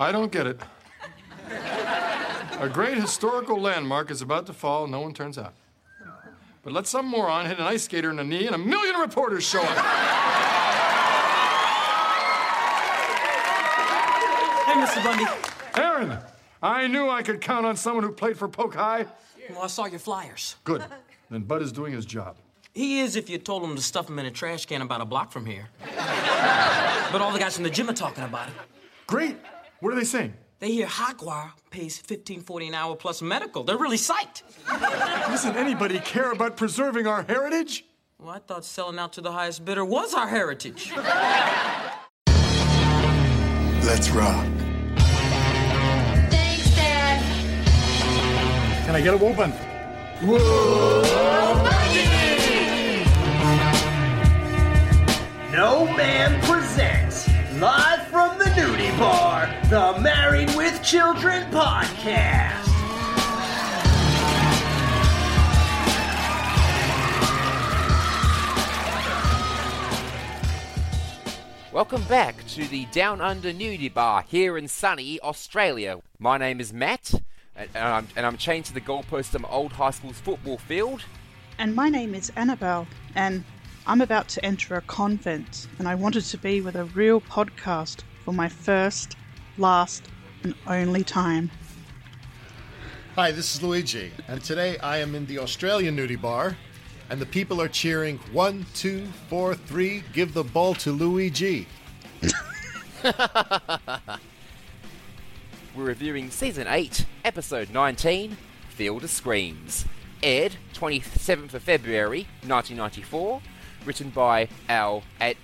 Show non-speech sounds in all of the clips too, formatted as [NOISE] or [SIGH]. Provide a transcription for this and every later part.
I don't get it. A great historical landmark is about to fall, and no one turns out. But let some moron hit an ice skater in the knee, and a million reporters show up. Hey, Mr. Bundy. Aaron, I knew I could count on someone who played for Polk High. Well, I saw your flyers. Good. Then Bud is doing his job. He is if you told him to stuff him in a trash can about a block from here. but all the guys from the gym are talking about it. Great. What are they saying? They hear Hotwire pays fifteen forty an hour plus medical. They're really psyched. Doesn't anybody care about preserving our heritage? Well, I thought selling out to the highest bidder was our heritage. Let's rock. Thanks, Dad. Can I get a woman? No Man presents, live from the nudie bar, the Married with Children podcast. Welcome back to the Down Under Nudie Bar here in sunny Australia. My name is Matt, and, and I'm, and I'm chained to the goalpost of my old high school's football field. And my name is Annabelle, and I'm about to enter a convent, and I wanted to be with a real podcast for my first, last, and only time. Hi, this is Luigi, and today I am in the Australian nudie bar, and the people are cheering one, two, four, three, give the ball to Luigi. [LAUGHS] We're reviewing Season 8, Episode 19, Field of Screams. Aired 27th of February 1994. Written by Al Ad-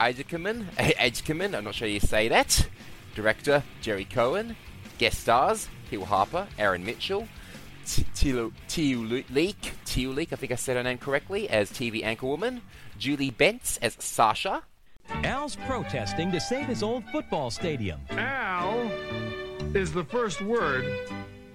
Adkerman. Adkerman, [LAUGHS] I'm not sure you say that. Director Gerry Cohen. Guest stars Hill Harper, Aaron Mitchell, Tiu Leek, Tiu Leek, I think I said her name correctly, as TV anchorwoman. Julie Bentz as Sasha. Al's protesting to save his old football stadium. Al is the first word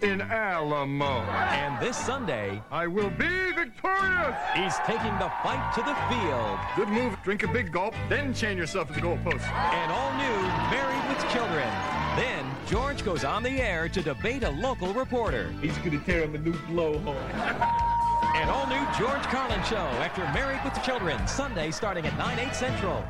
in Alamo. And this Sunday, I will be victorious. he's taking the fight to the field. Good move. Drink a big gulp, then chain yourself to the goalpost. And all new Married with Children. Then George goes on the air to debate a local reporter. He's gonna tear him a new blowhole. An all new George Carlin show after Married with Children, Sunday starting at 9, 8 central.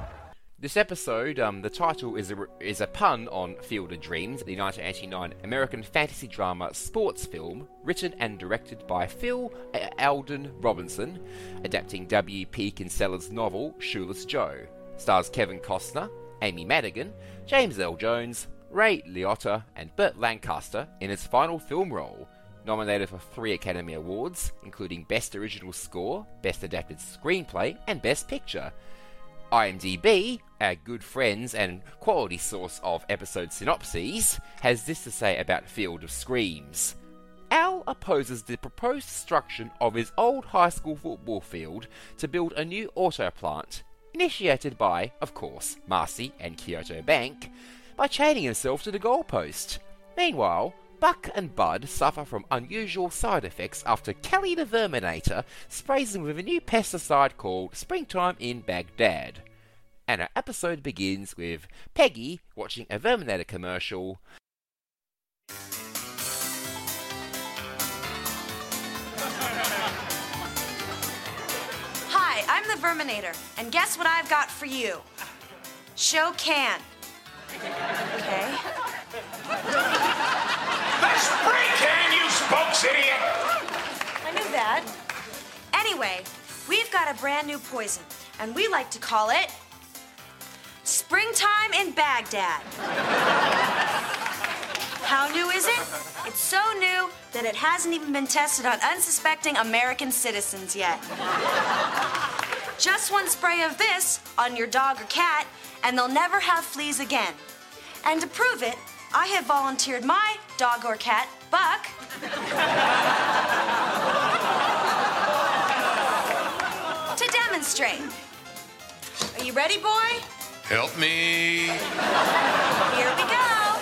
This episode, um, the title is a, is a pun on Field of Dreams, the 1989 American fantasy drama sports film, written and directed by Phil Alden Robinson, adapting W.P. Kinsella's novel Shoeless Joe. Stars Kevin Costner, Amy Madigan, James L. Jones, Ray Liotta, and Burt Lancaster in his final film role. Nominated for three Academy Awards, including Best Original Score, Best Adapted Screenplay, and Best Picture. IMDb, our good friends and quality source of episode synopses, has this to say about Field of Screams. Al opposes the proposed destruction of his old high school football field to build a new auto plant, initiated by, of course, Marcy and Kyoto Bank, by chaining himself to the goalpost. Meanwhile, Buck and Bud suffer from unusual side effects after Kelly the Verminator sprays them with a new pesticide called Springtime in Baghdad. And our episode begins with Peggy watching a Verminator commercial. Hi, I'm the Verminator, and guess what I've got for you? Show can. Okay? The spray can, you spokes idiot! I knew that. Anyway, we've got a brand new poison, and we like to call it Springtime in Baghdad. How new is it? It's so new that it hasn't even been tested on unsuspecting American citizens yet. Just one spray of this on your dog or cat, and they'll never have fleas again. And to prove it, I have volunteered my dog or cat, Buck, to demonstrate. Are you ready, boy? Help me. Here we go.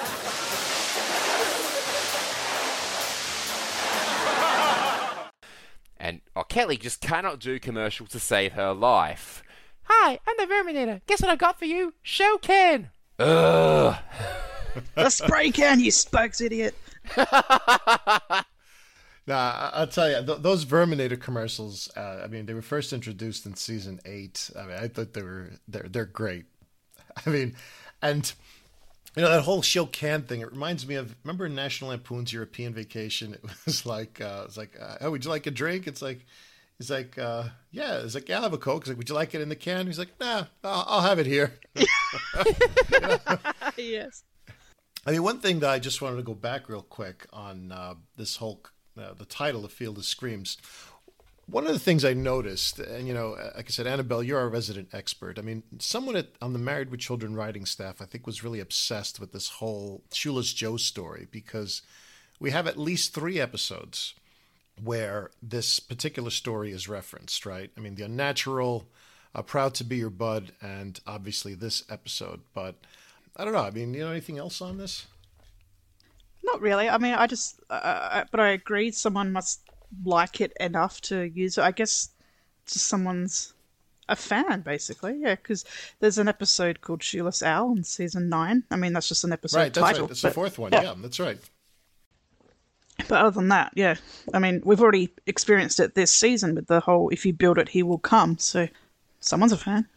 And oh, Kelly just cannot do commercial to save her life. Hi, I'm the Verminator. Guess what I've got for you? Show can. Ugh. the spray can, you spokes idiot. [LAUGHS] Nah, I- I'll tell you, th- those Verminator commercials. Uh, I mean, they were first introduced in season eight. I mean, I thought they were they're they're great. [LAUGHS] I mean, and you know that whole show can thing. It reminds me of remember in National Lampoon's European Vacation. It was like uh, it's like, uh, oh, would you like a drink? It's like. He's like, uh, yeah. It's like, yeah, I'll have a Coke. He's like, would you like it in the can? He's like, nah, I'll, I'll have it here. [LAUGHS] yes. I mean, one thing that I just wanted to go back real quick on uh, this whole uh, the title of Field of Screams. One of the things I noticed, and you know, like I said, Annabelle, you're our resident expert. I mean, someone at, on the Married with Children writing staff, I think, was really obsessed with this whole Shoeless Joe story because we have at least three episodes where this particular story is referenced, right? I mean, the unnatural, uh, proud to be your bud, and obviously this episode. But I don't know. I mean, you know anything else on this? Not really. I mean, I just, uh, but I agree. Someone must like it enough to use it. I guess just someone's a fan, basically. Yeah, because there's an episode called Shoeless Owl in season nine. I mean, that's just an episode right, that's title. right. That's the fourth one. Yeah. that's right. But other than that, yeah. I mean, we've already experienced it this season with the whole "if you build it, he will come." So, someone's a fan.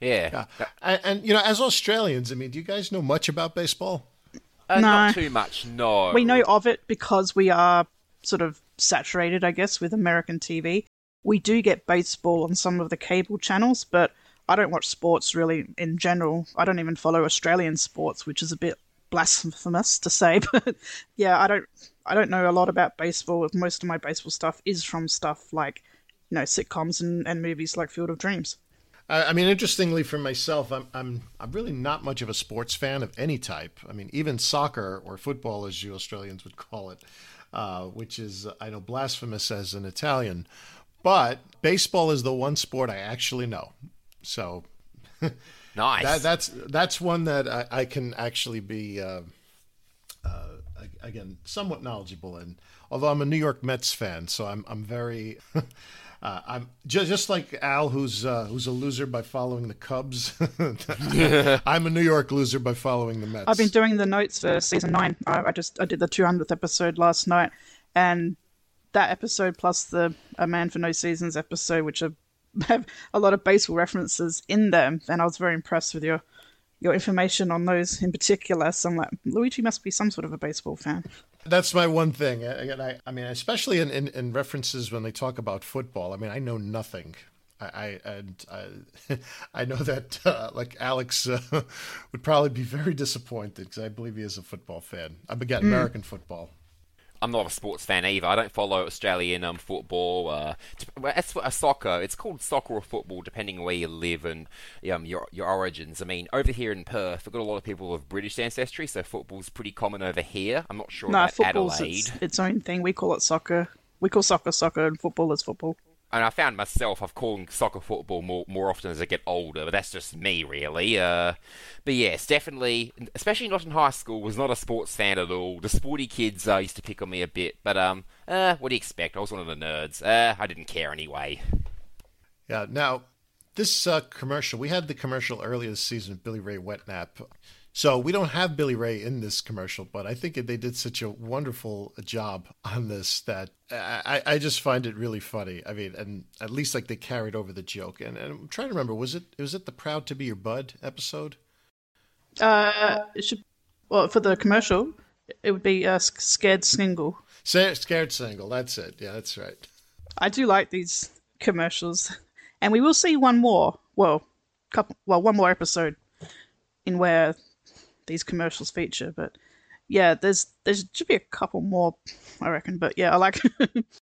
Yeah. And, and you know, as Australians, I mean, do you guys know much about baseball? Uh, No. Not too much, no. We know of it because we are sort of saturated, I guess, with American TV. We do get baseball on some of the cable channels, but I don't watch sports really in general. I don't even follow Australian sports, which is a bit blasphemous to say, [LAUGHS] but yeah, I don't I don't know a lot about baseball. Most of my baseball stuff is from stuff like, you know, sitcoms and, and movies like Field of Dreams. I, mean, interestingly for myself, I'm I'm I'm really not much of a sports fan of any type. I mean, even soccer or football, as you Australians would call it, uh, which is I know blasphemous as an Italian, but baseball is the one sport I actually know. So [LAUGHS] Nice. that, that's that's one that I, I can actually be uh, uh, again somewhat knowledgeable in. Although I'm a New York Mets fan, so I'm I'm very. [LAUGHS] Uh, I'm just, just like Al, who's uh, who's a loser by following the Cubs. [LAUGHS] I'm a New York loser by following the Mets. I've been doing the notes for season nine. I, I just I did the 200th episode last night, and that episode plus the A Man for No Seasons episode, which are, [LAUGHS] have a lot of baseball references in them, and I was very impressed with your your information on those in particular. So I'm like, Luigi must be some sort of a baseball fan. That's my one thing. Again, I, I mean, especially in, in, in references when they talk about football. I mean, I know nothing. I, I and I, [LAUGHS] I know that uh, like Alex uh, [LAUGHS] would probably be very disappointed because I believe he is a football fan. I'm again Mm. American football. I'm not a sports fan either. I don't follow Australian um, football. Uh, as for uh, soccer, it's called soccer or football depending on where you live and um, your your origins. I mean, over here in Perth, we've got a lot of people of British ancestry, so football's pretty common over here. I'm not sure no, about football's Adelaide. its, its own thing. We call it soccer. We call soccer soccer, and football is football. And I found myself, I've called soccer football more more often as I get older, but that's just me, really. Uh, but yes, definitely, especially not in high school, was not a sports fan at all. The sporty kids uh, used to pick on me a bit, but um, uh, what do you expect? I was one of the nerds. Uh, I didn't care anyway. Yeah. Now, this uh, commercial, we had the commercial earlier this season Billy Ray Wetnap. So we don't have Billy Ray in this commercial, but I think they did such a wonderful job on this that I, I just find it really funny. I mean, and at least like they carried over the joke. And, and I'm trying to remember, was it was it the "Proud to Be Your Bud" episode? Uh, it should well for the commercial. It would be uh, scared single. Scared single. That's it. Yeah, that's right. I do like these commercials, and we will see one more. Well, couple. Well, one more episode in where these commercials feature. But yeah, there's there should be a couple more, I reckon. But yeah, I like. [LAUGHS]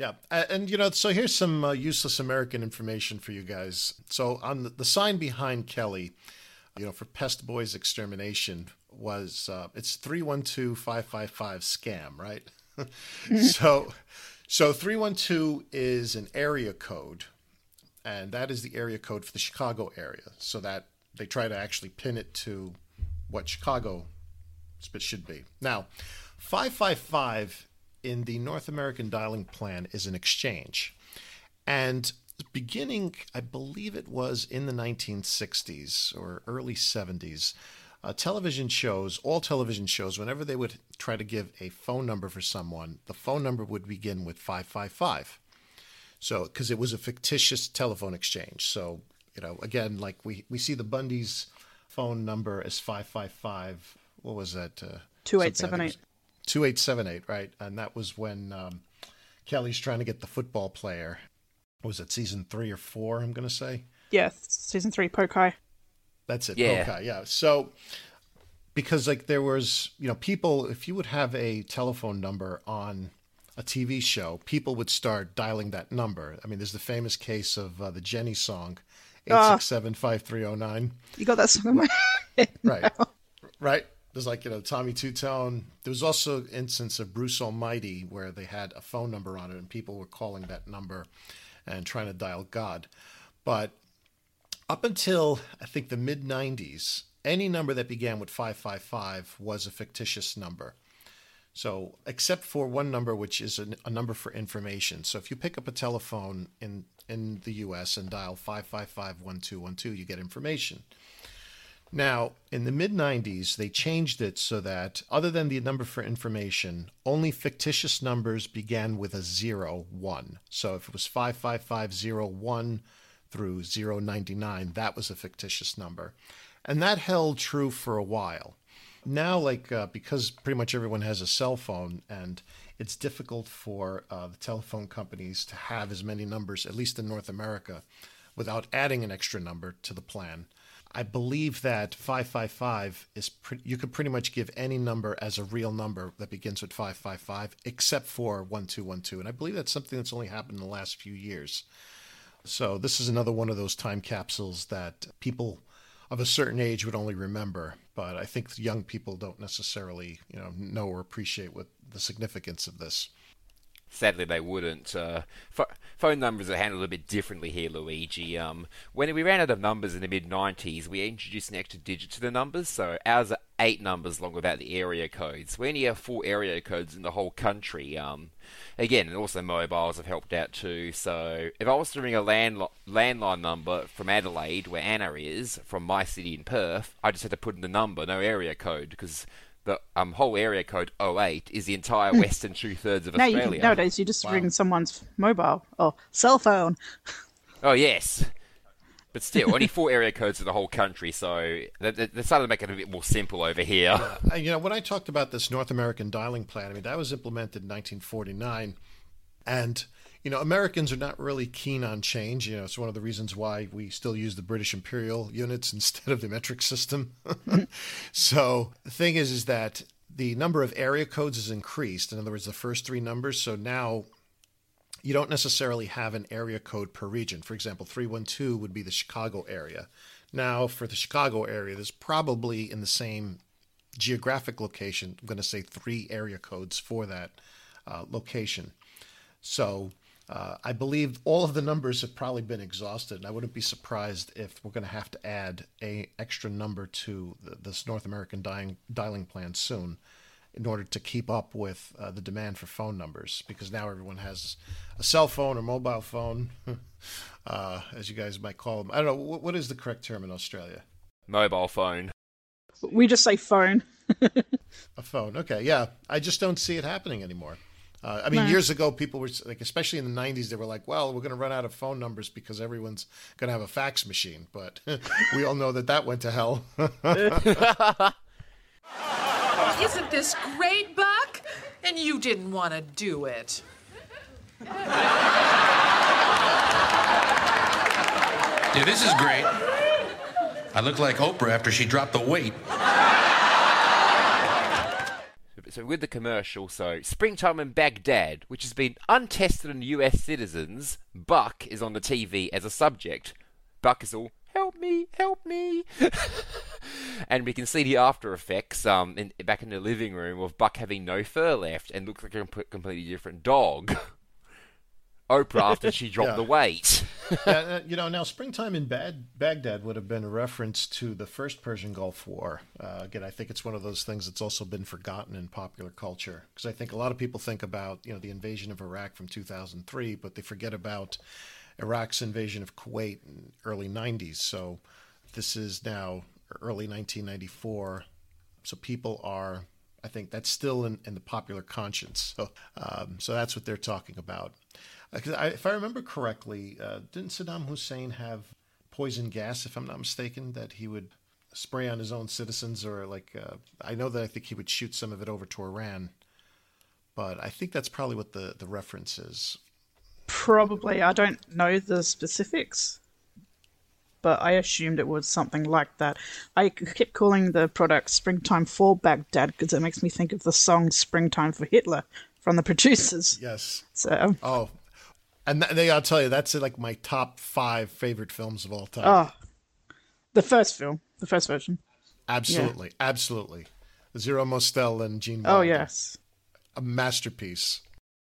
Yeah, and you know, so here's some uh, useless American information for you guys. So on the, the sign behind Kelly, you know, for Pest Boys Extermination was uh, it's three one two five five five scam, right? [LAUGHS] so, so three one two is an area code, and that is the area code for the Chicago area. So that they try to actually pin it to what Chicago should be. Now, 555 in the North American dialing plan is an exchange. And beginning, I believe it was in the 1960s or early 70s, uh, television shows, all television shows, whenever they would try to give a phone number for someone, the phone number would begin with 555. So, because it was a fictitious telephone exchange. So, you know, again, like we, we see the Bundy's phone number as 555. What was that? Uh, 2878. 2878, right? And that was when um, Kelly's trying to get the football player. What was it season three or four? I'm going to say. Yeah, season three, Polk High. That's it. Yeah. Okay. Yeah. So because like there was, you know, people if you would have a telephone number on a TV show, people would start dialing that number. I mean, there's the famous case of uh, the Jenny song, eight Ah. six seven five three zero nine. You got that song in my head. Right. Right. There's like, you know, Tommy Tutone. There was also an instance of Bruce Almighty where they had a phone number on it and people were calling that number and trying to dial God. But up until I think the mid 90s, any number that began with 555 was a fictitious number. So, except for one number, which is a, a number for information. So, if you pick up a telephone in, in the US and dial 555 1212, you get information. Now, in the mid 90s, they changed it so that, other than the number for information, only fictitious numbers began with a zero, one. So if it was 55501 through 099, that was a fictitious number. And that held true for a while. Now, like, uh, because pretty much everyone has a cell phone and it's difficult for uh, the telephone companies to have as many numbers, at least in North America, without adding an extra number to the plan. I believe that 555 is pre- you could pretty much give any number as a real number that begins with 555 except for 1212 and I believe that's something that's only happened in the last few years. So this is another one of those time capsules that people of a certain age would only remember, but I think young people don't necessarily, you know, know or appreciate what the significance of this. Sadly, they wouldn't. Uh, pho- phone numbers are handled a bit differently here, Luigi. Um, when we ran out of numbers in the mid 90s, we introduced an extra digit to the numbers, so ours are eight numbers long without the area codes. We only have four area codes in the whole country. Um, again, and also mobiles have helped out too. So if I was to ring a landli- landline number from Adelaide, where Anna is, from my city in Perth, I just had to put in the number, no area code, because the um, whole area code 08 is the entire western two thirds of Now you Australia. can, nowadays you just ring someone's mobile or cell phone. [LAUGHS] Oh yes, but still, only four area codes for the whole country, so they, they started to make it a bit more simple over here. Uh, you know, when I talked about this North American dialing plan, I mean, that was implemented in 1949. And, you know, Americans are not really keen on change. You know, it's one of the reasons why we still use the British imperial units [LAUGHS] instead of the metric system. [LAUGHS] so the thing is, is that the number of area codes has increased. In other words, the first three numbers. So now you don't necessarily have an area code per region. For example, 312 would be the Chicago area. Now, for the Chicago area, there's probably in the same geographic location, I'm going to say three area codes for that uh, location. So uh, I believe all of the numbers have probably been exhausted, and I wouldn't be surprised if we're going to have to add a extra number to the, this North American dialing, dialing plan soon in order to keep up with uh, the demand for phone numbers because now everyone has a cell phone or mobile phone, [LAUGHS] uh, as you guys might call them. I don't know, what, what is the correct term in Australia? Mobile phone. We just say phone. [LAUGHS] A phone. Okay, yeah. I just don't see it happening anymore. Uh, I mean, No. years ago, people were like, especially in the '90s, they were like, "Well, we're going to run out of phone numbers because everyone's going to have a fax machine." But [LAUGHS] we all know that that went to hell. Isn't this great, Buck? And you didn't want to do it. Yeah, this is great. I look like Oprah after she dropped the weight. So with the commercial, so springtime in Baghdad, which has been untested on U.S. citizens, Buck is on the TV as a subject. Buck is all help me, help me, [LAUGHS] and we can see the after effects um in, back in the living room of Buck having no fur left and looks like a comp- completely different dog. [LAUGHS] Oprah after she dropped [LAUGHS] Yeah. the weight. yeah, uh, you know, now springtime in Bad- Baghdad would have been a reference to the first Persian Gulf War. Uh, again, I think it's one of those things that's also been forgotten in popular culture because I think a lot of people think about you know the invasion of Iraq from 2003, but they forget about Iraq's invasion of Kuwait in early 90s. So this is now early 1994. So people are, I think that's still in, in the popular conscience. So, um, so that's what they're talking about. Uh, I, if I remember correctly, uh, didn't Saddam Hussein have poison gas, if I'm not mistaken, that he would spray on his own citizens, or like uh, I know that I think he would shoot some of it over to Iran, but I think that's probably what the the reference is. Probably. I don't know the specifics, but I assumed it was something like that. I kept calling the product Springtime for Baghdad because it makes me think of the song Springtime for Hitler from the producers. Yes. So, Oh, and th- they, I'll tell you, that's like my top five favorite films of all time. oh, the first film, the first version. absolutely, absolutely. Zero Mostel and Gene. Oh, Wilder. yes. a masterpiece.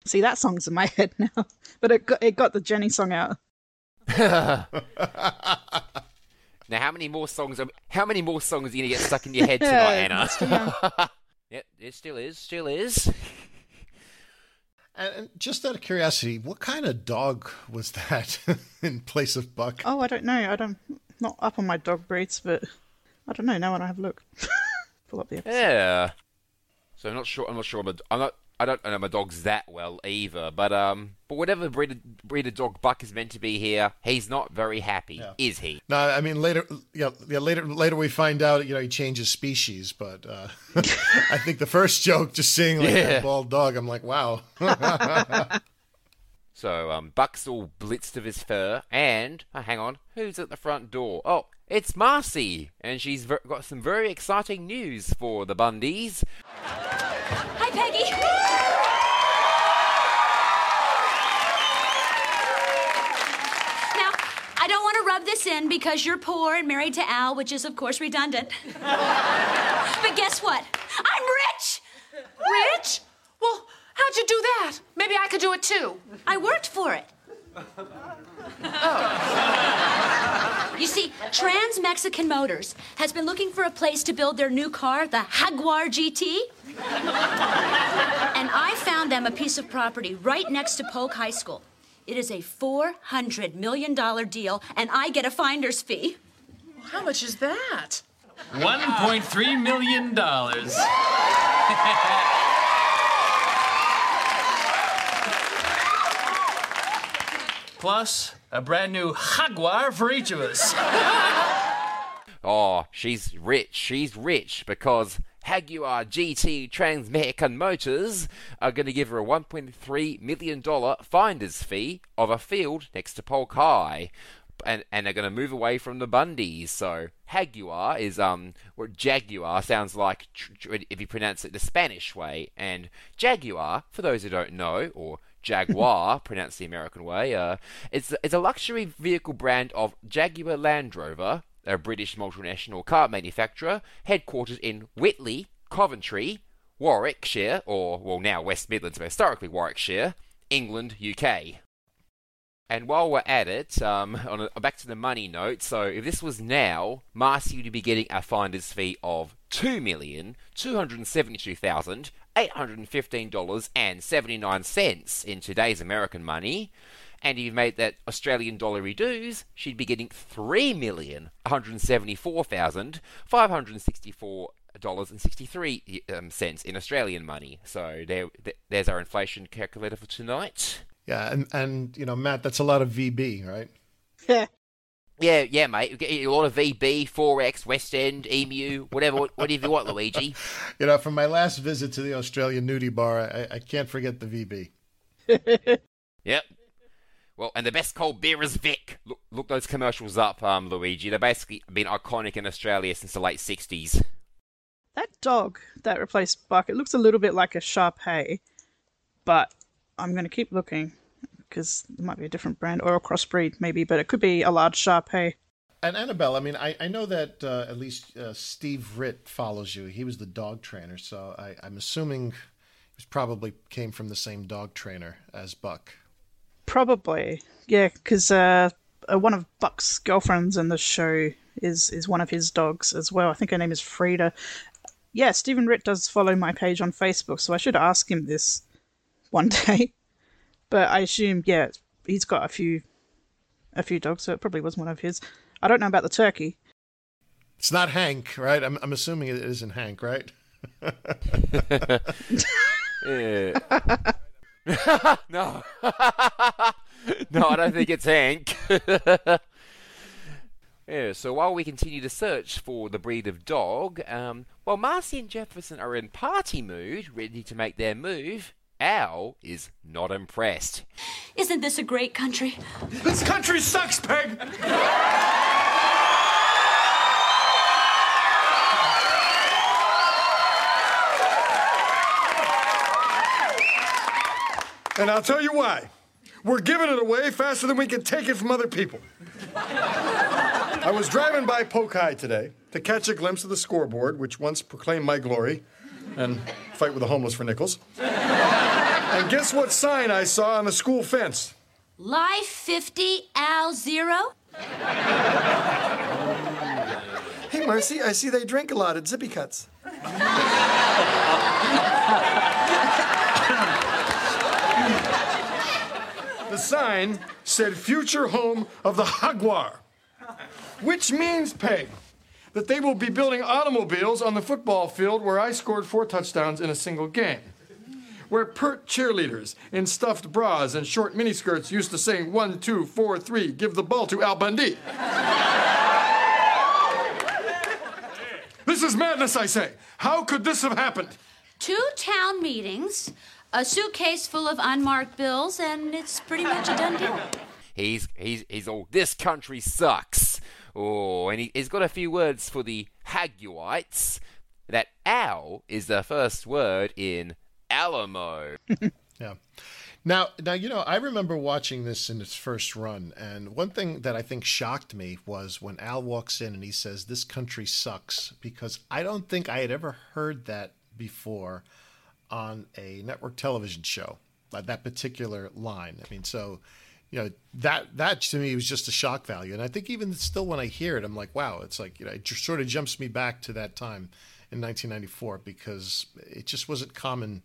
See, that song's in my [LAUGHS] head now, but it got, it got the Jenny song out. [LAUGHS] Now, how many more songs? Are, how many more songs are you gonna get stuck in your head tonight, [LAUGHS] Anna? it's too yep, it still is. Still is. And, and just out of curiosity, what kind of dog was that in place of Buck? Oh, I don't know. I don't not up on my dog breeds, but I don't know. Now when I have a look, pull up the episode. Yeah. So I'm not sure. I'm not sure. But I'm, a, I'm not. I don't know my dogs that well either. But um, but whatever breed of, breed of dog Buck is meant to be here, he's not very happy, is he? No, I mean later. Yeah, yeah. Later, later we find out. You know, he changes species. But uh, [LAUGHS] I think the first joke, just seeing like Yeah. that bald dog, I'm like, wow. [LAUGHS] So um, Buck's all blitzed of his fur, and oh, hang on, who's at the front door? Oh, it's Marcy, and she's ver- got some very exciting news for the Bundys. Hi, Peggy. [LAUGHS] rub this in because you're poor and married to Al, which is, of course, redundant. [LAUGHS] but guess what? I'm rich! Rich? Well, how'd you do that? Maybe I could do it too. I worked for it. Oh. You see, Trans Mexican Motors has been looking for a place to build their new car, the Jaguar GT. and I found them a piece of property right next to Polk High School. It is a $400 million deal, and I get a finder's fee. How much is that? $1.3 million. [LAUGHS] Plus, a brand new Jaguar for each of us. [LAUGHS] Oh, she's rich. She's rich because Jaguar GT Transmerican Motors are going to give her a $1.3 million finder's fee of a field next to Polk High. And, and are going to move away from the Bundys. So Jaguar is um what Jaguar sounds like if you pronounce it the Spanish way, and Jaguar, for those who don't know, or Jaguar, [LAUGHS] pronounced the American way, uh, it's it's a luxury vehicle brand of Jaguar Land Rover, a British multinational car manufacturer, headquartered in Whitley, Coventry, Warwickshire, or well now West Midlands, but historically Warwickshire, England, UK. And while we're at it, um, a, back to the money note. So if this was now, Marcy would be getting a finder's fee of two million two hundred seventy-two thousand eight hundred fifteen dollars and seventy-nine cents in today's American money. And if you made that Australian dollar dues, she'd be getting three million one hundred seventy-four thousand five hundred sixty-four dollars and sixty-three um, cents in Australian money. So there, there's our inflation calculator for tonight. yeah, and and you know, Matt, that's a lot of VB, right? Yeah. Yeah, yeah, mate. You get a lot of VB, 4X, West End, Emu, whatever, whatever you want, Luigi. [LAUGHS] You know, from my last visit to the Australian nudie bar, I, I can't forget the VB. [LAUGHS] Yep. Well, and the best cold beer is Vic. Look, look those commercials up, um, Luigi. They've basically been iconic in Australia since the late 60s. That dog that replaced Buck, it looks a little bit like a Sharpei, but I'm going to keep looking because it might be a different brand or a crossbreed maybe, but it could be a large Sharpei. And Annabelle, I mean, I, I know that uh, at least uh, Steve Ritt follows you. He was the dog trainer, so I, I'm assuming he probably came from the same dog trainer as Buck. Probably, yeah, because uh, uh, one of Buck's girlfriends in the show is is one of his dogs as well. I think her name is Frida. Yeah, Stephen Ritt does follow my page on Facebook, so I should ask him this one [LAUGHS] day. But I assume, yeah, he's got a few, a few dogs, so it probably was one of his. I don't know about the turkey. It's not Hank, right? I'm, I'm assuming it isn't Hank, right? [LAUGHS] [LAUGHS] Yeah. [LAUGHS] no. [LAUGHS] no, I don't think it's Hank. [LAUGHS] yeah, so while we continue to search for the breed of dog, um, while Marcy and Jefferson are in party mood, ready to make their move, Al is not impressed. Isn't this a great country? This country sucks, Peg! And I'll tell you why. We're giving it away faster than we can take it from other people. I was driving by Polk High today to catch a glimpse of the scoreboard, which once proclaimed my glory, and fight with the homeless for nickels. And guess what sign I saw on the school fence? Life 50, Al 0? Hey, Marcy, I see they drink a lot at Zippy Cuts. [LAUGHS] The sign said future home of the Jaguar, which means, Peg, that they will be building automobiles on the football field where I scored four touchdowns in a single game. Where pert cheerleaders in stuffed bras and short miniskirts used to sing one, two, four, three, give the ball to Al Bundy. This is madness, I say. How could this have happened? Two town meetings, a suitcase full of unmarked bills, and it's pretty much a done deal. He's he's he's all this country sucks. Oh, and he, he's got a few words for the Haguites. That Al is the first word in Alamo. [LAUGHS] Yeah. Now, now you know, I remember watching this in its first run, and one thing that I think shocked me was when Al walks in and he says, "This country sucks," because I don't think I had ever heard that before on a network television show. Like that particular line. I mean, so you know that that to me was just a shock value, and I think even still when I hear it, I'm like, wow, it's like you know, it just sort of jumps me back to that time in 1994 because it just wasn't common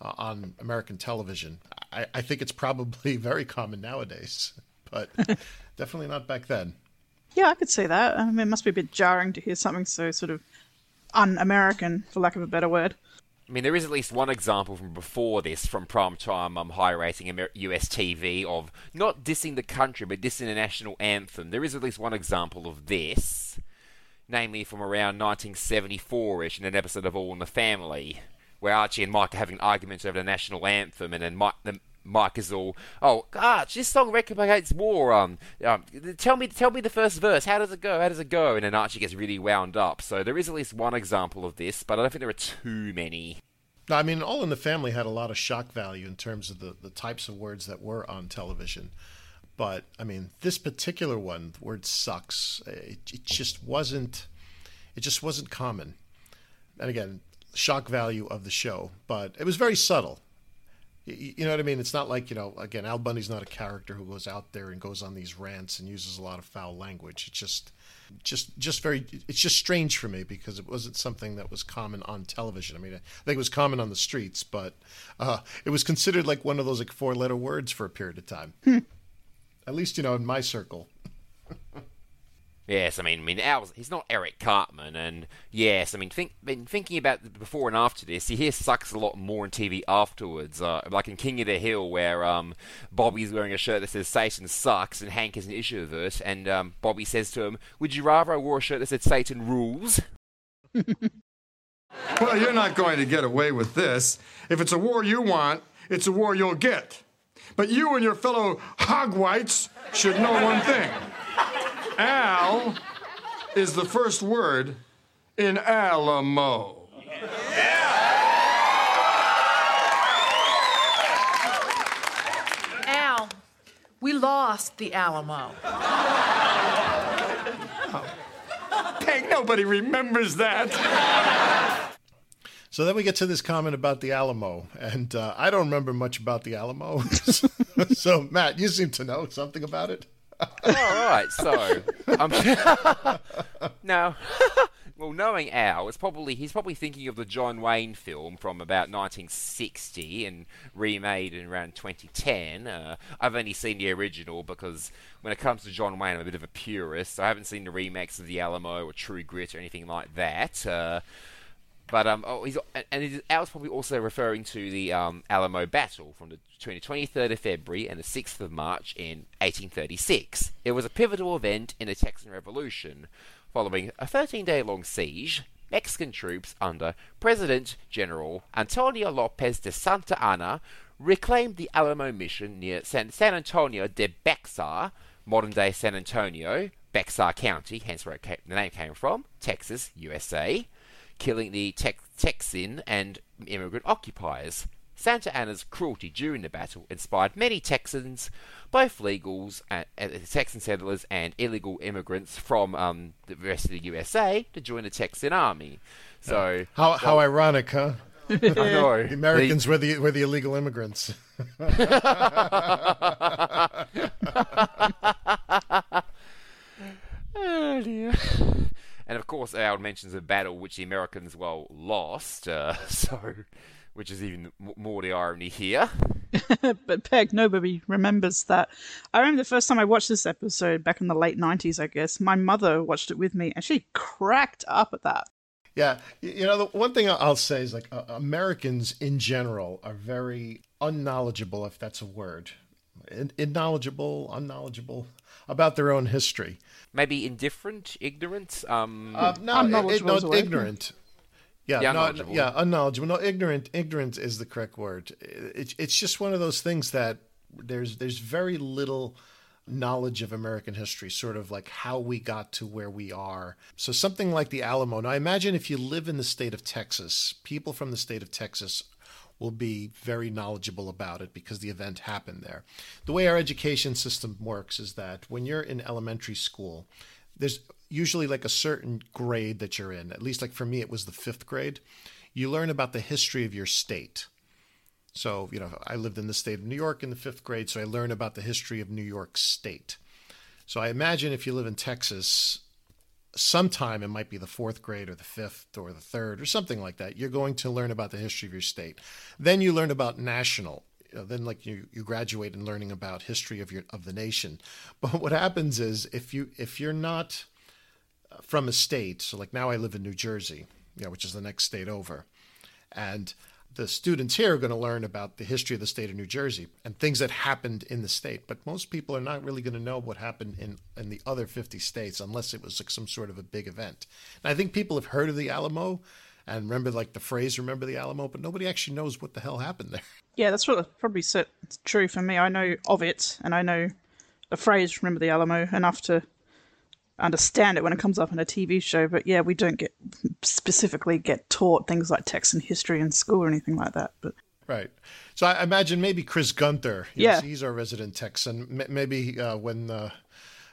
uh, on American television. I, I think it's probably [LAUGHS] very common nowadays, [LAUGHS] but [LAUGHS] definitely not back then. Yeah, I could see that. I mean, it must be a bit jarring to hear something so sort of un-American, for lack of a better word. I mean, there is at least one example from before this, from prime time um, high rating US TV, of not dissing the country, but dissing the national anthem. There is at least one example of this, namely from around 1974 ish in an episode of All in the Family, where Archie and Mike are having an argument over the national anthem, and then Mike, the, Mike is all, "Oh, Arch, this song replicates war. Um, um, tell me, tell me the first verse. How does it go? How does it go?" And then Archie gets really wound up. So there is at least one example of this, but I don't think there are too many. I mean, All in the Family had a lot of shock value in terms of the, the types of words that were on television. But, I mean, this particular one, the word sucks, it, it just wasn't, it just wasn't common. And again, shock value of the show, but it was very subtle. You, know what I mean? It's not like, you know, again, Al Bundy's not a character who goes out there and goes on these rants and uses a lot of foul language. It's just, just just very it's just strange for me because it wasn't something that was common on television. I mean, I think it was common on the streets, but uh, it was considered like one of those like four letter words for a period of time. At least you know in my circle. [LAUGHS] Yes, I mean, I mean, Al's, he's not Eric Cartman, and yes, I mean, think, been thinking about the before and after this, he here sucks a lot more on TV afterwards, uh, like in King of the Hill, where um, Bobby's wearing a shirt that says Satan sucks, and Hank is an issue of it, and um, Bobby says to him, "Would you rather I wore a shirt that said Satan rules?" [LAUGHS] Well, you're not going to get away with this. If it's a war you want, it's a war you'll get. But you and your fellow hogwhites should know one thing. Al is the first word in Alamo. Al, we lost the Alamo. Peg, nobody remembers that. So then we get to this comment about the Alamo, and uh, I don't remember much about the Alamo. [LAUGHS] so Matt, you seem to know something about it. All right, so um, [LAUGHS] no. [LAUGHS] Well, knowing Al, it's probably he's probably thinking of the John Wayne film from about 1960 and remade in around 2010. Uh, I've only seen the original because when it comes to John Wayne, I'm a bit of a purist. I haven't seen the remakes of The Alamo or True Grit or anything like that. Uh, but um, oh, he's and is, Al's probably also referring to the um, Alamo battle from the 23rd of February and the 6th of March in 1836. It was a pivotal event in the Texan Revolution. Following a 13-day-long siege, Mexican troops under President General Antonio Lopez de Santa Anna reclaimed the Alamo mission near San, San Antonio de Bexar, modern-day San Antonio, Bexar County, hence where came, the name came from, Texas, USA killing the Tex- Texan and immigrant occupiers. Santa Anna's cruelty during the battle inspired many Texans, both legals, uh, uh, Texan settlers, and illegal immigrants from um, the rest of the USA to join the Texan army. So how how ironic, huh? [LAUGHS] I know. The Americans were the were the illegal immigrants. [LAUGHS] [LAUGHS] oh dear. And of course, Al mentions a battle which the Americans, well, lost. Uh, [LAUGHS] so, which is even more the irony here. [LAUGHS] but Peg, nobody remembers that. I remember the first time I watched this episode back in the late '90s. I guess my mother watched it with me, and she cracked up at that. Yeah, you know, the one thing I'll say is like uh, Americans in general are very unknowledgeable, if that's a word, in, knowledgeable, unknowledgeable about their own history. Maybe indifferent, ignorant. Um, uh, no, it, no, ignorant. Yeah, yeah, no, yeah, unknowledgeable. No, ignorant. Ignorant is the correct word. It, it's just one of those things that there's there's very little knowledge of American history, sort of like how we got to where we are. So something like the Alamo. Now, I imagine if you live in the state of Texas, people from the state of Texas will be very knowledgeable about it because the event happened there. The way our education system works is that when you're in elementary school, there's usually like a certain grade that you're in. At least, like for me, it was the fifth grade. You learn about the history of your state. So, you know, I lived in the state of New York in the fifth grade, so I learned about the history of New York State. So I imagine if you live in Texas, sometime it might be the fourth grade or the fifth or the third or something like that you're going to learn about the history of your state. Then you learn about national. Then like you, you graduate in learning about history of your of the nation. [LAUGHS] But what happens is if you if you're not uh, from a state so like now i live in new jersey know, which is the next state over and the students here are going to learn about the history of the state of New Jersey and things that happened in the state. But most people are not really going to know what happened in, in the other 50 states unless it was like some sort of a big event. And I think people have heard of the Alamo and remember like the phrase "Remember the Alamo," but nobody actually knows what the hell happened there. [LAUGHS] Yeah, that's probably true for me. I know of it, and I know the phrase "Remember the Alamo" enough to understand it when it comes up in a TV show, but yeah, we don't get specifically get taught things like Texan history in school or anything like that. But right, so I imagine maybe Chris Gunther, yeah, he's our resident Texan. Maybe uh, when uh,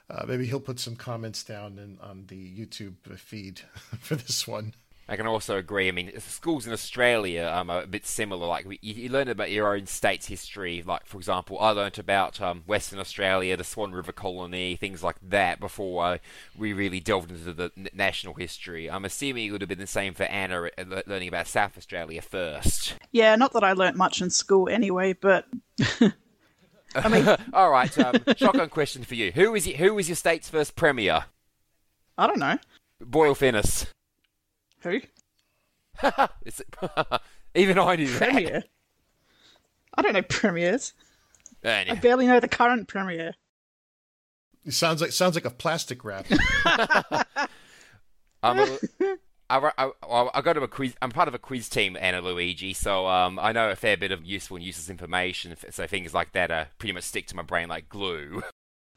uh, maybe he'll put some comments down in, on the YouTube feed [LAUGHS] for this one. I can also agree. I mean, schools in Australia um, are a bit similar. Like you, you, learn about your own state's history. Like for example, I learnt about um, Western Australia, the Swan River Colony, things like that before uh, we really delved into the national history. I'm assuming it would have been the same for Anna, uh, learning about South Australia first. Yeah, not that I learnt much in school anyway, but. [LAUGHS] I mean, [LAUGHS] all right. Um, shotgun question for you: Who is who was your state's first premier? I don't know. Boyle Finniss. Who? [LAUGHS] [LAUGHS] Even I knew Premier. that. I don't know premiers. Anyway. I barely know the current premier. It sounds like sounds like a plastic wrap. [LAUGHS] I'm a, I, I, I go to a quiz. I'm part of a quiz team, Anna Luigi, so um, I know a fair bit of useful and useless information. So things like that are pretty much stick to my brain like glue.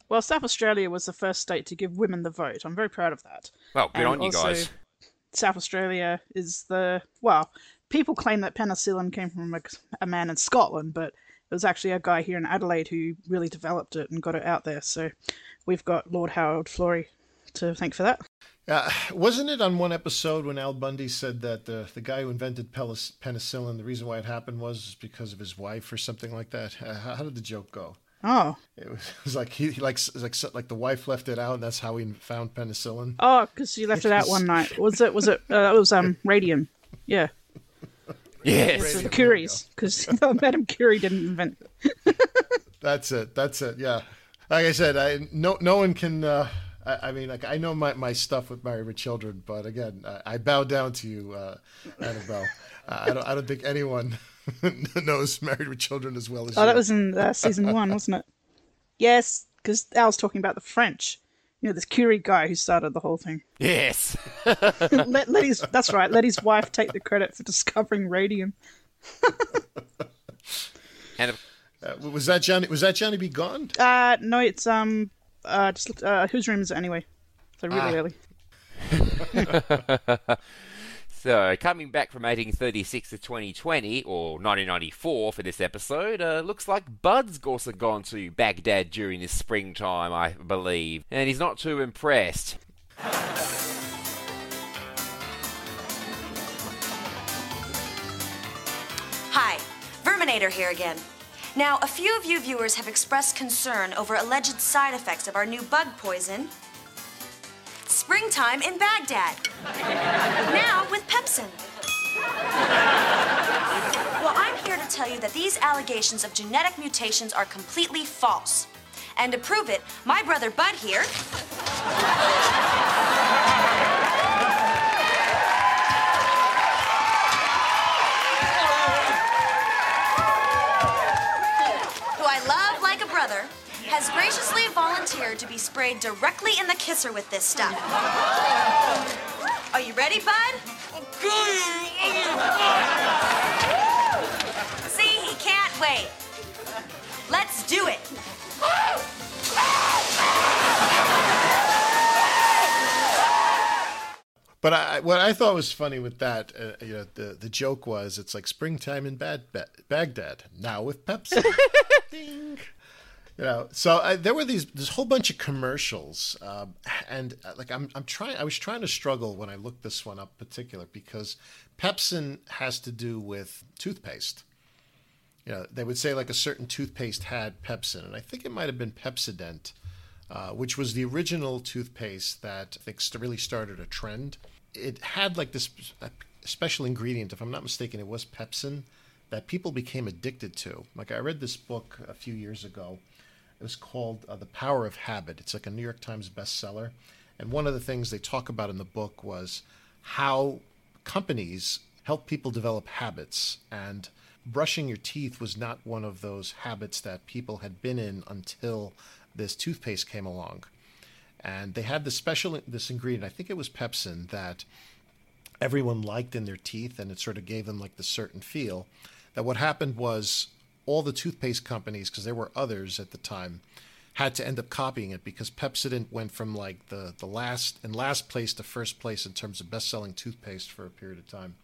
Well, South Australia was the first state to give women the vote. I'm very proud of that. Well, good and on you also, guys. South Australia is the well. People claim that penicillin came from a, a, man in Scotland, but it was actually a guy here in Adelaide who really developed it and got it out there. So we've got Lord Howard Florey to thank for that. Uh, wasn't it on one episode when Al Bundy said that the the guy who invented penicillin, the reason why it happened was because of his wife or something like that? Uh, how did the joke go? Oh. It was, [LAUGHS] it was like he, he like like like the wife left it out, and that's how he found penicillin. Oh, because you left it out one night. Was it? Was it? Uh, it was um radium. Yeah. Yes. It's [LAUGHS] the Curies, because Madame Curie didn't invent. [LAUGHS] That's it. That's it. Yeah. Like I said, I no no one can. Uh, I, I mean, like I know my, my stuff with Married with Children, but again, I, I bow down to you, uh, Annabelle. Uh, I don't I don't think anyone [LAUGHS] knows Married with Children as well as Oh, you. that was in uh, season one, wasn't it? [LAUGHS] Yes, because Al's talking about the French. You know, this Curie guy who started the whole thing. Yes. [LAUGHS] let, let his that's right. Let his wife take the credit for discovering radium. And uh, was that Johnny? Was that Johnny B. Gone? Uh, no, it's um, uh, just looked- uh, whose room is it anyway? So really Ah. early. So, coming back from 1836 to 2020, or 1994 for this episode, uh, looks like Bud's also gone to Baghdad during this springtime, I believe, and he's not too impressed. Hi, Verminator here again. Now, a few of you viewers have expressed concern over alleged side effects of our new bug poison, Springtime in Baghdad. now with Pepsin. Well, I'm here to tell you that these allegations of genetic mutations are completely false. And to prove it, my brother Bud here. who I love like a brother, has graciously volunteered to be sprayed directly in the kisser with this stuff. Are you ready, Bud? [LAUGHS] See, he can't wait. Let's do it. But I, what I thought was funny with that, uh, you know, the the joke was it's like springtime in Bad, ba- Baghdad now with Pepsi. [LAUGHS] You know, so uh, there were these this whole bunch of commercials, um, and uh, like I'm I'm trying I was trying to struggle when I looked this one up particular because Pepsin has to do with toothpaste. You know, they would say like a certain toothpaste had Pepsin, and I think it might have been Pepsodent, uh, which was the original toothpaste that I think really started a trend. It had like this special ingredient, if I'm not mistaken, it was pepsin that people became addicted to. Like I read this book a few years ago. It was called uh, The Power of Habit. It's like a New York Times bestseller. And one of the things they talk about in the book was how companies help people develop habits. And brushing your teeth was not one of those habits that people had been in until this toothpaste came along. And they had this special this ingredient, I think it was pepsin, that everyone liked in their teeth, and it sort of gave them like the certain feel. That what happened was all the toothpaste companies, because there were others at the time, had to end up copying it because Pepsodent went from like the the last and last place to first place in terms of best selling toothpaste for a period of time.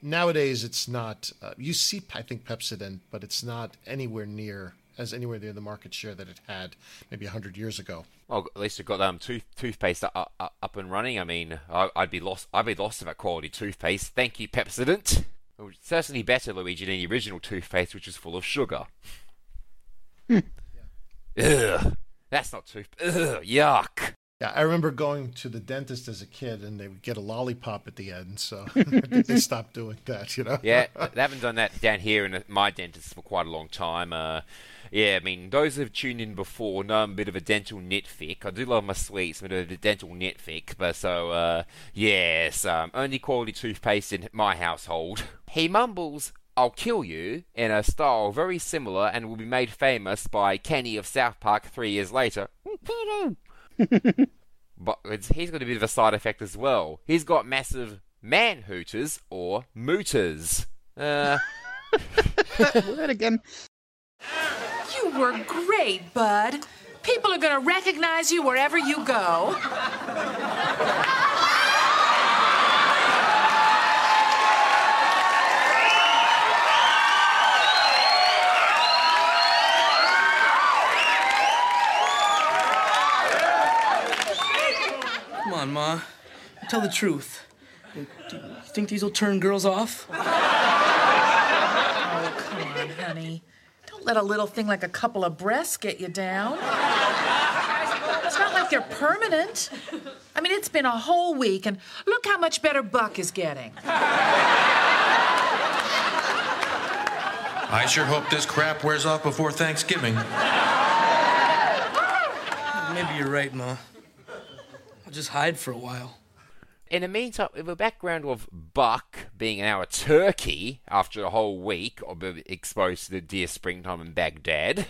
Nowadays, it's not. Uh, you see, I think Pepsodent, but it's not anywhere near as anywhere near the market share that it had maybe hundred years ago. Well, at least it got um tooth toothpaste up, up, and running. I mean, I, I'd be lost. I'd be lost without quality toothpaste. Thank you, Pepsodent. Was certainly better, Luigi, than the original toothpaste, which was full of sugar. Hmm. Ugh, that's not tooth. Ugh, yuck. Yeah, I remember going to the dentist as a kid, and they would get a lollipop at the end. So [LAUGHS] they stopped doing that. You know. Yeah, [LAUGHS] they haven't done that down here in my dentist for quite a long time. Uh, yeah, I mean, those who've tuned in before know I'm a bit of a dental nitpick. I do love my sweets, I'm a bit of a dental nitpick. But so, uh, yes, um, only quality toothpaste in my household. [LAUGHS] He mumbles, I'll kill you, in a style very similar and will be made famous by Kenny of South Park three years later. But it's, he's got a bit of a side effect as well. He's got massive man hooters or mooters. Uh, [LAUGHS] Word again. You were great, Bud. People are going to recognize you wherever you go. On, Ma. Tell the truth. Do you think these will turn girls off? [LAUGHS] Oh, come on, honey. Don't Don't let a little thing like a couple of breasts get you down. It's not like they're permanent. I mean, it's been a whole week, and look how much better Buck is getting. I sure hope this crap wears off before Thanksgiving. Maybe you're right, Ma. I'll just hide for a while. In the meantime, with a background of Buck being now a turkey after a whole week of being exposed to the dear springtime in Baghdad.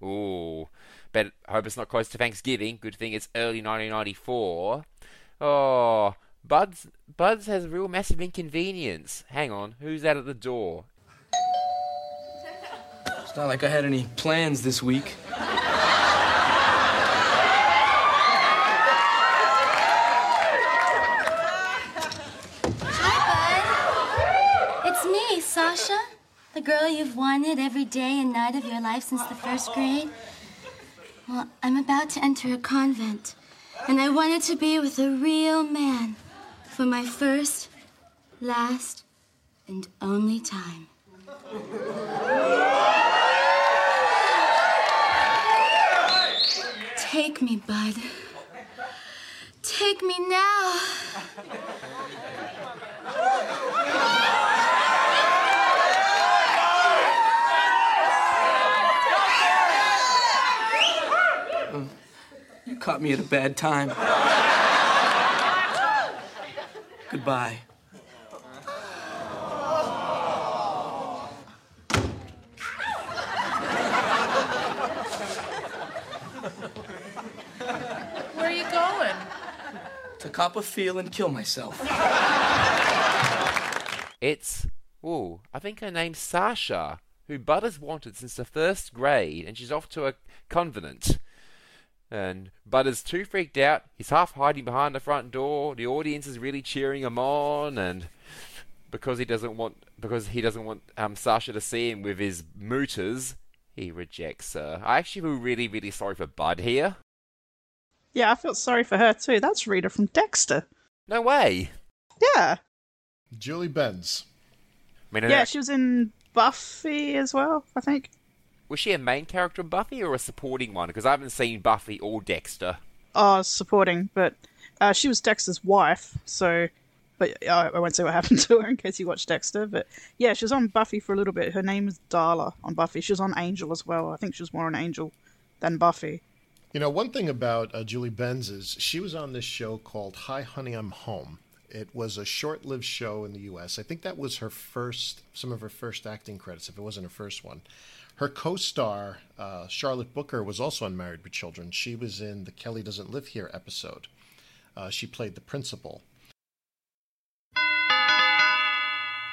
Ooh. But I hope it's not close to Thanksgiving. Good thing it's early 1994. Oh, Buds Buds has a real massive inconvenience. Hang on, who's that at the door? It's not like I had any plans this week. Hi, Bud. It's me, Sasha. The girl you've wanted every day and night of your life since the first grade. Well, I'm about to enter a convent, and I wanted to be with a real man for my first, last, and only time. Take me, Bud. Take me now. Caught me at a bad time. Goodbye. Where are you going? To cop a feel and kill myself. It's, ooh, I think her name's Sasha, who Bud has wanted since the first grade, and she's off to a convent. And Bud is too freaked out. He's half hiding behind the front door. The audience is really cheering him on, and because he doesn't want because he doesn't want um, Sasha to see him with his mooters, he rejects her. I actually feel really, really sorry for Bud here. Yeah, I felt sorry for her too. That's Rita from Dexter. No way. Yeah. Julie Benz. I mean, Yeah, know- she was in Buffy as well, I think. Was she a main character in Buffy or a supporting one? Because I haven't seen Buffy or Dexter. Oh, supporting, but uh, she was Dexter's wife, so. But uh, I won't say what [LAUGHS] happened to her in case you watched Dexter. But yeah, she was on Buffy for a little bit. Her name is Darla on Buffy. She was on Angel as well. I think she was more on Angel than Buffy. You know, one thing about uh, Julie Benz is she was on this show called Hi Honey I'm Home. It was a short-lived show in the U.S. I think that was her first, some of her first acting credits, if it wasn't her first one. Her co-star uh, Charlotte Booker was also on Married with Children. She was in the Kelly Doesn't Live Here episode. Uh, she played the principal.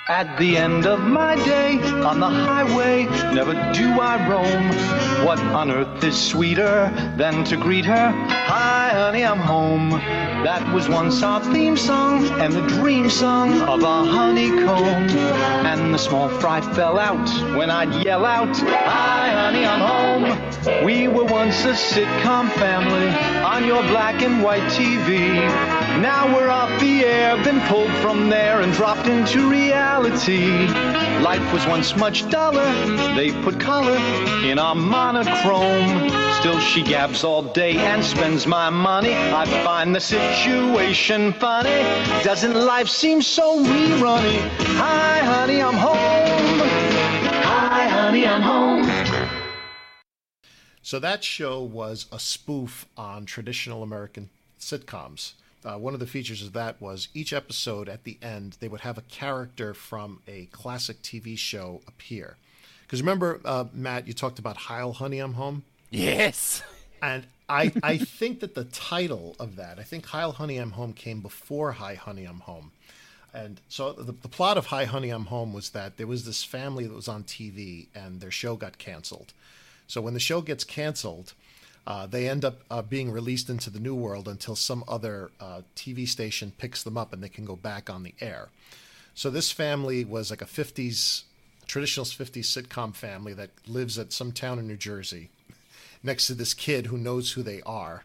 At the end of my day on the highway, never do I roam. What on earth is sweeter than to greet her? Hi, honey, I'm home. That was once our theme song and the dream song of a honeycomb. And the small fry fell out when I'd yell out, Hi, honey, I'm home. We were once a sitcom family on your black and white TV. Now we're off the air, been pulled from there and dropped into reality. Life was once much duller. They put color in our monochrome. Still, she gabs all day and spends my money. I find the situation funny. Doesn't life seem so rerunny? Hi, honey, I'm home. Hi, honey, I'm home. So that show was a spoof on traditional American sitcoms. Uh, one of the features of that was each episode at the end they would have a character from a classic TV show appear. Because remember, uh, Matt, you talked about Heil, Honey, I'm Home. Yes. And I, [LAUGHS] I think that the title of that, I think Heil, Honey, I'm Home came before Hi, Honey, I'm Home. And so the, the plot of Hi, Honey, I'm Home was that there was this family that was on TV and their show got canceled. So when the show gets canceled, uh, they end up uh, being released into the new world until some other uh, TV station picks them up and they can go back on the air. So this family was like a 50s, traditional 50s sitcom family that lives at some town in New Jersey next to this kid who knows who they are.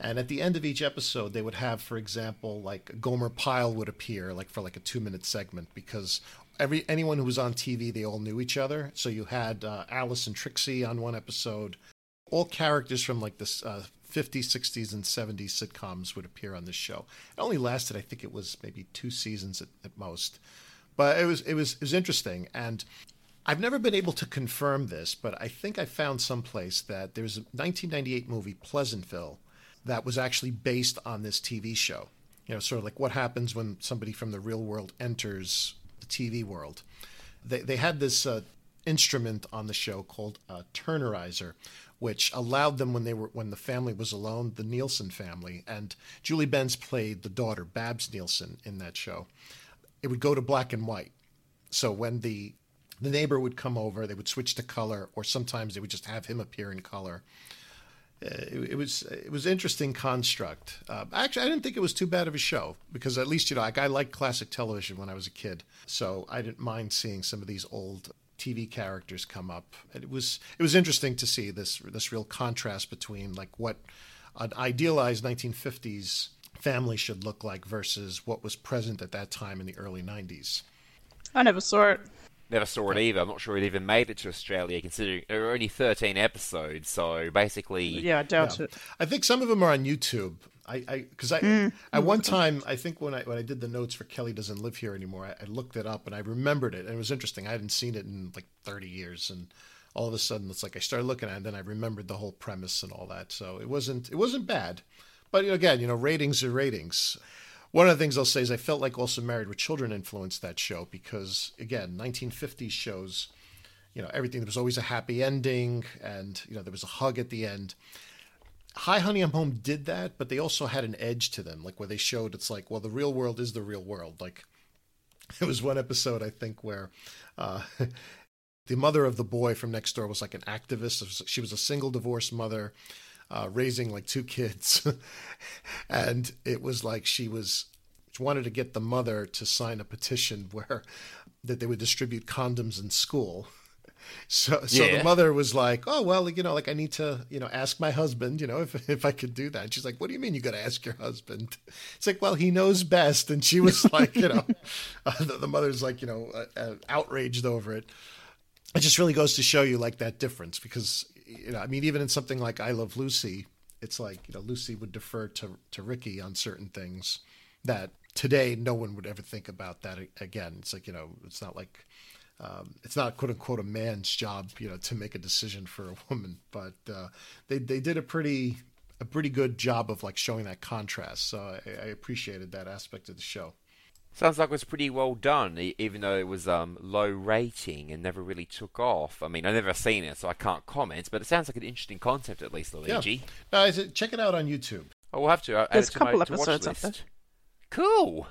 And at the end of each episode, they would have, for example, like Gomer Pyle would appear, like for like a two minute segment, because every anyone who was on TV, they all knew each other. So you had uh, Alice and Trixie on one episode. All characters from like this uh, 50s, 60s, and 70s sitcoms would appear on this show. It only lasted, I think it was maybe two seasons at, at most, but it was it was it was interesting. And I've never been able to confirm this, but I think I found someplace that there's a 1998 movie Pleasantville that was actually based on this TV show. You know, sort of like what happens when somebody from the real world enters the TV world. They they had this uh, instrument on the show called a turnerizer, which allowed them when they were when the family was alone, the Nielsen family, and Julie Benz played the daughter Babs Nielsen in that show. It would go to black and white. So when the the neighbor would come over, they would switch to color, or sometimes they would just have him appear in color. Uh, it, it, was it was interesting construct. Uh, actually, I didn't think it was too bad of a show because at least you know like I liked classic television when I was a kid, so I didn't mind seeing some of these old TV characters come up. It was it was interesting to see this this real contrast between like what an idealized 1950s family should look like versus what was present at that time in the early 90s. I never saw it. Never saw it either. I'm not sure it even made it to Australia, considering there were only 13 episodes. So basically, yeah, I doubt yeah. it. I think some of them are on YouTube. I because I, I mm. at one time I think when I when I did the notes for Kelly doesn't live here anymore, I, I, looked it up and I remembered it, and it was interesting. I hadn't seen it in like 30 years, and all of a sudden it's like I started looking at it, and then I remembered the whole premise and all that. So it wasn't it wasn't bad, but again, you know, ratings are ratings. One of the things I'll say is I felt like also Married with Children influenced that show because again, 1950s shows, you know, everything there was always a happy ending and you know there was a hug at the end. Hi Honey I'm Home did that, but they also had an edge to them, like where they showed it's like, well, the real world is the real world. Like [LAUGHS] it was one episode I think where uh, [LAUGHS] the mother of the boy from next door was like an activist. She was a single divorced mother uh, raising like two kids, [LAUGHS] and it was like she was she wanted to get the mother to sign a petition where that they would distribute condoms in school. [LAUGHS] So, so yeah. the mother was like, "Oh well, you know, like I need to, you know, ask my husband, you know, if [LAUGHS] if I could do that." And she's like, "What do you mean you got to ask your husband?" It's like, "Well, he knows best." And she was like, you know, uh, the, the, mother's like, you know, uh, uh, outraged over it. It just really goes to show you like that difference because you know, I mean, even in something like I Love Lucy, it's like you know, Lucy would defer to to Ricky on certain things that today no one would ever think about that again. It's like you know, it's not like um, it's not quote unquote a man's job, you know, to make a decision for a woman, but uh, they they did a pretty a pretty good job of like showing that contrast. So I, I appreciated that aspect of the show. Sounds like it was pretty well done, even though it was um, low rating and never really took off. I mean, I've never seen it, so I can't comment, but it sounds like an interesting concept, at least, Luigi. Yeah. Uh, check it out on YouTube. Oh, we'll have to. I'll There's a couple my, episodes up there. Cool.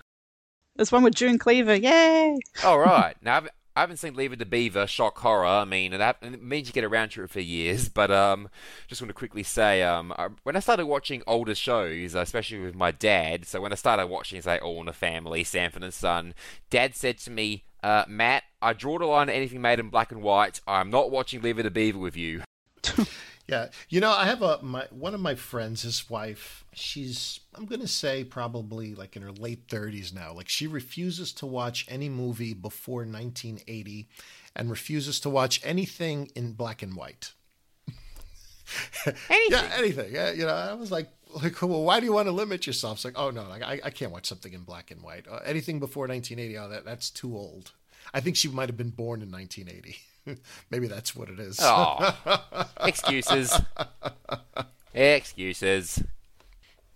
There's one with June Cleaver. Yay! All right. Now, I haven't seen Leave It to Beaver, shock horror. I mean, that it means you get around to it for years. But um, just want to quickly say, um, when I started watching older shows, especially with my dad, so when I started watching, say, All in the Family, Sanford and Son, Dad said to me, uh, Matt, I draw the line at anything made in black and white. I'm not watching Leave It to Beaver with you. [LAUGHS] Yeah, you know, I have a my one of my friends, his wife. She's I'm gonna say probably like in her late 30s now. Like she refuses to watch any movie before 1980, and refuses to watch anything in black and white. [LAUGHS] anything. yeah, anything. Yeah, you know, I was like, like, well, why do you want to limit yourself? It's like, oh no, like, I, I can't watch something in black and white. Uh, anything before 1980, oh, that that's too old. I think she might have been born in 1980. [LAUGHS] Maybe that's what it is. Oh, [LAUGHS] excuses. excuses.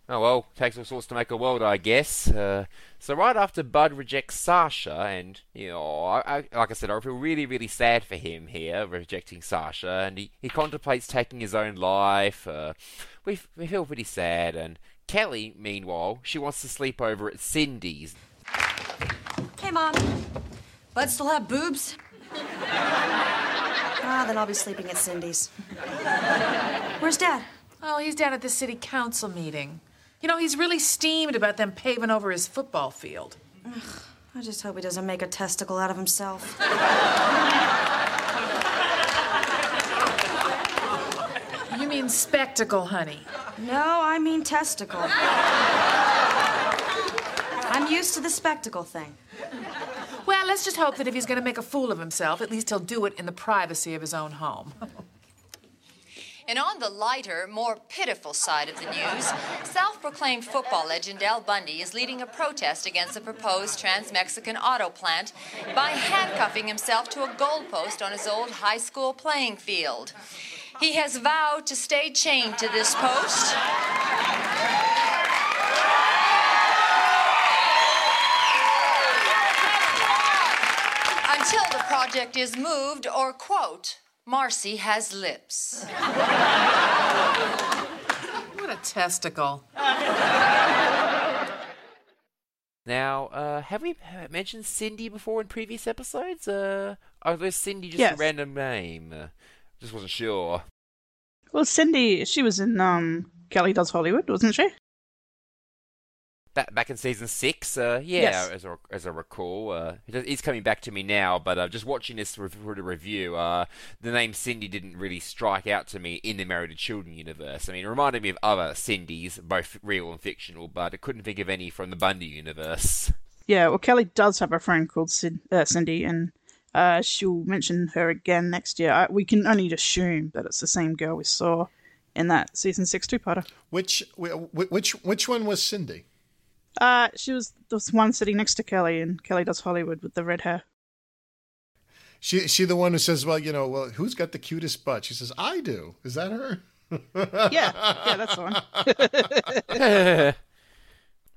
Oh well, takes all sorts to make a world, I guess. Uh, so right after Bud rejects Sasha, and you know, I, I, like I said, I feel really, really sad for him here, rejecting Sasha, and he, he contemplates taking his own life. Uh, we we feel pretty sad, and Kelly, meanwhile, she wants to sleep over at Cindy's. Hey, mom. Bud still have boobs? [LAUGHS] ah, then I'll be sleeping at Cindy's. Where's Dad? Oh, he's down at the city council meeting. You know, he's really steamed about them paving over his football field. Ugh, I just hope he doesn't make a testicle out of himself. You mean spectacle, honey? No, I mean testicle. I'm used to the spectacle thing. Let's just hope that if he's going to make a fool of himself, at least he'll do it in the privacy of his own home. [LAUGHS] And on the lighter, more pitiful side of the news, self proclaimed football legend Al Bundy is leading a protest against the proposed trans Mexican auto plant by handcuffing himself to a goalpost on his old high school playing field. He has vowed to stay chained to this post. Until the project is moved or, quote, Marcy has lips. What a testicle. Now, uh, have we uh, mentioned Cindy before in previous episodes? Uh, or was Cindy just Yes. a random name? Uh, just wasn't sure. Well, Cindy, she was in um, Kelly Does Hollywood, wasn't she? Back, back in season six, uh, yeah, Yes. as, I, as I recall, uh, it is coming back to me now. But uh, just watching this re- for review, uh, the name Cindy didn't really strike out to me in the Married to Children universe. I mean, it reminded me of other Cindys, both real and fictional, but I couldn't think of any from the Bundy universe. Yeah, well, Kelly does have a friend called Cid, uh, Cindy, and uh, she'll mention her again next year. I, we can only assume that it's the same girl we saw in that season six two-parter. Which which which one was Cindy? Uh, she was the one sitting next to Kelly, and Kelly Does Hollywood with the red hair. She she the one who says, "Well, you know, well, who's got the cutest butt?" She says, "I do." Is that her? yeah, yeah, that's the one. [LAUGHS] [LAUGHS]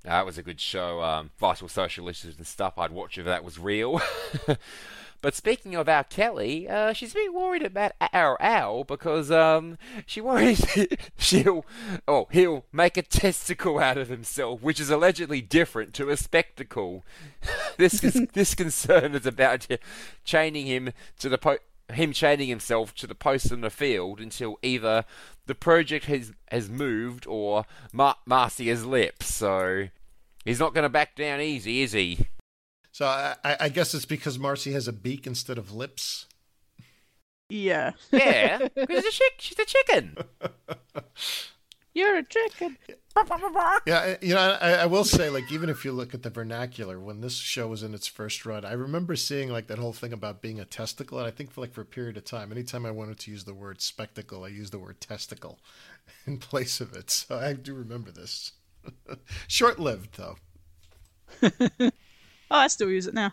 That was a good show. Um, Vital Social Issues and stuff. I'd watch if that was real. [LAUGHS] but speaking of our Kelly, uh, she's a bit worried about our Al because um, she worries [LAUGHS] she'll, oh, he'll make a testicle out of himself, which is allegedly different to a spectacle. [LAUGHS] this is, this concern is about chaining him to the po- him chaining himself to the post in the field until either the project has has moved or Mar- Marcy has lips. So he's not going to back down easy, is he? So I, I I guess it's because Marcy has a beak instead of lips. Yeah. Yeah, because [LAUGHS] a chick, she's a chicken. [LAUGHS] You're a chicken. Yeah, you know, I, I will say, like, even if you look at the vernacular, when this show was in its first run, I remember seeing like that whole thing about being a testicle, and I think for like for a period of time, anytime I wanted to use the word spectacle, I used the word testicle [LAUGHS] in place of it. So I do remember this. [LAUGHS] Short-lived, though. [LAUGHS] Oh, I still use it now.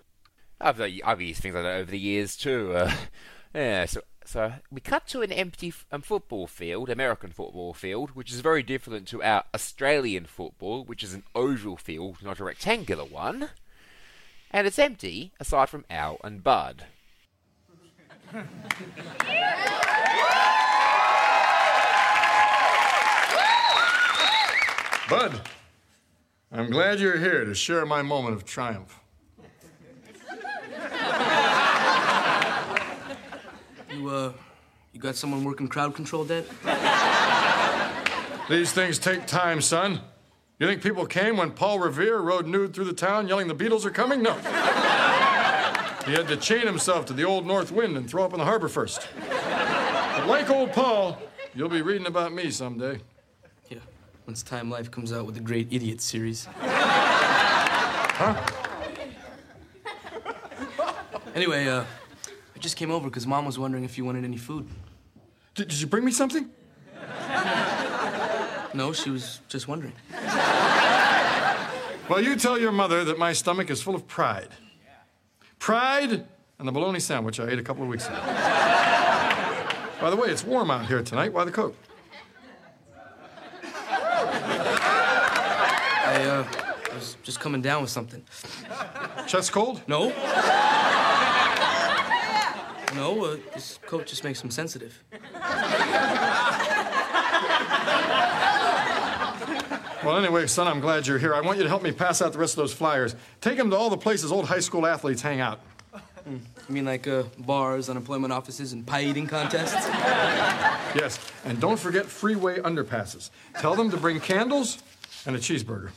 I've, uh, I've used things like that over the years too. Uh, [LAUGHS] yeah, so so we cut to an empty f- um, football field, American football field, which is very different to our Australian football, which is an oval field, not a rectangular one. And it's empty, aside from Al and Bud. Bud, I'm glad you're here to share my moment of triumph. You, uh, you got someone working crowd control dead? These things take time, son. You think people came when Paul Revere rode nude through the town yelling the Beatles are coming? No. he had to chain himself to the old north wind and throw up in the harbor first. But like old Paul, you'll be reading about me someday. Once Time Life comes out with the Great Idiot series. [LAUGHS] Huh? Anyway, uh, I just came over because Mom was wondering if you wanted any food. Did, did you bring me something? [LAUGHS] No, she was just wondering. Well, you tell your mother that my stomach is full of pride. Pride and the bologna sandwich I ate a couple of weeks ago. By the way, it's warm out here tonight. Why the coat? I, uh, I was just coming down with something. Chest cold? No. No, uh, this coat just makes him sensitive. Well, anyway, son, I'm glad you're here. I want you to help me pass out the rest of those flyers. Take them to all the places old high school athletes hang out. You mean like uh, bars, unemployment offices, and pie eating contests? Yes, and don't forget freeway underpasses. Tell them to bring candles and a cheeseburger.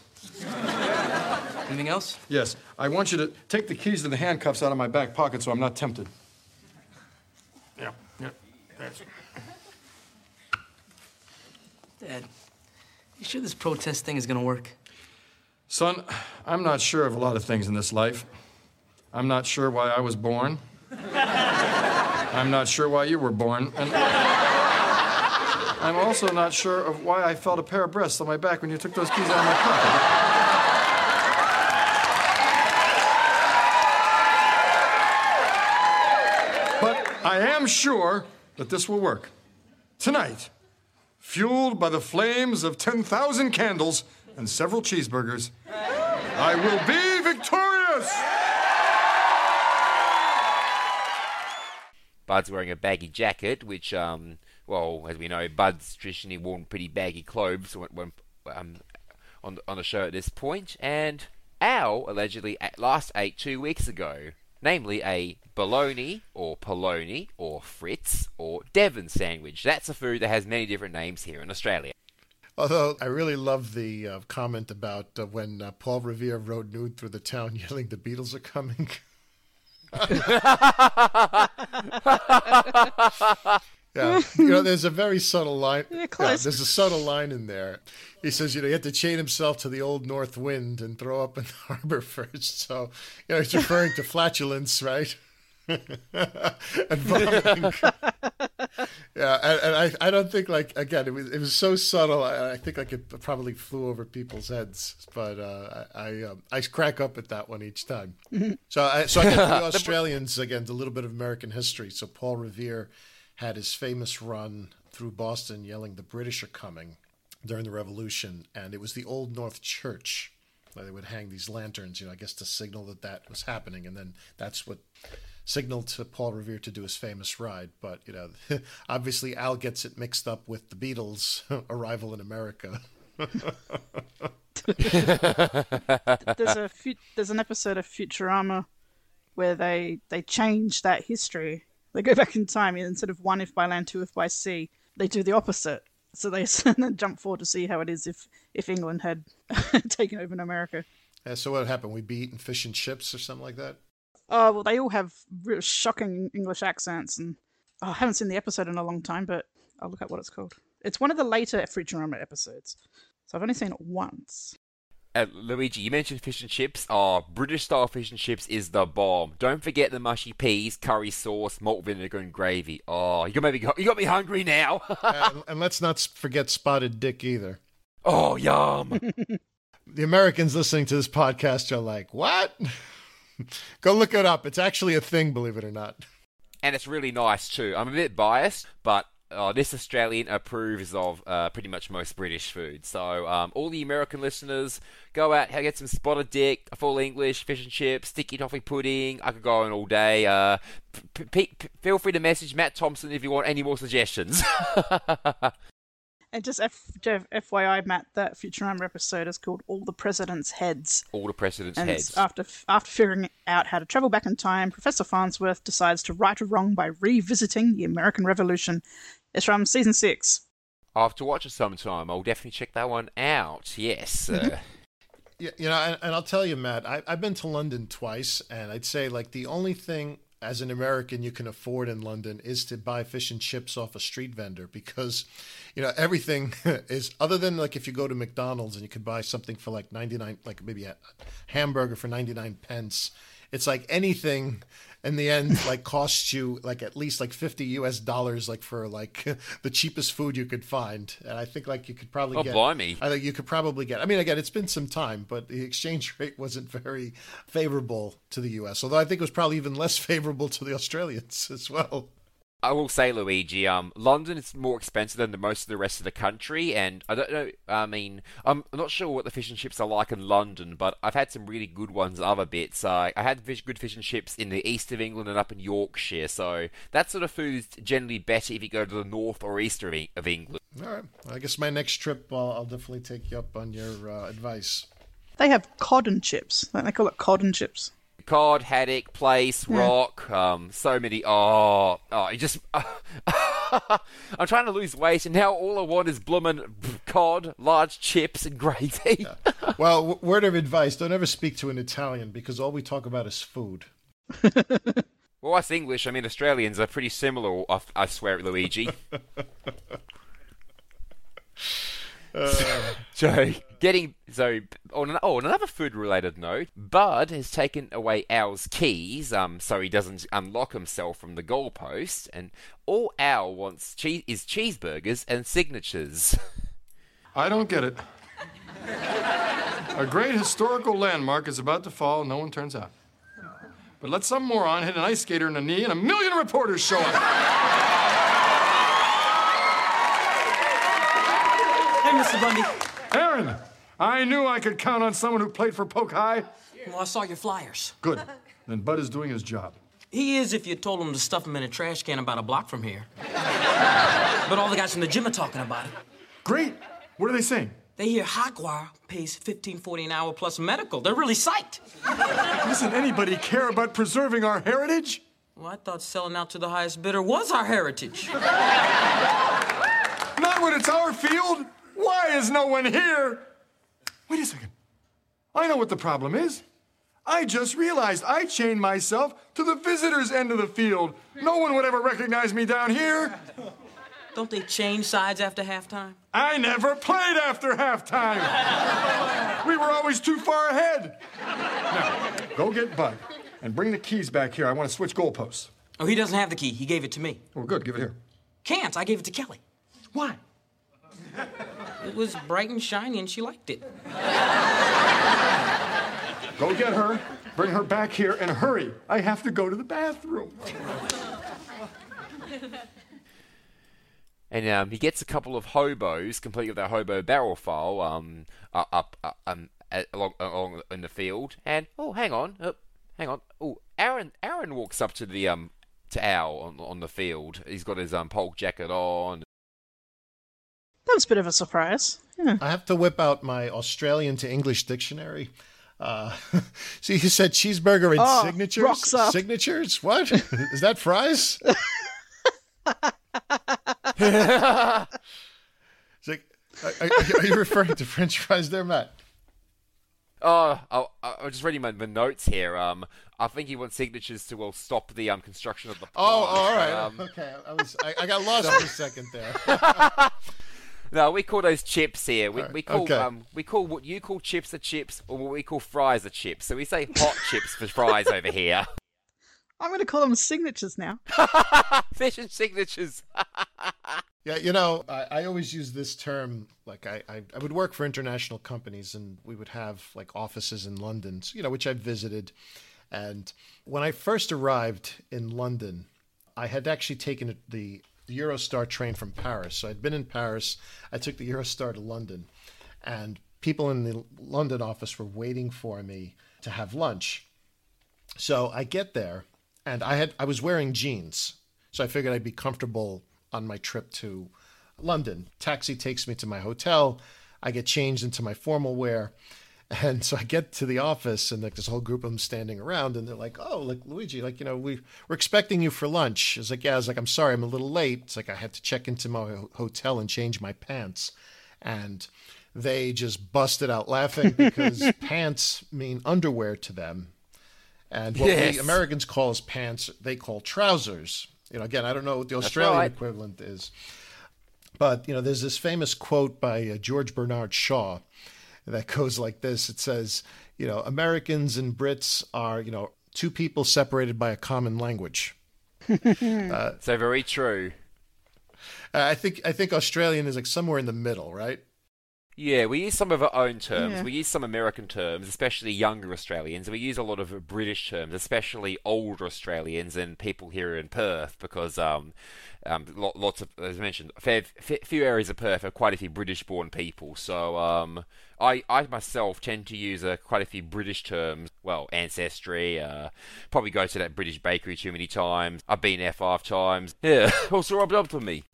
[LAUGHS] Anything else? Yes, I want you to take the keys to the handcuffs out of my back pocket so I'm not tempted. Yeah, yeah, that's Dad, you sure this protest thing is gonna work? Son, I'm not sure of a lot of things in this life. I'm not sure why I was born. [LAUGHS] I'm not sure why you were born. And I'm also not sure of why I felt a pair of breasts on my back when you took those keys out of my pocket. But I am sure that this will work. Tonight, fueled by the flames of 10,000 candles and several cheeseburgers, I will be victorious! Bud's wearing a baggy jacket, which, um, well, as we know, Bud's traditionally worn pretty baggy clothes when, when um, on on the show at this point, and Al allegedly last ate two weeks ago, namely a bologna or polony or Fritz or Devon sandwich. That's a food that has many different names here in Australia. Although I really love the uh, comment about uh, when uh, Paul Revere rode nude through the town [LAUGHS] yelling, "The Beatles are coming." [LAUGHS] [LAUGHS] yeah, you know, there's a very subtle line. Yeah, Yeah, there's a subtle line in there. He says, you know, he had to chain himself to the old north wind and throw up in the [LAUGHS] harbor first. So, you know, he's referring to flatulence, right? [LAUGHS] and vomiting. yeah, and, and I, I don't think like again it was it was so subtle. I, I think like it probably flew over people's heads, but uh, I I, um, I crack up at that one each time. So I so I got the [LAUGHS] Australians again, a little bit of American history. So Paul Revere had his famous run through Boston, yelling "The British are coming" during the Revolution, and it was the Old North Church. where They would hang these lanterns, you know, I guess to signal that that was happening, and then that's what signaled to Paul Revere to do his famous ride. But you know, [LAUGHS] obviously Al gets it mixed up with the Beatles' [LAUGHS] arrival in America. [LAUGHS] there's a there's an episode of Futurama where they they change that history. They go back in time and instead of one if by land, two if by sea, they do the opposite. So they then jump forward to see how it is if if England had taken over in America. Yeah, so what happened? We'd be eating fish and chips or something like that. Oh well, they all have real shocking English accents, and oh, I haven't seen the episode in a long time, but I'll look up what it's called. It's one of the later Futurama episodes, so I've only seen it once. Uh, Luigi, you mentioned fish and chips. Oh, British style fish and chips is the bomb. Don't forget the mushy peas, curry sauce, malt vinegar, and gravy. Oh, you got me, you got me hungry now. and, [LAUGHS] uh, and let's not forget Spotted Dick either. oh, yum. [LAUGHS] The Americans listening to this podcast are like, "What?" [LAUGHS] [LAUGHS] Go look it up. It's actually a thing, believe it or not. and it's really nice too. I'm a bit biased, but uh, this Australian approves of uh, pretty much most British food. So um, all the American listeners, go out, get some spotted dick, a full English, fish and chips, sticky toffee pudding. I could go on all day. Uh, p- p- p- feel free to message Matt Thompson if you want any more suggestions. [LAUGHS] And just F- Jeff, FYI, Matt, that Futurama episode is called "All the President's Heads." all the president's and heads. it's after after figuring out how to travel back in time, Professor Farnsworth decides to right a wrong by revisiting the American Revolution. It's from season six. I'll have to watch it sometime. I'll definitely check that one out. Yes. Uh, Yeah, you know, and, and I'll tell you, Matt, I, I've been to London twice, and I'd say like the only thing as an American you can afford in London is to buy fish and chips off a street vendor because, you know, everything [LAUGHS] is other than like if you go to McDonald's and you could buy something for like ninety nine, like maybe a hamburger for ninety nine pence. It's like anything in the end like costs you like at least like 50 US dollars like for like [LAUGHS] the cheapest food you could find and I think like you could probably Oh, get blimey. I think you could probably get I mean again it's been some time but the exchange [LAUGHS] rate wasn't very favorable to the US although I think it was probably even less [LAUGHS] favorable to the Australians as well I will say, Luigi, um, London is more expensive than the most of the rest of the country, and I don't know. I mean, I'm not sure what the fish and chips are like in London, but I've had some really good ones other bits. Uh, I had fish, good fish and chips in the east of England and up in Yorkshire, so that sort of food is generally better if you go to the north or east of, of England. all right I guess my next trip uh, I'll definitely take you up on your uh, advice They have cod and chips. Like they call it cod and chips. Cod, haddock, plaice, Yeah. rock, um, so many. Oh, oh, it just. [LAUGHS] I'm trying to lose weight, and now all I want is bloomin' cod, large chips, and gravy. well w- word of advice don't ever speak to an Italian because all we talk about is food [LAUGHS] well, us English, I mean, Australians are pretty similar. I, I swear, Luigi. [LAUGHS] [LAUGHS] so getting so on, an, oh, on another food-related note, Bud has taken away Al's keys, um, so he doesn't unlock himself from the goalpost, and all Al wants cheese is cheeseburgers and signatures. I don't get it. A great historical landmark is about to fall, and no one turns out. But let some moron hit an ice skater in the knee, and a million reporters show up. Mr. Bundy. Aaron, I knew I could count on someone who played for Polk High. Well, I saw your flyers. Good. Then Bud is doing his job. He is if you told him to stuff him in a trash can about a block from here. but all the guys from the gym are talking about it. Great. What are they saying? They hear Jaguar pays fifteen forty an hour plus medical. They're really psyched. Doesn't anybody care about preserving our heritage? Well, I thought selling out to the highest bidder was our heritage. Not when it's our field. Why is no one here? Wait a second. I know what the problem is. I just realized I chained myself to the visitors' end of the field. No one would ever recognize me down here. Don't they change sides after halftime? I never played after halftime. we were always too far ahead. Now, go get Bud and bring the keys back here. I want to switch goalposts. Oh, he doesn't have the key. He gave it to me. Oh, good. Give it here. Can't. I gave it to Kelly. Why? It was bright and shiny, and she liked it. Go get her, bring her back here, and hurry. I have to go to the bathroom. And um, he gets a couple of hobos, complete with their hobo barrel file, um, uh, up, uh, um, uh, along, along in the field. And oh, hang on, uh, hang on. Oh, Aaron, Aaron walks up to the um, to Al on on the field. He's got his um polk jacket on. That was a bit of a surprise. Yeah. I have to whip out my Australian to English dictionary. Uh, [LAUGHS] see, you said cheeseburger and Oh, signatures. rocks up. Signatures? What [LAUGHS] is that? Fries? [LAUGHS] It's like, are, are- are you referring to French fries there, Matt? Oh, I, I I was just reading my, my notes here. Um, I think he wants signatures to well stop the um construction of the. Oh, all right. Um, okay, I was I, I got lost for a second there. No, we call those chips here. We, we call okay. um we call what you call chips are chips, or what we call fries are chips. So we say hot [LAUGHS] chips for fries over here. I'm going to call them signatures now. [LAUGHS] Fish and signatures. [LAUGHS] Yeah, you know, I, I always use this term. Like, I, I, I would work for international companies, and we would have like offices in London, so, you know, which I've visited. And when I first arrived in London, I had actually taken the, the Eurostar train from Paris. So I'd been in Paris. I took the Eurostar to London, and people in the London office were waiting for me to have lunch. So I get there, and I had I was wearing jeans, so I figured I'd be comfortable on my trip to London. Taxi takes me to my hotel. I get changed into my formal wear. [LAUGHS] And so I get to the office, and like this whole group of them standing around, and they're like, "Oh, like Luigi, like you know, we we're expecting you for lunch." It's like, "Yeah." I was like, "I'm sorry, I'm a little late." It's like I had to check into my ho- hotel and change my pants, and they just busted out laughing because [LAUGHS] pants mean underwear to them, and what Yes. we Americans call as pants, they call trousers. You know, again, I don't know what the Australian right. equivalent is. But, you know, there's this famous quote by uh, George Bernard Shaw that goes like this It says, you know, Americans and Brits are, you know, two people separated by a common language. [LAUGHS] uh, so very true. I think I think Australian is like somewhere in the middle, right? Yeah, we use some of our own terms. Yeah. We use some American terms, especially younger Australians. We use a lot of British terms, especially older Australians and people here in Perth, because um, um, lo- lots of, as I mentioned, a fair, few areas of Perth have quite a few British-born people. So um, I, I myself tend to use uh, quite a few British terms. Well, ancestry. Uh, probably go to that British bakery too many times. I've been there five times. Yeah, [LAUGHS] also rubbed up for me.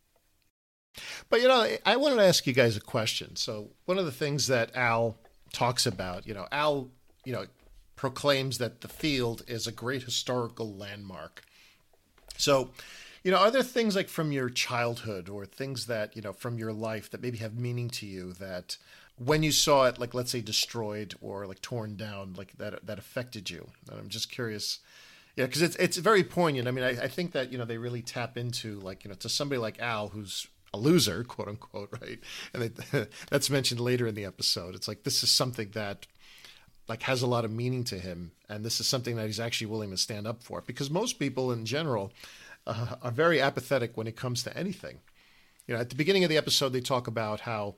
But you know, I wanted to ask you guys a question. So one of the things that Al talks about, you know, Al, you know, proclaims that the field is a great historical landmark. So, you know, are there things like from your childhood or things that, you know, from your life that maybe have meaning to you that when you saw it, like let's say destroyed or like torn down, like that that affected you? And I'm just curious. Yeah, because it's it's very poignant. I mean, I, I think that you know they really tap into like you know to somebody like Al who's a loser, [LAUGHS] quote unquote, right? And they, [LAUGHS] that's mentioned later in the episode. It's like this is something that like has a lot of meaning to him, and this is something that he's actually willing to stand up for. Because most people in general uh, are very apathetic when it comes to anything. You know, at the beginning of the episode, they talk about how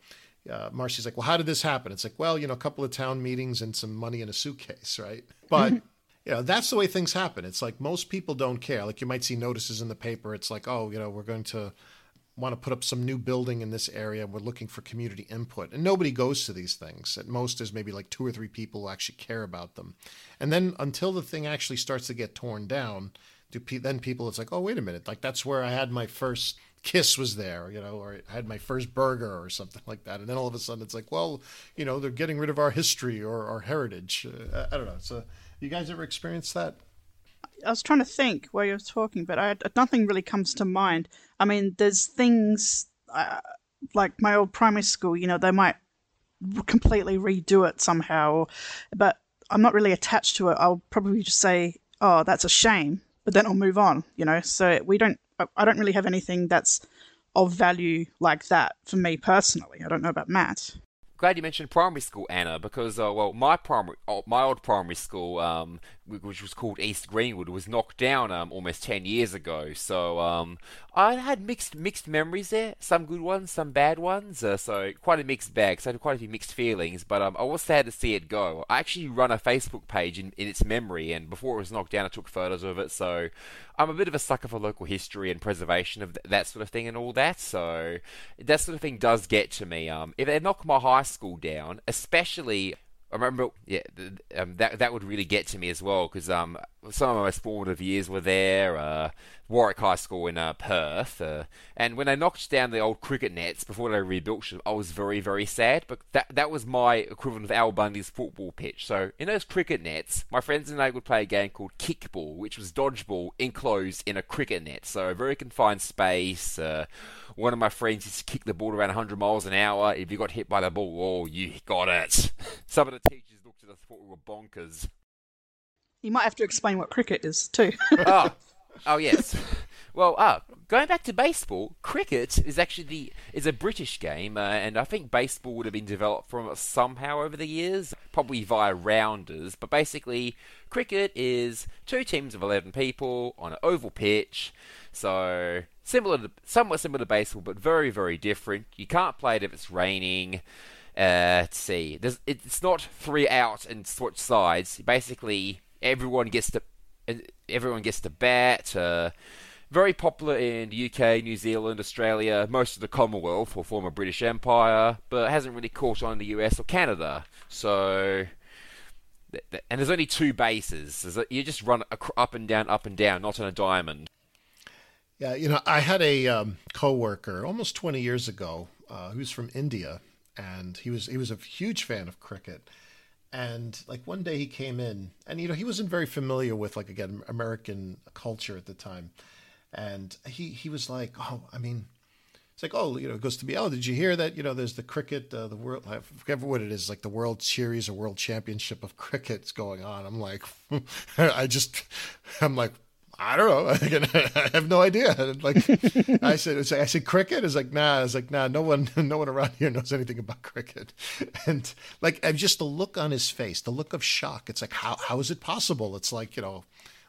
uh, Marcy's like, "Well, how did this happen?" It's like, "Well, you know, a couple of town meetings and some money in a suitcase, right?" [LAUGHS] But you know, that's the way things happen. It's like most people don't care. Like you might see notices in the paper. It's like, "Oh, you know, we're going to." Want to put up some new building in this area. We're looking for community input. And nobody goes to these things. At most, there's maybe like two or three people who actually care about them. And then until the thing actually starts to get torn down, do pe- then people, it's like, oh, wait a minute. Like that's where I had my first kiss was there, you know, or I had my first burger or something [LAUGHS] like that. And then all of a sudden it's like, well, you know, they're getting rid of our history or our heritage. Uh, I don't know. So you guys ever experienced that? I was trying to think while you were talking, but I, nothing really comes to mind. I mean, there's things uh, like my old primary school. You know, they might completely redo it somehow, but I'm not really attached to it. I'll probably just say, "Oh, that's a shame," but then I'll move on. You know, so we don't. I don't really have anything that's of value like that for me personally. I don't know about Matt glad you mentioned primary school, Anna, because uh, well, my primary, oh, my old primary school, um, which was called East Greenwood, was knocked down um, almost ten years ago. So um, I had mixed mixed memories there. Some good ones, some bad ones. Uh, so quite a mixed bag. So I had quite a few mixed feelings. But um, I was sad to see it go. I actually run a Facebook page in, in its memory, and before it was knocked down, I took photos of it. So I'm a bit of a sucker for local history and preservation of th- that sort of thing and all that. So that sort of thing does get to me. Um, if they knock my high school down, especially I remember, yeah, um, that that would really get to me as well because um, some of my formative years were there. Uh, Warwick High School in uh, Perth, uh, and when they knocked down the old cricket nets before they rebuilt them, I was very very sad. But that that was my equivalent of Al Bundy's football pitch. So in those cricket nets, my friends and I would play a game called kickball, which was dodgeball enclosed in a cricket net. So a very confined space. Uh, one of my friends used to kick the ball around 100 miles an hour. If you got hit by the ball, oh, you got it. Some of the teachers looked at us thought we were bonkers. You might have to explain what cricket is too. [LAUGHS] oh, [LAUGHS] oh yes. Well, uh, going back to baseball, cricket is actually the is a British game, uh, and I think baseball would have been developed from it somehow over the years, probably via rounders. But basically, cricket is two teams of eleven people on an oval pitch. So similar, to, somewhat similar to baseball, but very, very different. You can't play it if it's raining. Uh, let's see. There's, it's not three out and switch sides. Basically, everyone gets to everyone gets to bat. Uh, very popular in the UK, New Zealand, Australia, most of the Commonwealth or former British Empire, but hasn't really caught on in the US or Canada. So, and there's only two bases. You just run up and down, up and down, not on a diamond. Yeah, you know, I had a um, coworker almost 20 years ago uh, who's from India, and he was he was a huge fan of cricket. And like one day he came in, and you know he wasn't very familiar with like again American culture at the time, and he he was like, oh, I mean, it's like, oh, you know, it goes to me, oh, did you hear that? You know, there's the cricket, uh, the world, I forget what it is, like the World Series or World Championship of [LAUGHS] cricket's going on. I'm like, [LAUGHS] I just, I'm like, I don't know. [LAUGHS] I have no idea. Like I said, I said cricket. Is like nah. It's like nah. No one, [LAUGHS] no one around here knows anything about cricket. [LAUGHS] And like I just the look on his face, the look of shock. It's like how how is it possible? It's like you know,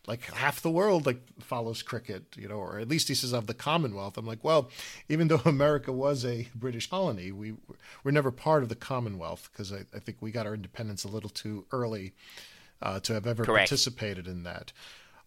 like half the world like follows cricket, you know, or at least he says of the Commonwealth. I'm like, well, even though America was a British colony, we were never part of the Commonwealth because I, I think we got our independence a little too early uh, to have ever Correct. participated in that.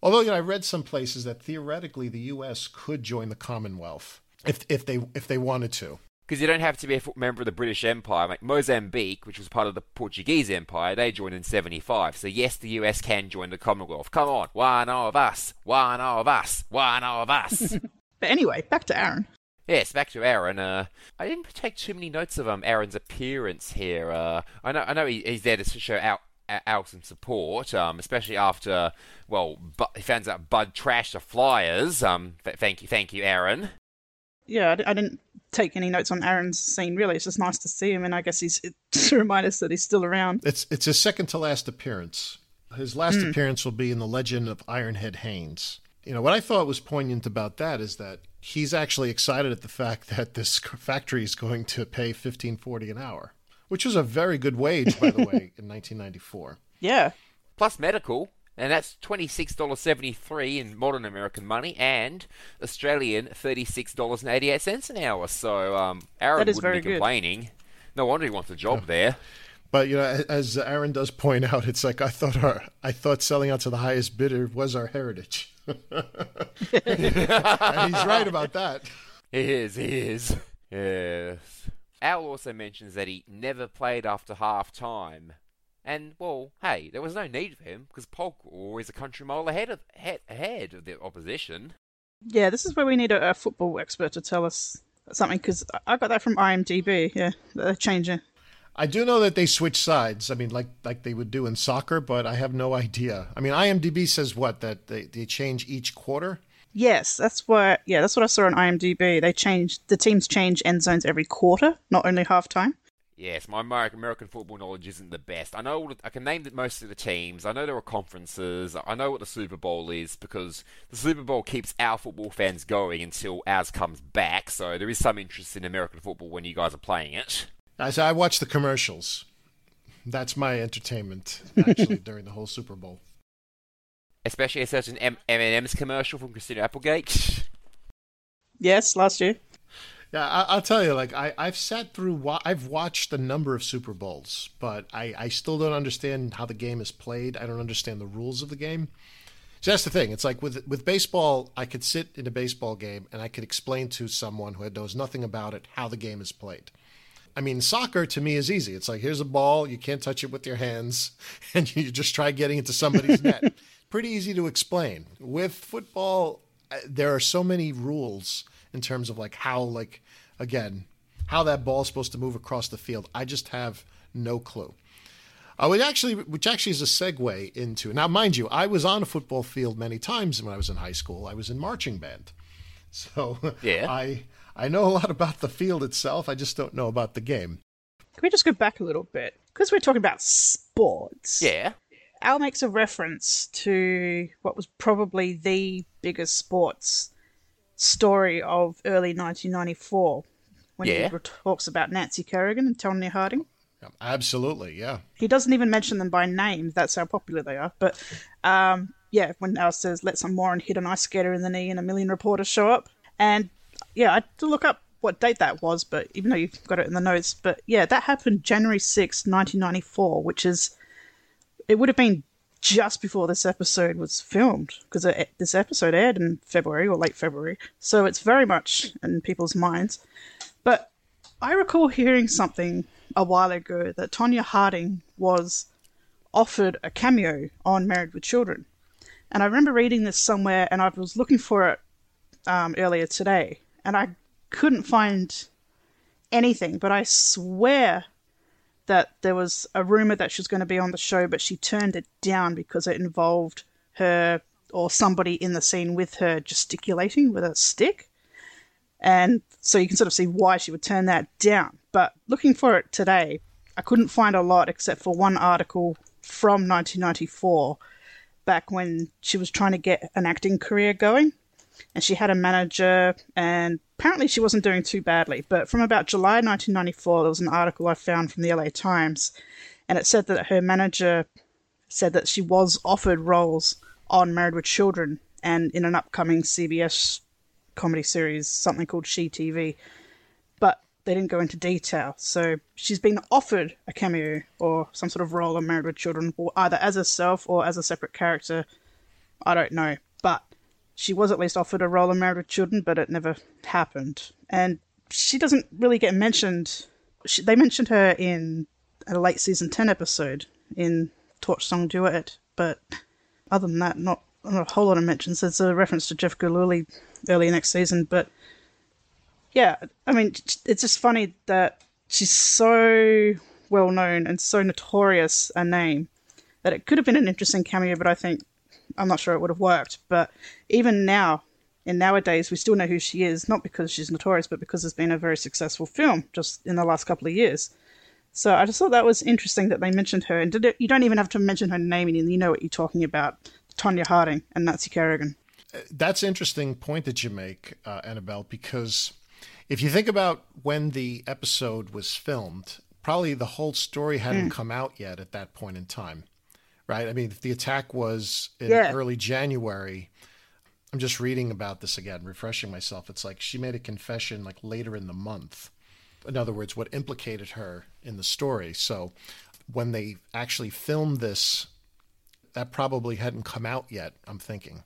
Although you know, I read some places that theoretically the U.S. could join the Commonwealth if if they if they wanted to. Because you don't have to be a member of the British Empire. Like Mozambique, which was part of the Portuguese Empire, they joined in 75. So yes, the US can join the Commonwealth. Come on, one of us, one of us, one of us. [LAUGHS] but anyway, back to Aaron. Yes, back to Aaron. Uh, I didn't take too many notes of um, Aaron's appearance here. Uh, I know, I know he, he's there to show out out some support, um, especially after well, he finds out Bud trashed the Flyers. Um, th- thank you, thank you, Aaron. Yeah, I, didn't take any notes on Aaron's scene. Really, it's just nice to see him, and I guess he's [LAUGHS] to remind us that he's still around. It's it's his second to last appearance. His last mm. appearance will be in the Legend of Ironhead Haynes. You know what I thought was poignant about that is that he's actually excited at the fact that this factory is going to pay fifteen forty an hour, which was a very good wage, by the way, [LAUGHS] in 1994. Yeah. Plus medical, and that's twenty six dollars seventy three in modern American money, and Australian thirty six dollars and eighty eight cents an hour. So um, Aaron That is wouldn't very be good. complaining. No wonder he wants a job there. But you know, as Aaron does point out, it's like I thought our I thought selling out to the highest bidder was our heritage. [LAUGHS] [LAUGHS] and he's right about that. He is, he is. Yes. Al also mentions that he never played after half time. And, well, hey, there was no need for him because Polk was always a country mile ahead of, ahead, ahead of the opposition. Yeah, this is where we need a, a football expert to tell us something because I got that from IMDb. Yeah, they're changing. I do know that they switch sides. I mean, like like they would do in soccer, but I have no idea. I mean, IMDb says what that they, they change each quarter. Yes, that's what. Yeah, that's what I saw on IMDb. They changed the teams change end zones every quarter, not only halftime. Yes, my American American football knowledge isn't the best. I know all the, I can name most of the teams. I know there are conferences. I know what the Super Bowl is because the Super Bowl keeps our football fans going until ours comes back. So there is some interest in American football when you guys are playing it. I say I watch the commercials. That's my entertainment actually [LAUGHS] during the whole Super Bowl. Especially a certain M- M&M's commercial from Christina Applegate. [LAUGHS] Yes, last year. Yeah, I, I'll tell you. Like I, I've sat through. wa- I've watched a number of Super Bowls, but I, I still don't understand how the game is played. I don't understand the rules of the game. So that's the thing. It's like with with baseball, I could sit in a baseball game and I could explain to someone who knows nothing about it how the game is played. I mean, soccer to me is easy. It's like here's a ball, you can't touch it with your hands, [LAUGHS] and you just try getting it to somebody's [LAUGHS] net. Pretty easy to explain. With football, uh, there are so many rules in terms of like how, like again, how that ball's supposed to move across the field. I just have no clue. Uh, which actually, which actually is a segue into now, mind you, I was on a football field many times when I was in high school. I was in marching band, [LAUGHS] so Yeah. I I know a lot about the field itself. I just don't know about the game. Can we just go back a little bit? Because we're talking about sports. Yeah. Al makes a reference to what was probably the biggest sports story of early 1994 when Yeah. he talks about Nancy Kerrigan and Tonya Harding. Absolutely, yeah. He doesn't even mention them by name. That's how popular they are. But um, yeah, when Al says, let some moron hit an ice skater in the knee and a million reporters show up. And yeah, I had to look up what date that was, but even though you've got it in the notes. But yeah, that happened January sixth, 1994, which is, it would have been just before this episode was filmed because this episode aired in February or late February. So it's very much in people's minds. But I recall hearing something a while ago that Tonya Harding was offered a cameo on Married with Children. And I remember reading this somewhere and I was looking for it um, earlier today and I couldn't find anything, but I swear that there was a rumor that she was going to be on the show, but she turned it down because it involved her or somebody in the scene with her gesticulating with a stick. And so you can sort of see why she would turn that down. But looking for it today, I couldn't find a lot except for one article from 1994, back when she was trying to get an acting career going. And she had a manager, and apparently she wasn't doing too badly. But from about July 1994, there was an article I found from the LA Times, and it said that her manager said that she was offered roles on Married with Children and in an upcoming CBS comedy series, something called She TV. But they didn't go into detail. So she's been offered a cameo or some sort of role on Married with Children, or either as herself or as a separate character. I don't know. But she was at least offered a role in Married with Children, but it never happened. And she doesn't really get mentioned. She, they mentioned her in a late season 10 episode in Torch Song Duet, but other than that, not, not a whole lot of mentions. There's a reference to Jeff Gillooly early next season, but yeah, I mean, it's just funny that she's so well known and so notorious a name that it could have been an interesting cameo, but I think I'm not sure it would have worked. But even now, in nowadays, we still know who she is, not because she's notorious, but because it's been a very successful film just in the last couple of years. So I just thought that was interesting that they mentioned her, and did it, you don't even have to mention her name, and you know what you're talking about: Tonya Harding and Nancy Kerrigan. that's an interesting point that you make, uh, Annabelle, because if you think about when the episode was filmed, probably the whole story hadn't Mm. come out yet at that point in time, right? I mean, if the attack was in Yeah. early January. I'm just reading about this again, refreshing myself. It's like she made a confession like later in the month. In other words, what implicated her in the story. So when they actually filmed this, that probably hadn't come out yet, I'm thinking.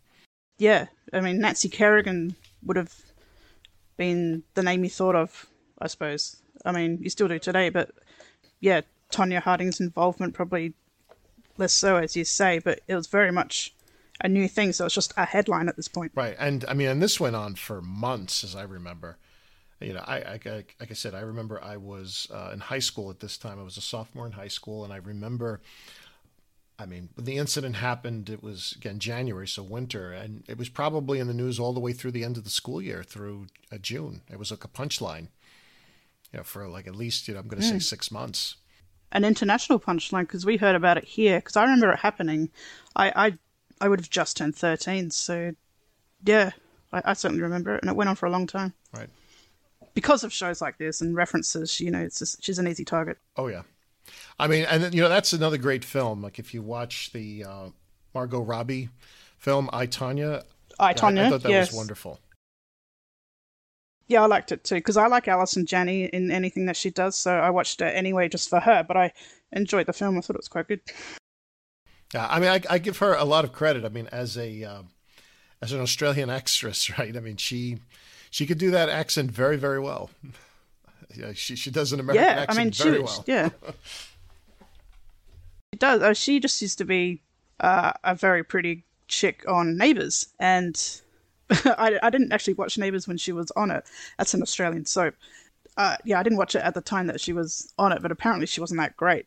Yeah, I mean Nancy Kerrigan would have been the name you thought of, I suppose. I mean, you still do today, but yeah, Tonya Harding's involvement probably less so, as you say, but it was very much a new thing, so it's just a headline at this point. Right. And I mean, and this went on for months, as I remember. You know, I, I like I said, I remember I was uh, in high school at this time. I was a sophomore in high school, and I remember. I mean, when the incident happened, it was again January, so winter, and it was probably in the news all the way through the end of the school year, through uh, June. It was like a punchline, you know, for like at least you know I'm going to say Mm. six months. An international punchline because we heard about it here. Because I remember it happening. I I, I would have just turned thirteen, so yeah, I, I certainly remember it, and it went on for a long time. Right. Because of shows like this and references, you know, it's just, she's an easy target. Oh yeah, I mean, and you know that's another great film. Like if you watch the uh, Margot Robbie film "I Tanya," I, yeah, Tonya, I thought that yes. was wonderful. Yeah, I liked it too because I like Allison Janney in anything that she does. So I watched it anyway just for her. But I enjoyed the film. I thought it was quite good. Yeah, I mean, I, I give her a lot of credit. I mean, as a uh, as an Australian actress, [LAUGHS] right? I mean, she she could do that accent very, very well. [LAUGHS] Yeah, she she does an American yeah, I mean, she very well. yeah. [LAUGHS] She does. Uh, she just used to be uh, a very pretty chick on Neighbours, and [LAUGHS] I, I didn't actually watch Neighbours when she was on it. That's an Australian soap. Uh, yeah, I didn't watch it at the time that she was on it, but apparently she wasn't that great.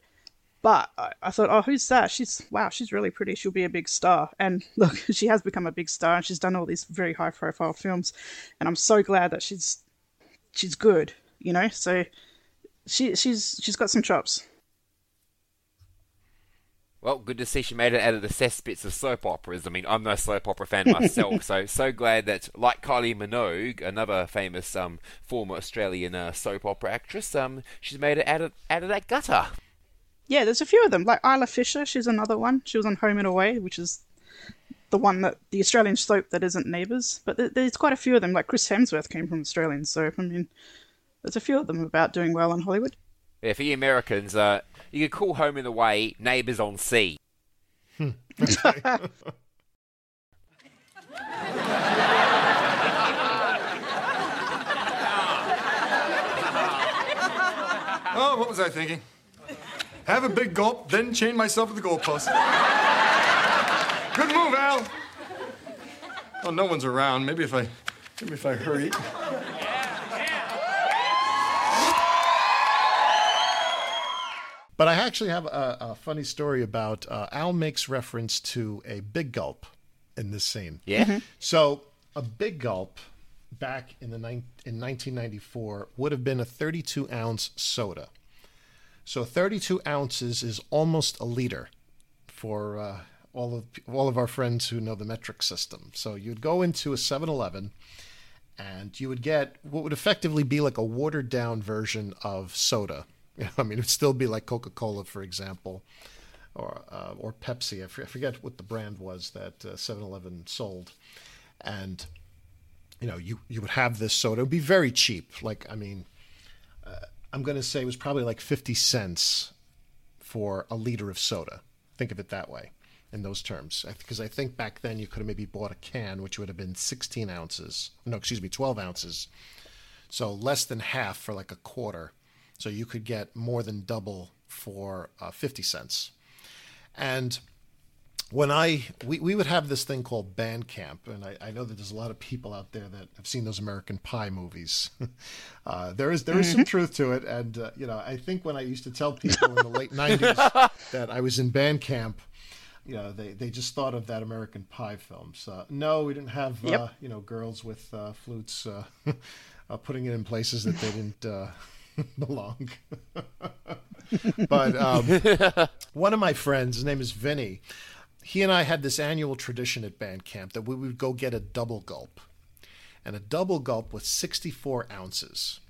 But I, I thought, oh, who's that? She's wow, she's really pretty. She'll be a big star. And [LAUGHS] look, she has become a big star, and she's done all these very high-profile films. And I'm so glad that she's she's good. You know, so she she's she's got some chops. Well, good to see she made it out of the cesspits of soap operas. I mean, I'm no soap opera fan [LAUGHS] myself, so so glad that, like Kylie Minogue, another famous um, former Australian uh, soap opera actress, um, she's made it out of out of that gutter. Yeah, there's a few of them. Like Isla Fisher, she's another one. She was on Home and Away, which is the one that the Australian soap that isn't Neighbours. But there, there's quite a few of them. Like Chris Hemsworth came from Australian soap. I mean, there's a few of them about doing well in Hollywood. Yeah, for you Americans, uh, you could call Home and Away Neighbours on Sea. [LAUGHS] Oh, what was I thinking? Have a big gulp, then chain myself to the goalpost. Good move, Al. Oh, no one's around. Maybe if I, maybe if I hurry. But I actually have a, a funny story about uh, Al makes reference to a big gulp in this scene. Yeah? Mhm. So a big gulp back in the nine, in 1994 would have been a 32 ounce soda. So 32 ounces is almost a liter for uh, all of all of our friends who know the metric system. So you'd go into a 7-Eleven and you would get what would effectively be like a watered down version of soda. [LAUGHS] I mean, it would still be like Coca Cola, for example, or uh, or Pepsi. I forget what the brand was that uh, 7-Eleven sold, and you know, you you would have this soda. It would be very cheap. Like, I mean, uh, I'm going to say it was probably like 50 cents for a liter of soda. Think of it that way in those terms. Because I think back then you could have maybe bought a can, which would have been 16 ounces. No, excuse me, 12 ounces. So less than half for like a quarter. So you could get more than double for uh, 50 cents. And when I we, we would have this thing called band camp, and I, I know that there's a lot of people out there that have seen those American Pie movies. [LAUGHS] uh, there is there is some Mhm. truth to it, and uh, you know I think when I used to tell people in the late [LAUGHS] '90s that I was in band camp, you know they, they just thought of that American Pie film. So no, we didn't have uh, Yep. you know girls with uh, flutes uh, [LAUGHS] uh, putting it in places that they didn't uh, [LAUGHS] belong. [LAUGHS] but um, [LAUGHS] one of my friends, his name is Vinny. he and I had this annual tradition at band camp that we would go get a double gulp. And a double gulp was 64 ounces.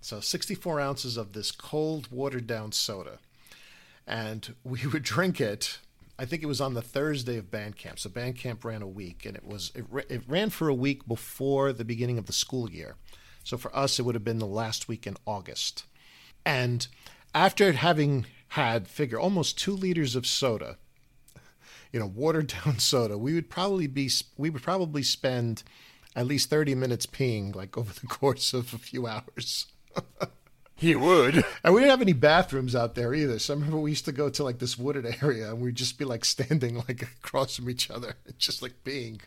So 64 ounces of this cold, watered down soda. And we would drink it. I think it was on the Thursday of band camp. So band camp ran a week, and it was it, it ran for a week before the beginning of the school year. So for us, it would have been the last week in August. And after having had figure almost two liters of soda, you know, watered [LAUGHS] down soda, we would probably be we would probably spend at least thirty minutes peeing like over the [LAUGHS] course of a few hours. [LAUGHS] He would. And we didn't have any bathrooms out there either. So I remember we used to go to like this wooded area and we'd just be like standing like across from each other, just like peeing.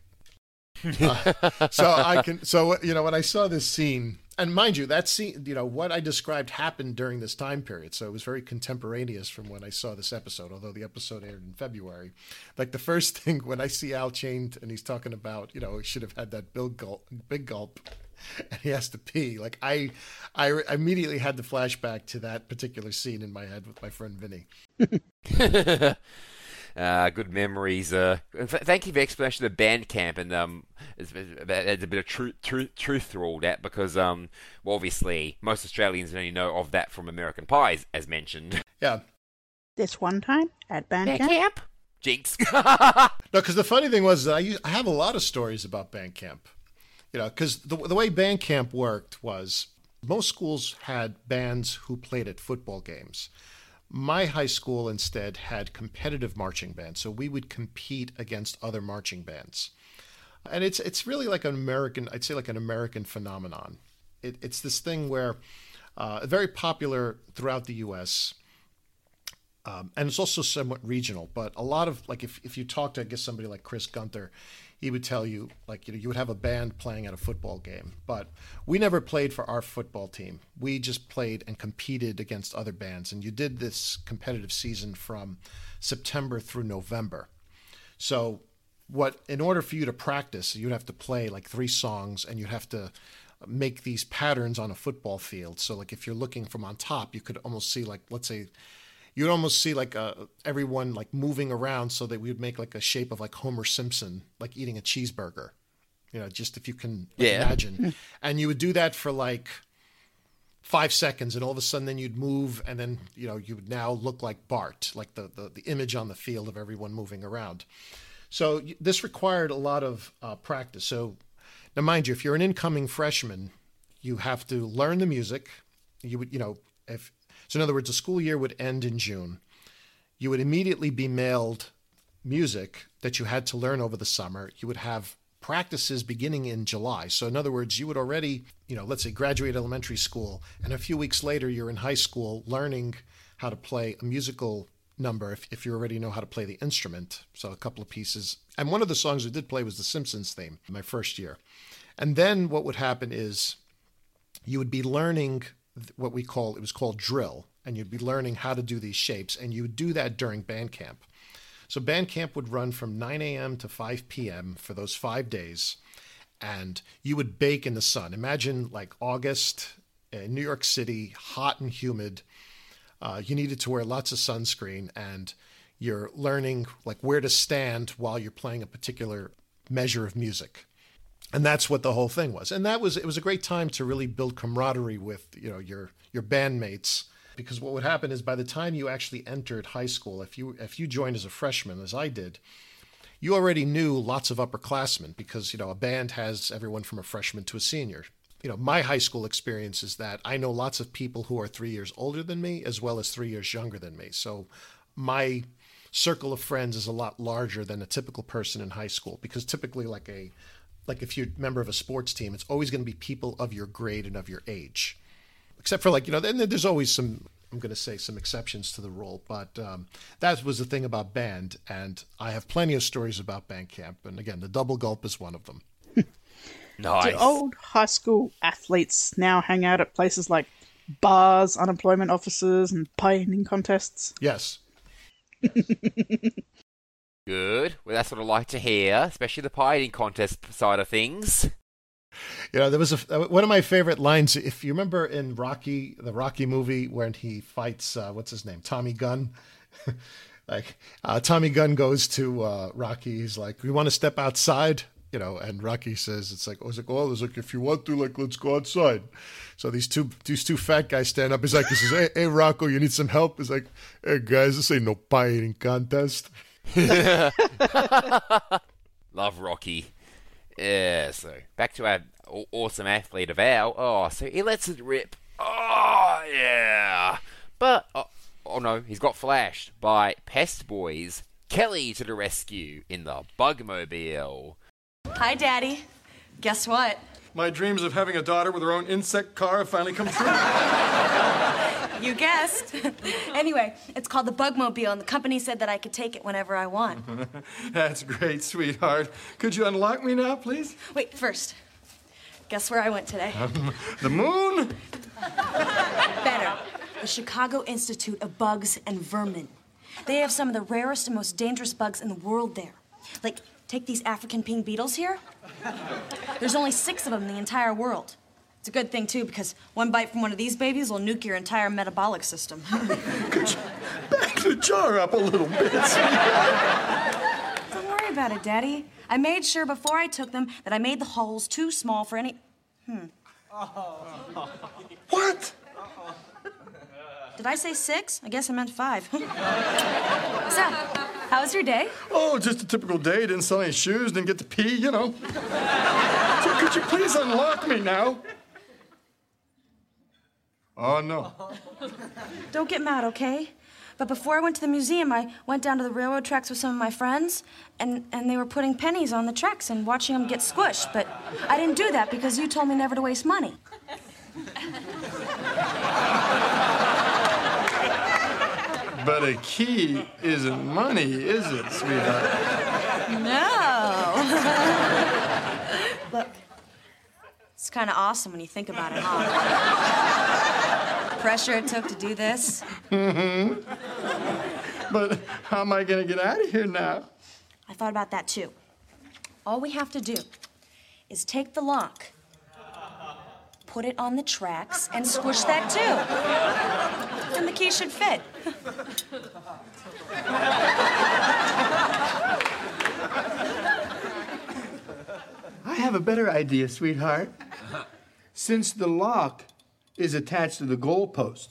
[LAUGHS] So I can, so, you know, when I saw this scene, and mind you, that scene, you know, what I described happened during this time period. So it was very contemporaneous from when I saw this episode, although the episode aired in February. Like the first [LAUGHS] thing when I see Al chained and he's talking about, you know, he should have had that big gulp, big [LAUGHS] gulp and he has to pee. Like I, I immediately had the flashback to that particular scene in my head with my friend Vinny. Uh, good memories. Uh, thank you for the explanation of Bandcamp, and um, there's a bit of truth, truth, truth through all that because um, well, obviously most Australians only know of that from American Pies, as mentioned. Yeah. This one time at Bandcamp. Bandcamp. Jinx. [LAUGHS] no, because the funny thing was, that I, used, I have a lot of stories about Bandcamp. You know, because the the way Bandcamp worked was most schools had bands who played at football games. My high school instead had competitive marching bands, so we would compete against other marching bands. And it's it's really like an American, I'd say like an American phenomenon. It, it's this thing where uh, very popular throughout the U.S. Um, and it's also somewhat regional. But a lot of like if if you talk to I guess somebody like Chris Gunther, he would tell you like you know you would have a band playing at a football game. But we never played for our football team. We just played and competed against other bands. And you did this competitive season from september through november. So what in order for you to practice you'd have to play like three songs and you'd have to make these patterns on a football field. So like if you're looking from on top you could almost see like let's say you'd almost see like uh, everyone like moving around so that we would make like a shape of like Homer Simpson, like eating a cheeseburger. You know, just if you can Yeah. imagine. [LAUGHS] and you would do that for like five seconds, and all of a sudden, then you'd move, and then you know you would now look like Bart, like the the, the image on the field of everyone moving around. So this required a lot of uh, practice. So now, mind you, if you're an incoming freshman, you have to learn the music. You would, you know, if so, in other words, the school year would end in June. You would immediately be mailed music that you had to learn over the summer. You would have practices beginning in July. So, in other words, you would already, you know, let's say graduate elementary school, and a few weeks later, you're in high school learning how to play a musical number if, if you already know how to play the instrument. So, a couple of pieces. And one of the songs we did play was the Simpsons theme my first year. And then what would happen is you would be learning what we call it was called drill and you'd be learning how to do these shapes and you would do that during band camp so band camp would run from 9 a.m to 5 p.m for those five days and you would bake in the sun. Imagine like august in new york city hot and humid. Uh, you needed to wear lots of sunscreen and you're learning like where to stand while you're playing a particular measure of music and that's what the whole thing was. And that was it was a great time to really build camaraderie with you know your your bandmates. Because what would happen is by the time you actually entered high school if you if you joined as a freshman as i did you already knew lots of upperclassmen because you know a band has everyone from a freshman to a senior. You know my high school experience is that i know lots of people who are three years older than me as well as three years younger than me. So my circle of friends is a lot larger than a typical person in high school because typically like a like if you're a member of a sports team, it's always going to be people of your grade and of your age. Except for like, you know, then there's always some, I'm going to say some exceptions to the rule, but um, that was the thing about band. And I have plenty of stories about band camp. And again, the double gulp is one of them. [LAUGHS] nice. Do old high school athletes now hang out at places like bars, unemployment offices, and painting contests? Yes. [LAUGHS] Good. Well, that's what I like to hear, especially the pie eating contest side of things. You know, there was a, one of my favorite lines. If you remember in Rocky, the Rocky movie, when he fights, uh, what's his name, Tommy Gunn. [LAUGHS] like uh, Tommy Gunn goes to uh, Rocky. He's like, "We want to step outside." You know, and Rocky says, "It's like, oh, it's like, oh, it's like, if you want to, like, let's go outside." So these two, these two fat guys stand up. He's like, he says, "Hey, hey, Rocco, you need some help?" He's like, "Hey, guys, this ain't no pie eating contest." [LAUGHS] Love Rocky. Yeah, so back to our awesome athlete of Al. Oh, so he lets it rip. Oh, yeah. But, oh, oh no, he's got flashed by Pest Boys. Kelly to the rescue in the Bugmobile. Hi, Daddy. Guess what? My dreams of having a daughter with her own insect car have finally come true. [LAUGHS] You guessed. [LAUGHS] anyway, it's called the Bugmobile, and the company said that I could take it whenever I want. [LAUGHS] That's great, sweetheart. Could you unlock me now, please? Wait, first, guess where I went today? Um, the moon? [LAUGHS] Better. The Chicago Institute of Bugs and Vermin. They have some of the rarest and most dangerous bugs in the world there. Like, take these African pink beetles here. There's only six of them in the entire world. It's a good thing, too, because one bite from one of these babies will nuke your entire metabolic system. [LAUGHS] Could you Back the jar up a little bit. Don't worry about it, Daddy. I made sure before I took them that I made the holes too small for any. Hmm. [LAUGHS] What? Did I say six? I guess I meant five. [LAUGHS] so, how was your day? Oh, just a typical day. Didn't sell any shoes, didn't get to pee, you know. So could you please unlock me now? Oh, no. [LAUGHS] Don't get mad, okay? But before I went to the museum, I went down to the railroad tracks with some of my friends, and, and they were putting pennies on the tracks and watching them get squished. But I didn't do that because you told me never to waste money. [LAUGHS] But a key isn't money, is it, sweetheart? No. [LAUGHS] Kind of awesome when you think about it, huh? [LAUGHS] Pressure it took to do this. Mm-hmm. But how am I to get out of here now? I thought about that too. All we have to do is take the lock, put it on the tracks, and squish that too. And the key should fit. [LAUGHS] have a better idea, sweetheart. Since the lock is attached to the goalpost,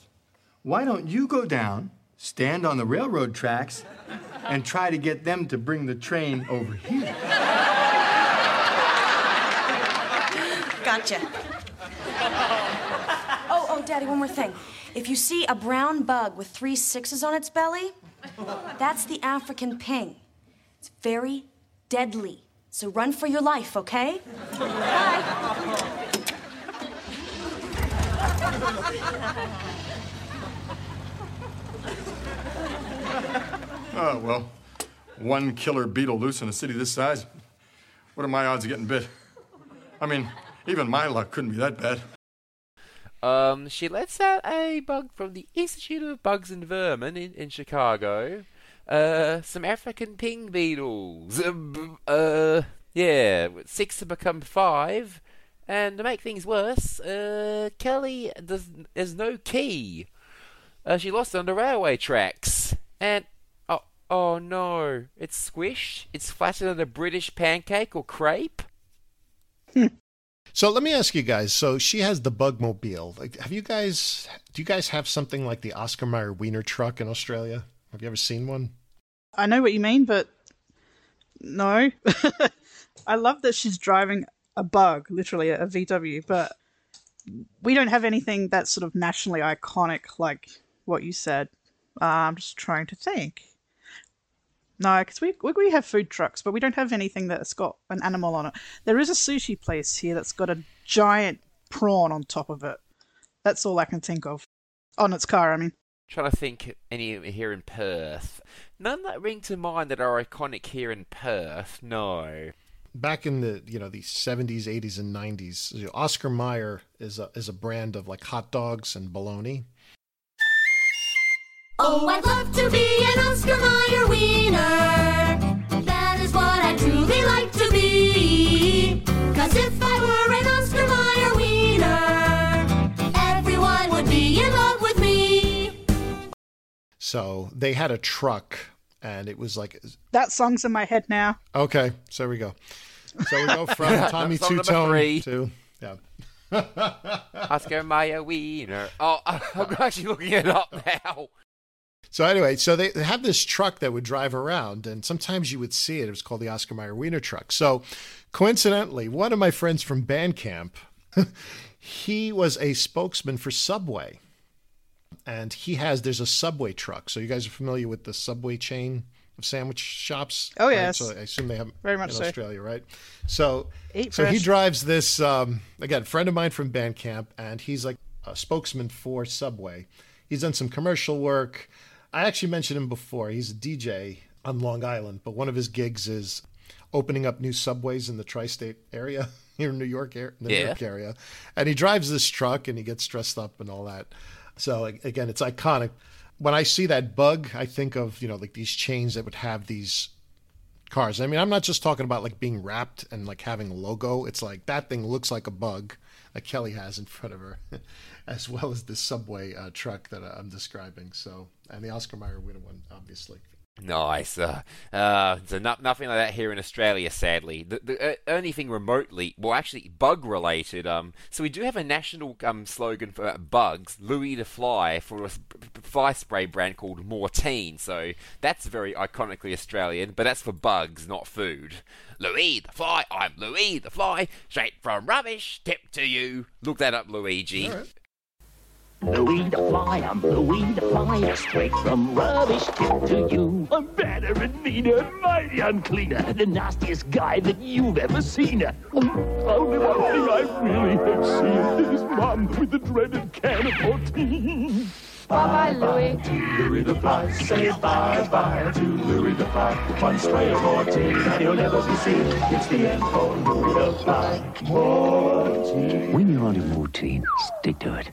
why don't you go down, stand on the railroad tracks, and try to get them to bring the train over here? Gotcha. Oh, oh, Daddy, one more thing. If you see a brown bug with three sixes on its belly, that's the African ping. It's very deadly. So run for your life, okay? Bye. [LAUGHS] Oh, well, one killer beetle loose in a city this size. What are my odds of getting bit? I mean, even my luck couldn't be that bad. Um, she lets out a bug from the Institute of Bugs and Vermin in, in Chicago. Uh, some African ping beetles. Uh, uh, yeah, six have become five. And to make things worse, uh, Kelly does there's no key. Uh, she lost it on the railway tracks. And oh, oh no, it's squished. It's flatter than a British pancake or crepe. So let me ask you guys. So she has the Bugmobile. Like, have you guys? Do you guys have something like the Oscar Mayer Wiener truck in Australia? Have you ever seen one? I know what you mean, but no. [LAUGHS] I love that she's driving a bug, literally a VW, but we don't have anything that's sort of nationally iconic like what you said. Uh, I'm just trying to think. No, because we, we we have food trucks, but we don't have anything that's got an animal on it. There is a sushi place here that's got a giant prawn on top of it. That's all I can think of. On its car, I mean. Trying to think any here in Perth. None that ring to mind that are iconic here in Perth. No. Back in the you know the seventies, eighties, and nineties, you know, Oscar Mayer is a is a brand of like hot dogs and bologna. Oh, I'd love to be an Oscar Mayer wiener. That is what I truly like to be. Cause if I were an Oscar Mayer So they had a truck and it was like That song's in my head now. okay. So there we go. So we go from [LAUGHS] Tommy Song Two Tone to yeah. [LAUGHS] Oscar Mayer Wiener. Oh, [LAUGHS] I'm actually looking it up now. So anyway, so they they have this truck that would drive around, and sometimes you would see it. It was called the Oscar Mayer Wiener truck. So, coincidentally, one of my friends from Bandcamp, he was a spokesman for Subway, and he has there's a Subway truck. So you guys are familiar with the Subway chain of sandwich shops? Oh, right? yes. So I assume they have Very much in so. Australia, right? So Eat so he drives this um, again, friend of mine from Bandcamp, and he's like a spokesman for Subway. He's done some commercial work. I actually mentioned him before. He's a DJ on Long Island, but one of his gigs is opening up new subways in the tri-state area [LAUGHS] here in New York, ar- the New Yeah. York area. And he drives this truck and he gets dressed up and all that. So again, it's iconic. When I see that bug, I think of you know like these chains that would have these cars. I mean, I'm not just talking about like being wrapped and like having a logo. It's like that thing looks like a bug that Kelly has in front of her, [LAUGHS] as well as this subway uh, truck that I'm describing. So, and the Oscar Mayer wiener one, obviously. Nice. Uh, uh, so no, nothing like that here in Australia, sadly. The, the uh, only thing remotely, well, actually, bug related. Um, so we do have a national um slogan for uh, bugs, Louis the Fly, for a fly spray brand called Mortein. So that's very iconically Australian, but that's for bugs, not food. Louis the Fly, I'm Louis the Fly, straight from rubbish, tip to you. Look that up, Luigi. Louis the Fly, I'm Louis the Fly, straight from rubbish tip to you. I'm badder and meaner and mighty uncleaner, the nastiest guy that you've ever seen. Oh, Only one thing I really hate seeing is Mom with the dreaded can of Mortein. Bye-bye, Louis. Louis the Fly, say bye-bye to Louis the Fly. One spray of Mortein and you'll never be seen. It's the end for Louis the Fly. Mortein. When you're on a routine, stick to it.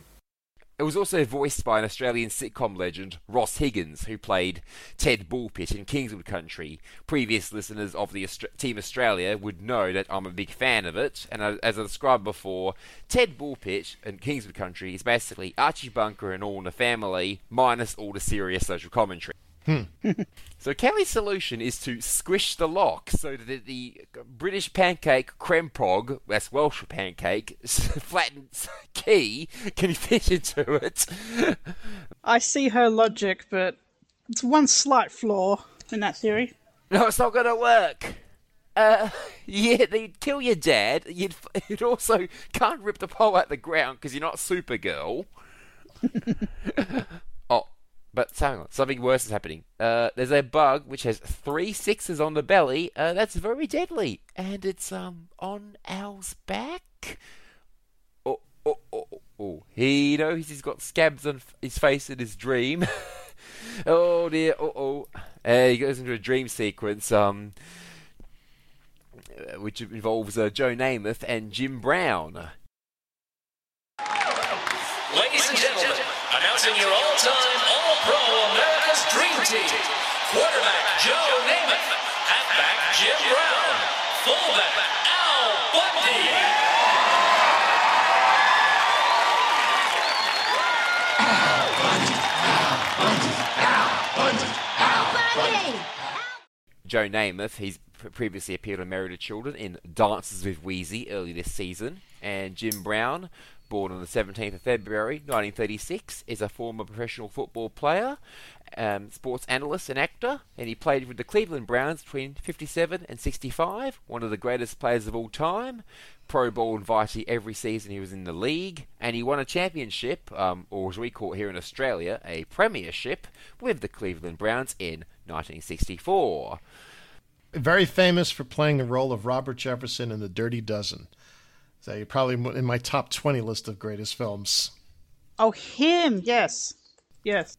It was also voiced by an Australian sitcom legend, Ross Higgins, who played Ted Bullpitt in Kingswood Country. Previous listeners of the Austra- Team Australia would know that I'm a big fan of it, and as- I described before, Ted Bullpitt in Kingswood Country is basically Archie Bunker and All in the Family, minus all the serious social commentary. [LAUGHS] So Kelly's solution is to squish the lock so that the British pancake creme prog, that's Welsh pancake, [LAUGHS] flattened [LAUGHS] key can fit into it. I see her logic, but it's one slight flaw in that theory. No, it's not going to work. Uh, yeah, they'd kill your dad. You'd, you'd also can't rip the pole out of the ground because you're not Supergirl. But hang on, something worse is happening. Uh, there's a bug which has three sixes on the belly. Uh, that's very deadly, and it's um on Al's back. Oh, oh, oh, oh, oh. He knows he's got scabs on his face in his dream. [LAUGHS] oh dear. Oh, oh. Uh, he goes into a dream sequence. Um uh, which involves uh, Joe Namath and Jim Brown. Ladies and gentlemen, announcing your fullback Al Bundy. Joe Namath, he's previously appeared on Married to Children in Dances with Weezy early this season. And Jim Brown, born on the 17th of February 1936, is a former professional football player, um, sports analyst, and actor. And he played with the Cleveland Browns between 57 and 65, one of the greatest players of all time. Pro Bowl invitee every season he was in the league, and he won a championship, um, or as we call it here in Australia, a premiership, with the Cleveland Browns in 1964. Very famous for playing the role of Robert Jefferson in The Dirty Dozen. So you're probably in my top 20 list of greatest films. Oh, him, yes. Yes.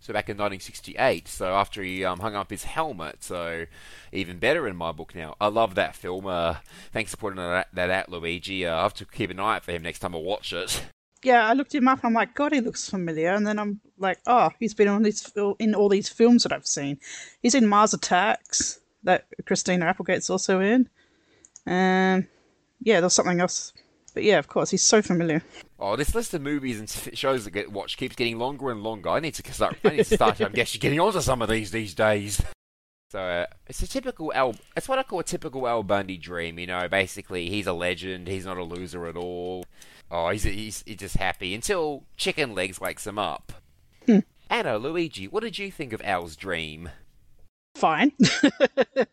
So back in 1968, so after he um, hung up his helmet, so even better in my book now. I love that film. Uh, thanks for putting that, that out, Luigi. Uh, I have to keep an eye out for him next time I watch it. Yeah, I looked him up. I'm like, God, he looks familiar. And then I'm like, oh, he's been on these fil- in all these films that I've seen. He's in Mars Attacks that Christina Applegate's also in. Um, yeah, there's something else, but yeah, of course, he's so familiar. Oh, this list of movies and shows that get watched keeps getting longer and longer. I need to start. I need to start. I guess getting [LAUGHS] onto some of these these days. So uh, it's a typical Al. It's what I call a typical Al Bundy dream. You know, basically he's a legend. He's not a loser at all. Oh, he's he's, he's just happy until Chicken Legs wakes him up. Anna, Luigi, what did you think of Al's dream? Fine. [LAUGHS] uh,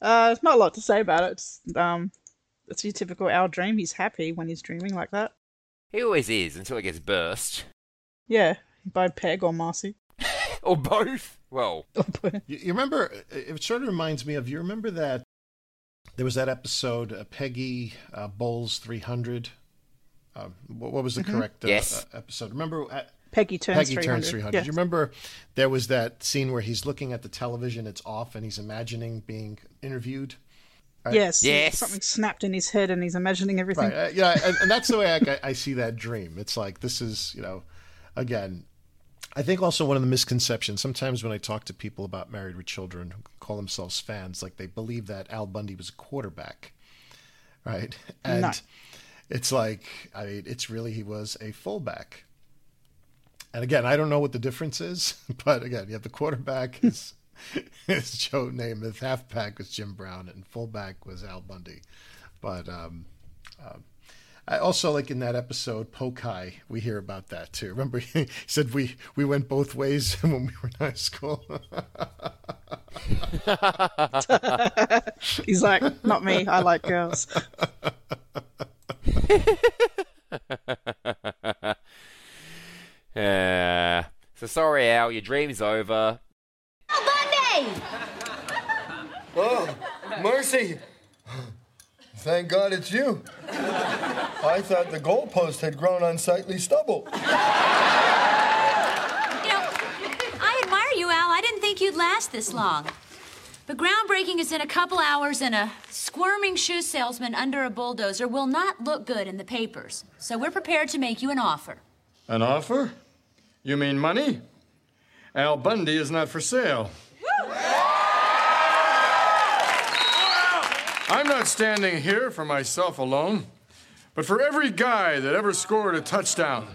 there's not a lot to say about it. It's, um, it's your typical Al dream. He's happy when he's dreaming like that. He always is until it gets burst. Yeah, by Peg or Marcy. [LAUGHS] or both. Well, [LAUGHS] You, you remember? It sort of reminds me of. You remember that there was that episode, uh, Peggy uh, Bowles 300. Uh, what, what was the Mhm. correct uh, Yes. uh, episode? Remember? Uh, Peggy turns Peggy 300. turns 300. Yes. You remember there was that scene where he's looking at the television, it's off, and he's imagining being interviewed? Right? Yes. Something snapped in his head and he's imagining everything. Right. Uh, yeah, and, and that's the way I, I see that dream. It's like this is, you know, again, I think also one of the misconceptions. Sometimes when I talk to people about Married with Children who call themselves fans, like they believe that Al Bundy was a quarterback, right? And No. it's like, I mean, it's really he was a fullback. And again, I don't know what the difference is, [LAUGHS] but again, you have the quarterback is, [LAUGHS] is Joe Namath, halfback was Jim Brown, and fullback was Al Bundy. But um, um, I also like in that episode, Polk High, we hear about that too. Remember, [LAUGHS] he said we we went both ways [LAUGHS] when we were in high school. He's like, not me. I like girls. Uh, so sorry, Al, your dream's over. [LAUGHS] Oh, Mercy! Thank God it's you. I thought the goalpost had grown unsightly stubble. You know, I admire you, Al. I didn't think you'd last this long. But groundbreaking is in a couple hours, and a squirming shoe salesman under a bulldozer will not look good in the papers. So we're prepared to make you an offer. An offer? You mean money? Al Bundy is not for sale. I'm not standing here for myself alone, but for every guy that ever scored a touchdown.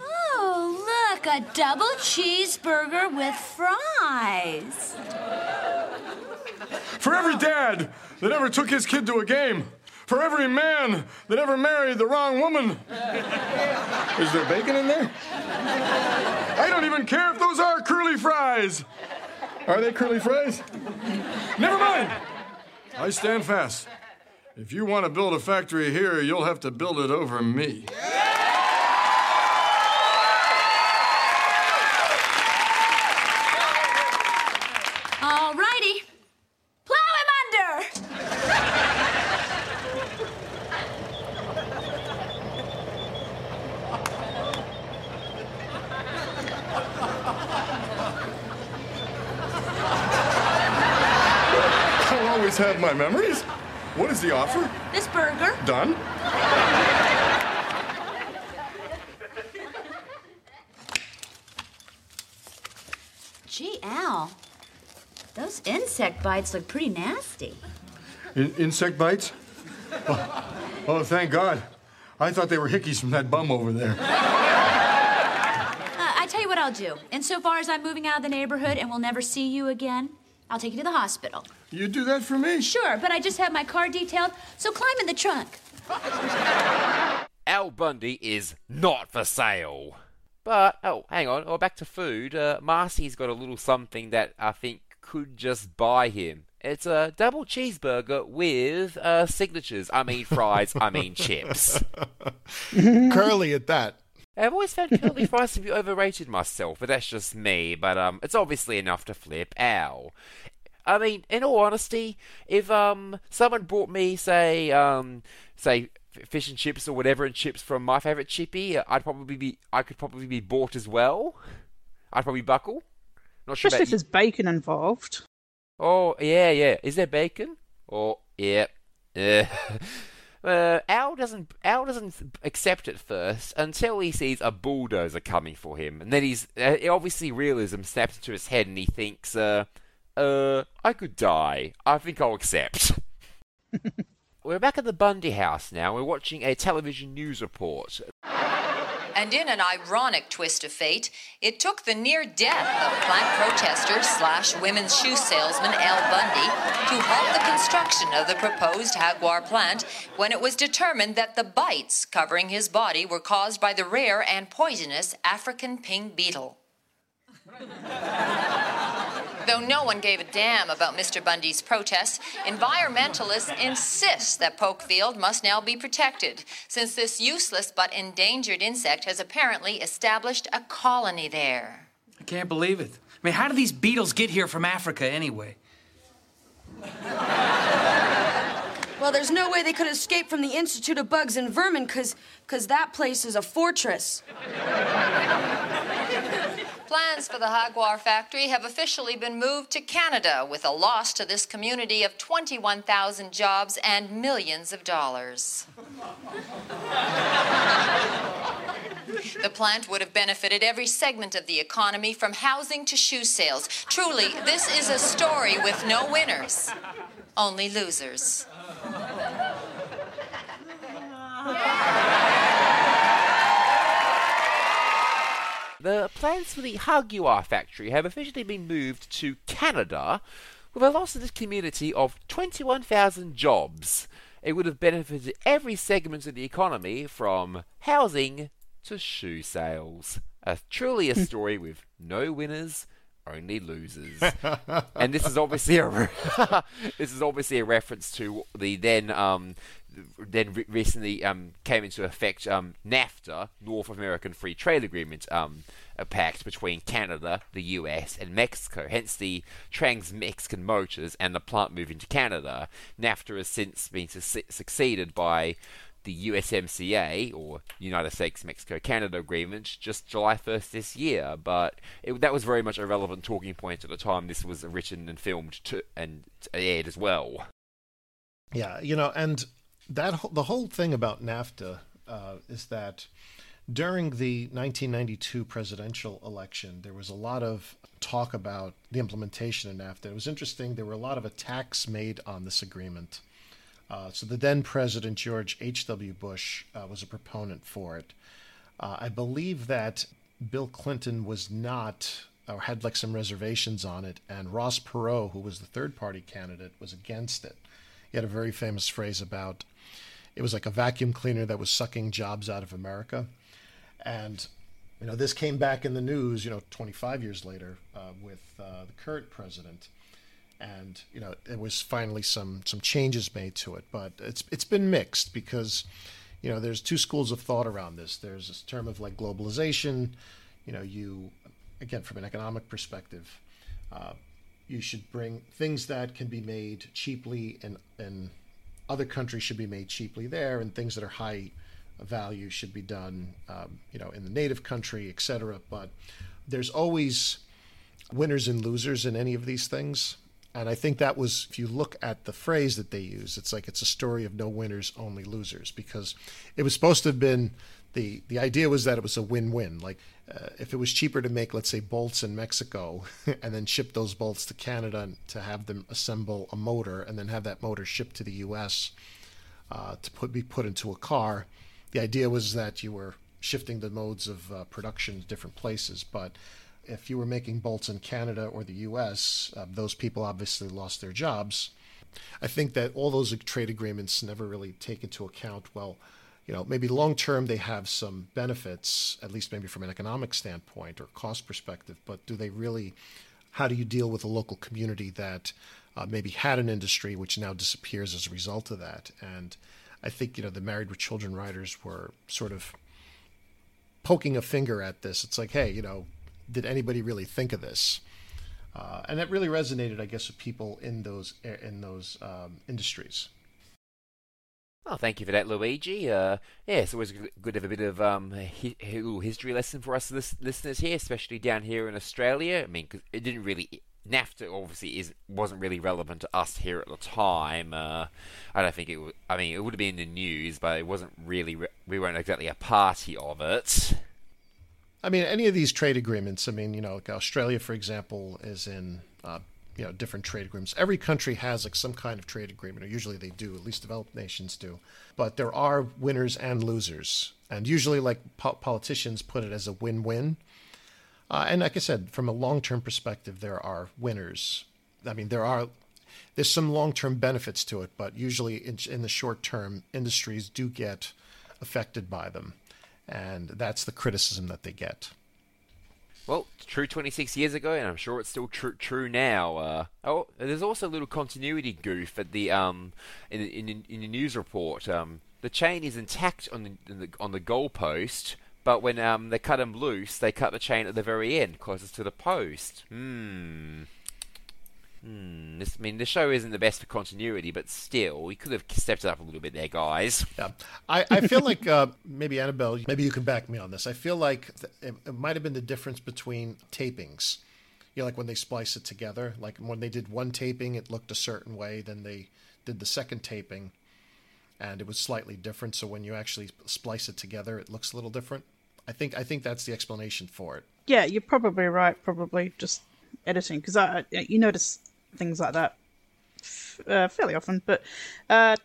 Oh, look, a double cheeseburger with fries. For every dad that ever took his kid to a game. For every man that ever married the wrong woman. Is there bacon in there? I don't even care if those are curly fries. Are they curly fries? Never mind. I stand fast. If you want to build a factory here, you'll have to build it over me. All righty. Plow him under! I'll always have my memories. What is the offer? This burger. Done? Gee, Al. Those insect bites look pretty nasty. In- insect bites? Oh, oh, thank God. I thought they were hickeys from that bum over there. Uh, I tell you what I'll do. Insofar as I'm moving out of the neighborhood and will never see you again, I'll take you to the hospital. You do that for me? Sure, but I just have my car detailed, so climb in the trunk. Al Bundy is not for sale. But, oh, hang on. Oh, back to food. Uh, Marcy's got a little something that I think could just buy him. It's a double cheeseburger with uh, signatures. I mean fries, I mean [LAUGHS] chips. Curly at that. I've always found curly fries to be overrated myself, but that's just me. But um, it's obviously enough to flip Al. I mean, in all honesty, if um someone brought me, say, um, say fish and chips or whatever, and chips from my favorite chippy, I'd probably be, I could probably be bought as well. I'd probably buckle. Not sure Especially if there's bacon involved. Oh yeah, yeah. Is there bacon? Oh yeah. Yeah. [LAUGHS] Uh, Al doesn't Al doesn't accept it first until he sees a bulldozer coming for him, and then he's uh, obviously realism snaps into his head, and he thinks, uh, uh, I could die. I think I'll accept. [LAUGHS] We're back at the Bundy house now. We're watching a television news report. And in an ironic twist of fate, it took the near death of plant protester slash women's shoe salesman Al Bundy to halt the construction of the proposed Jaguar plant when it was determined that the bites covering his body were caused by the rare and poisonous African pink beetle. [LAUGHS] Though no one gave a damn about Mr. Bundy's protests, environmentalists insist that Polk Field must now be protected, since this useless but endangered insect has apparently established a colony there. I can't believe it. I mean, how do these beetles get here from Africa anyway? Well, there's no way they could escape from the Institute of Bugs and Vermin, cause, cause that place is a fortress. Plans for the Jaguar factory have officially been moved to Canada with a loss to this community of 21,000 jobs and millions of dollars. The plant would have benefited every segment of the economy from housing to shoe sales. Truly, this is a story with no winners, only losers. The plans for the Jaguar factory have officially been moved to Canada, with a loss to this community of 21,000 jobs. It would have benefited every segment of the economy from housing to shoe sales. A, truly a story with no winners, only losers. and this is obviously a re- [LAUGHS] this is obviously a reference to the then um, then re- recently um, came into effect um, NAFTA, North American Free Trade Agreement, um, a pact between Canada, the US, and Mexico. Hence the Trans-Mexican Motors and the plant moving to Canada. NAFTA has since been su- succeeded by the USMCA or United States Mexico Canada agreement just July 1st this year, but it, that was very much a relevant talking point at the time this was written and filmed to, and aired as well. Yeah, you know, and that the whole thing about NAFTA uh, is that during the 1992 presidential election, there was a lot of talk about the implementation of NAFTA. It was interesting. There were a lot of attacks made on this agreement. Uh, so the then president George H.W. Bush uh, was a proponent for it. Uh, I believe that Bill Clinton was not, or had like some reservations on it, and Ross Perot, who was the third party candidate, was against it. He had a very famous phrase about it was like a vacuum cleaner that was sucking jobs out of America. And, you know, this came back in the news, you know, 25 years later uh, with uh, the current president. And, you know, there was finally some, some changes made to it. But it's, it's been mixed because, you know, there's two schools of thought around this. There's this term of like globalization, you know, you, again, from an economic perspective, uh, you should bring things that can be made cheaply in, in other countries should be made cheaply there, and things that are high value should be done, um, you know, in the native country, etc. But there's always winners and losers in any of these things. And I think that was, if you look at the phrase that they use, it's like it's a story of no winners, only losers, because it was supposed to have been the the idea was that it was a win-win. Like uh, if it was cheaper to make, let's say, bolts in Mexico [LAUGHS] and then ship those bolts to Canada to have them assemble a motor and then have that motor shipped to the U.S. Uh, to put be put into a car, the idea was that you were shifting the modes of uh, production to different places, but if you were making bolts in Canada or the U.S., uh, those people obviously lost their jobs. I think that all those trade agreements never really take into account, well, you know, maybe long term they have some benefits, at least maybe from an economic standpoint or cost perspective, but do they really, how do you deal with a local community that uh, maybe had an industry which now disappears as a result of that? And I think, you know, the Married with Children writers were sort of poking a finger at this. It's like, hey, you know, did anybody really think of this? Uh, and that really resonated, I guess, with people in those in those um, industries. Oh, thank you for that, Luigi. Uh, yeah, it's always good to have a bit of um, hi- a little history lesson for us lis- listeners here, especially down here in Australia. I mean, cause it didn't really. NAFTA obviously is wasn't really relevant to us here at the time. Uh, I don't think it. W- I mean, it would have been in the news, but it wasn't really. Re- we weren't exactly a party of it. I mean, any of these trade agreements. I mean, you know, like Australia, for example, is in uh, you know different trade agreements. Every country has like some kind of trade agreement, or usually they do. At least developed nations do. But there are winners and losers, And usually, like po- politicians put it as a win-win. Uh, and like I said, from a long-term perspective, there are winners. I mean, there are there's some long-term benefits to it, but usually in, in the short term, industries do get affected by them, and that's the criticism that they get. Well, true 26 years ago, and I'm sure it's still true true now. Uh, oh, there's also a little continuity goof at the um in in, in the news report. Um, the chain is intact on the, the on the goalpost, but when um they cut him loose, they cut the chain at the very end, closest to the post. Hmm. Hmm. This, I mean, the show isn't the best for continuity, but still, we could have stepped it up a little bit there, guys. Yeah, I, I feel like uh, maybe Annabelle, maybe you can back me on this. I feel like th- it, it might have been the difference between tapings. You know, like when they splice it together. Like when they did one taping, it looked a certain way. Then they did the second taping, and it was slightly different. So when you actually splice it together, it looks a little different. I think I think that's the explanation for it. Yeah, you're probably right. Probably just editing because I, I- you notice things like that uh, fairly often. But uh,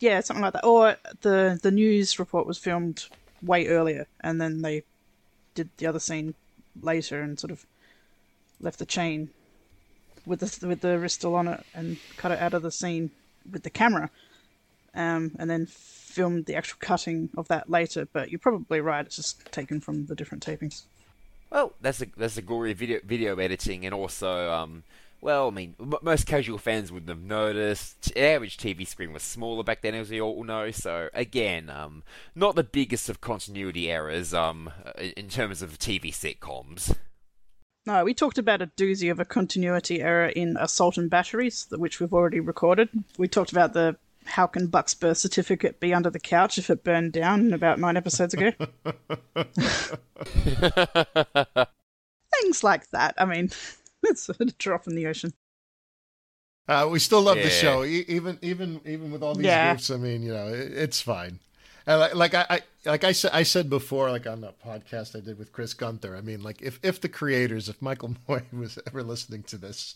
yeah, something like that. Or the the news report was filmed way earlier, and then they did the other scene later and sort of left the chain with the with the wrist still on it and cut it out of the scene with the camera, um, and then filmed the actual cutting of that later. But you're probably right; it's just taken from the different tapings. Well, that's a that's a glory of video video editing, and also, um, well, I mean, m- most casual fans wouldn't have noticed. The average TV screen was smaller back then, as we all know. So again, um, not the biggest of continuity errors, um, in in terms of TV sitcoms. No, we talked about a doozy of a continuity error in Assault and Batteries, which we've already recorded. We talked about the how can Buck's birth certificate be under the couch if it burned down about nine episodes ago. [LAUGHS] [LAUGHS] Things like that. I mean, it's a drop in the ocean. Uh, we still love the show, e- even even even with all these Yeah. groups. I mean, you know, it, it's fine. And like, like I, I like I said I said before, like on the podcast I did with Chris Gunther. I mean, like if if the creators, if Michael [LAUGHS] Moye was ever listening to this,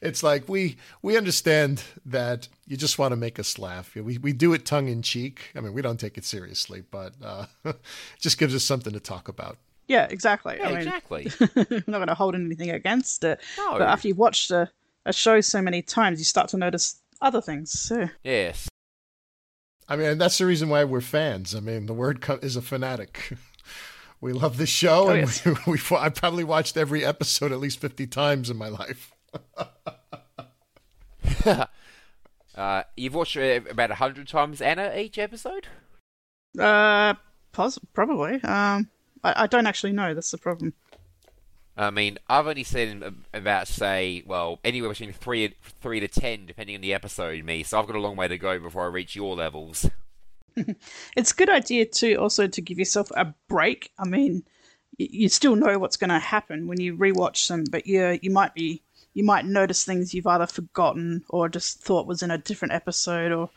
it's like we we understand that you just want to make us laugh. We we do it tongue in cheek. I mean, we don't take it seriously, but uh, [LAUGHS] it just gives us something to talk about. Yeah, exactly. Yeah, I mean, exactly. [LAUGHS] I'm not going to hold anything against it. No. But after you've watched a, a show so many times, you start to notice other things. So. Yes. I mean, that's the reason why we're fans. I mean, the word co- is a fanatic. [LAUGHS] We love this show, Oh, and yes. [LAUGHS] we, we I probably watched every episode at least fifty times in my life. Uh, you've watched uh, about a hundred times Anna each episode. Uh, pos- probably. Um, I, I don't actually know. That's the problem. I mean, I've only seen about say, well, anywhere between three three to ten, depending on the episode. Me, so I've got a long way to go before I reach your levels. [LAUGHS] It's a good idea to also to give yourself a break. I mean, you still know what's going to happen when you rewatch them, but you you might be you might notice things you've either forgotten or just thought was in a different episode or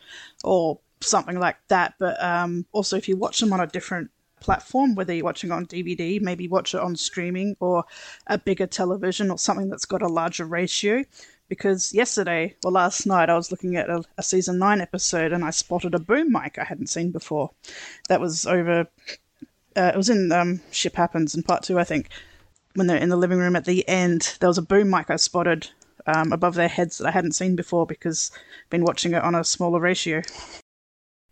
or something like that. But um, also, if you watch them on a different platform, whether you're watching on DVD, maybe watch it on streaming or a bigger television or something that's got a larger ratio. Because yesterday or last night, I was looking at a, a season nine episode and I spotted a boom mic I hadn't seen before. That was over. Uh, it was in um, Ship Happens in part two, I think. When they're in the living room at the end, there was a boom mic I spotted um, above their heads that I hadn't seen before because I've been watching it on a smaller ratio.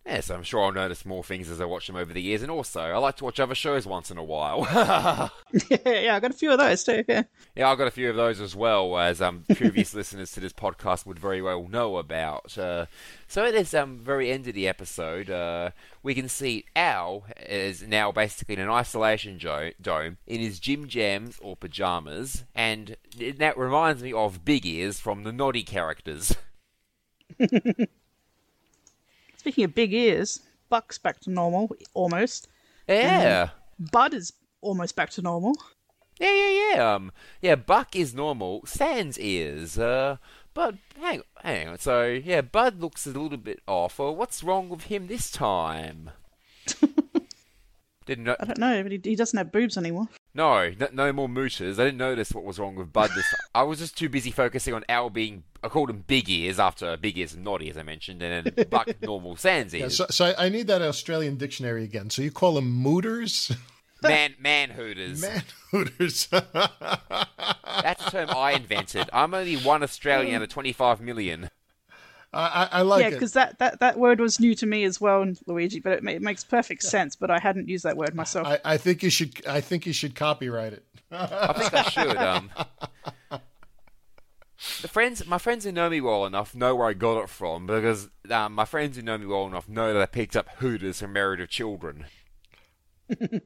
Yes, I'm sure I'll notice more things as I watch them over the years, and also I like to watch other shows once in a while. [LAUGHS] [LAUGHS] yeah, yeah, I got a few of those too. Yeah. Yeah, I've got a few of those as well, as um, previous [LAUGHS] listeners to this podcast would very well know about. Uh, so at this um, very end of the episode, uh, we can see Al is now basically in an isolation jo- dome in his gym jams or pajamas, and that reminds me of Big Ears from the Noddy characters. Speaking of big ears, Buck's back to normal, almost. Yeah. And Bud is almost back to normal. Yeah, yeah, yeah. Um, yeah, Buck is normal. Sans ears. Uh, but hang, hang on. So yeah, Bud looks a little bit off. Well, what's wrong with him this time? [LAUGHS] Didn't know. I don't know, but he, he doesn't have boobs anymore. No, no more mooters. I didn't notice what was wrong with Bud this [LAUGHS] I was just too busy focusing on Al being. I called him Big Ears after Big Ears and Noddy, as I mentioned, and then [LAUGHS] Buck normal Sans Yeah, Ears. so, so I I need that Australian dictionary again. So you call them mooters? [LAUGHS] Man, man hooters. Man hooters. That's a term I invented. I'm only one Australian out of 25 million. I, I, I like yeah, it. because that, that, that word was new to me as well, Luigi. But it, ma- it makes perfect sense. But I hadn't used that word myself. I, I think you should. I think you should copyright it. I think I should. Um, [LAUGHS] the friends, my friends who know me well enough know where I got it from because um, my friends who know me well enough know that I picked up Hooters from Married with Children. [LAUGHS]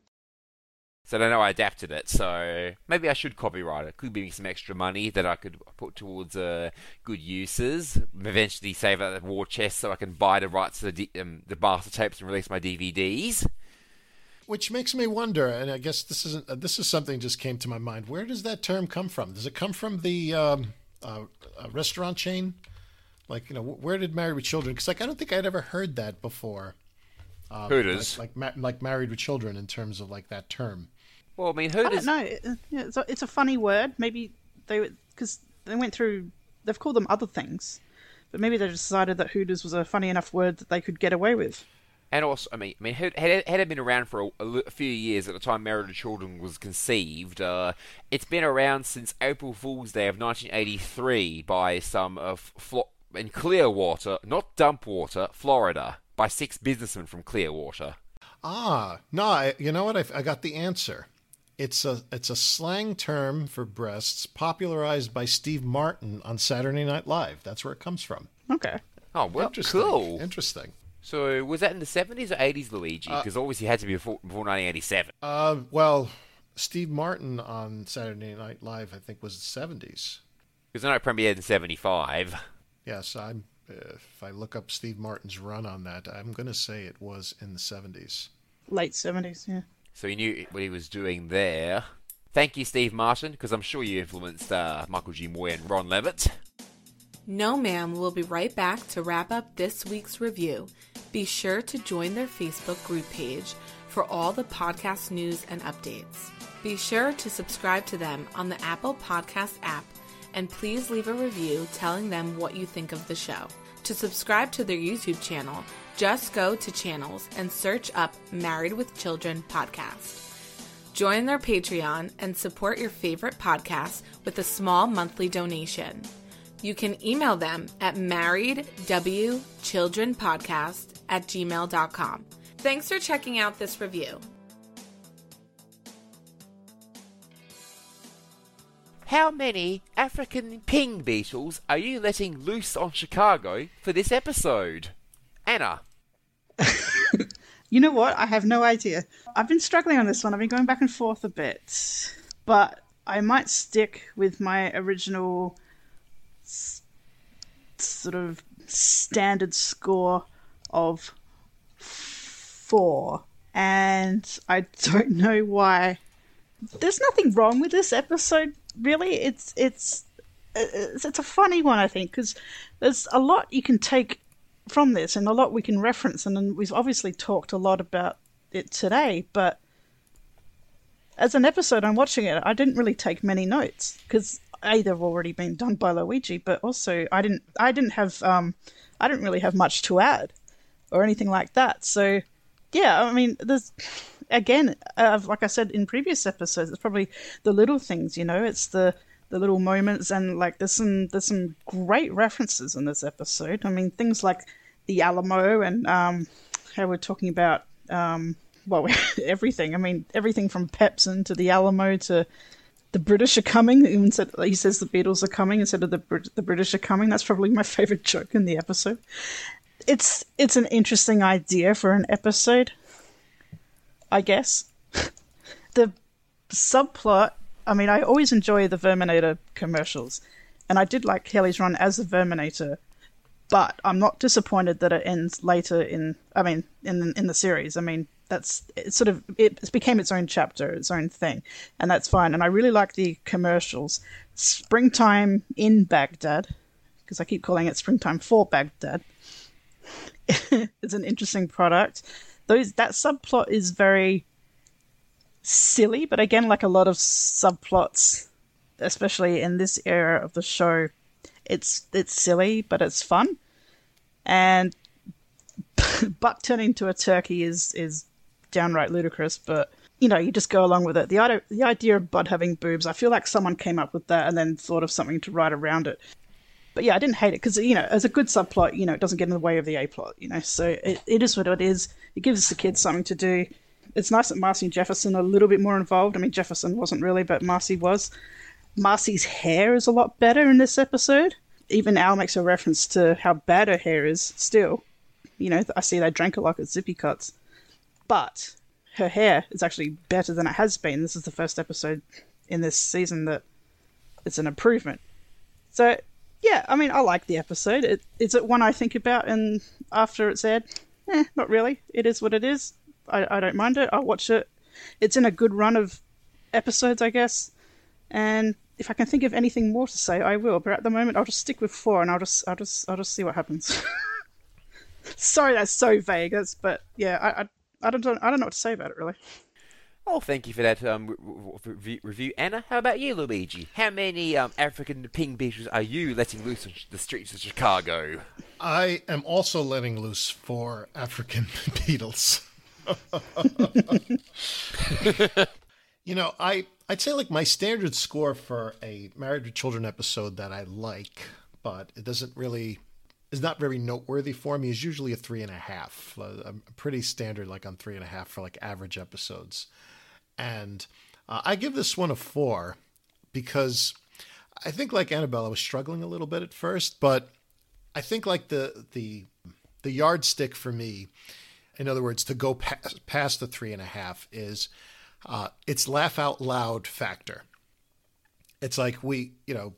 so I know I adapted it. So maybe I should copyright it. Could be some extra money that I could put towards uh, good uses. Eventually save out the war chest so I can buy the rights to the, um, the master tapes and release my DVDs. Which makes me wonder, and I guess this isn't. Uh, this is something just came to my mind. Where does that term come from? Does it come from the um, uh, uh, restaurant chain? Like, you know, where did Married with Children? Because like I don't think I'd ever heard that before. Um, Hooters. like like, ma- like Married with Children in terms of like that term. Well, I mean, I don't know. It- It's a, it's a funny word. Maybe they because they went through. They've called them other things, but maybe they decided that Hooters was a funny enough word that they could get away with. And also, I mean, I mean, had, had, had it been around for a, a few years at the time Married with Children was conceived, uh, it's been around since April Fool's Day of 1983 by some of Flo- in Clearwater, not Dumpwater, Florida, by six businessmen from Clearwater. Ah, no, I, you know what? I, I got the answer. It's a it's a slang term for breasts popularized by Steve Martin on Saturday Night Live. That's where it comes from. Okay. Oh, well, Interesting. cool. Interesting. So, was that in the 70s or 80s, Luigi? Uh, Because obviously it had to be before, before 1987. Uh, well, Steve Martin on Saturday Night Live, I think, was the seventies. Because then I know it premiered in 75. Yes, I'm. Uh, if I look up Steve Martin's run on that, I'm going to say it was in the seventies. Late seventies. Yeah. So he knew what he was doing there. Thank you, Steve Martin, because I'm sure you influenced uh, Michael G. Moye and Ron Leavitt. No, ma'am. We'll be right back to wrap up this week's review. Be sure to join their Facebook group page for all the podcast news and updates. Be sure to subscribe to them on the Apple Podcast app and please leave a review telling them what you think of the show. To subscribe to their YouTube channel, just go to channels and search up Married with Children podcast. Join their Patreon and support your favorite podcast with a small monthly donation. You can email them at marriedwchildrenpodcast at gmail.com. Thanks for checking out this review. How many African ping beetles are you letting loose on Chicago for this episode? Anna. [LAUGHS] You know what? I have no idea. I've been struggling on this one. I've been going back and forth a bit, but I might stick with my original s- sort of standard score of four, and I don't [LAUGHS] know why. There's nothing wrong with this episode, really. It's it's it's, it's a funny one, I think, because there's a lot you can take from this and a lot we can reference, and we've obviously talked a lot about it today, but as an episode, I'm watching it. I didn't really take many notes because a they've already been done by Luigi, but also I didn't I didn't have um I didn't really have much to add or anything like that. So yeah, I mean, there's again, uh, like I said in previous episodes, it's probably the little things. You know, it's the the little moments and like there's some there's some great references in this episode. I mean, things like the Alamo and um how we're talking about um well [LAUGHS] everything. I mean, everything from Pepsin to the Alamo to the British are coming. Even said he says the Beatles are coming instead of the Brit- the British are coming. That's probably my [LAUGHS] favorite joke in the episode. It's it's an interesting idea for an episode, I guess. [LAUGHS] the subplot. I mean, I always enjoy the Verminator commercials, and I did like Kelly's run as the Verminator. But I'm not disappointed that it ends later in. I mean, in in the series. I mean, that's it. Sort of it became its own chapter, its own thing, and that's fine. And I really like the commercials. Springtime in Baghdad, because I keep calling it Springtime for Baghdad. [LAUGHS] it's an interesting product. Those that subplot is very silly, but again, like a lot of subplots, especially in this era of the show, it's it's silly, but it's fun. And [LAUGHS] Buck turning into a turkey is is downright ludicrous, but you know, you just go along with it. The idea, the idea of Bud having boobs, I feel like someone came up with that and then thought of something to write around it. But yeah, I didn't hate it because you know, as a good subplot, you know, it doesn't get in the way of the A plot. You know, so it, it is what it is. It gives the kids something to do. It's nice that Marcy and Jefferson are a little bit more involved. I mean, Jefferson wasn't really, but Marcy was. Marcy's hair is a lot better in this episode. Even Al makes a reference to how bad her hair is still. You know, I see they drank a lot at Zippy Cuts. But her hair is actually better than it has been. This is the first episode in this season that it's an improvement. So, yeah, I mean, I like the episode. It, is it one I think about and after it's aired? Eh, not really. It is what it is. I, I don't mind it. I'll watch it. It's in a good run of episodes, I guess. And if I can think of anything more to say, I will. But at the moment, I'll just stick with four, and I'll just, I'll just, I'll just see what happens. [LAUGHS] Sorry, that's so vague. That's, but yeah, I, I, I don't, I don't know what to say about it really. Oh, thank you for that um, re- re- review, Anna. How about you, Luigi? How many um, African ping beetles are you letting loose on the streets of Chicago? I am also letting loose for African [LAUGHS] beetles. [LAUGHS] you know, I I'd say like my standard score for a Married with Children episode that I like, but it doesn't really is not very noteworthy for me is usually a three and a half. Uh, I'm pretty standard like on three and a half for like average episodes, and uh, I give this one a four because I think like Annabelle, I was struggling a little bit at first, but I think like the the the yardstick for me, in other words, to go past, past the three and a half is uh, it's laugh out loud factor. It's like we, you know,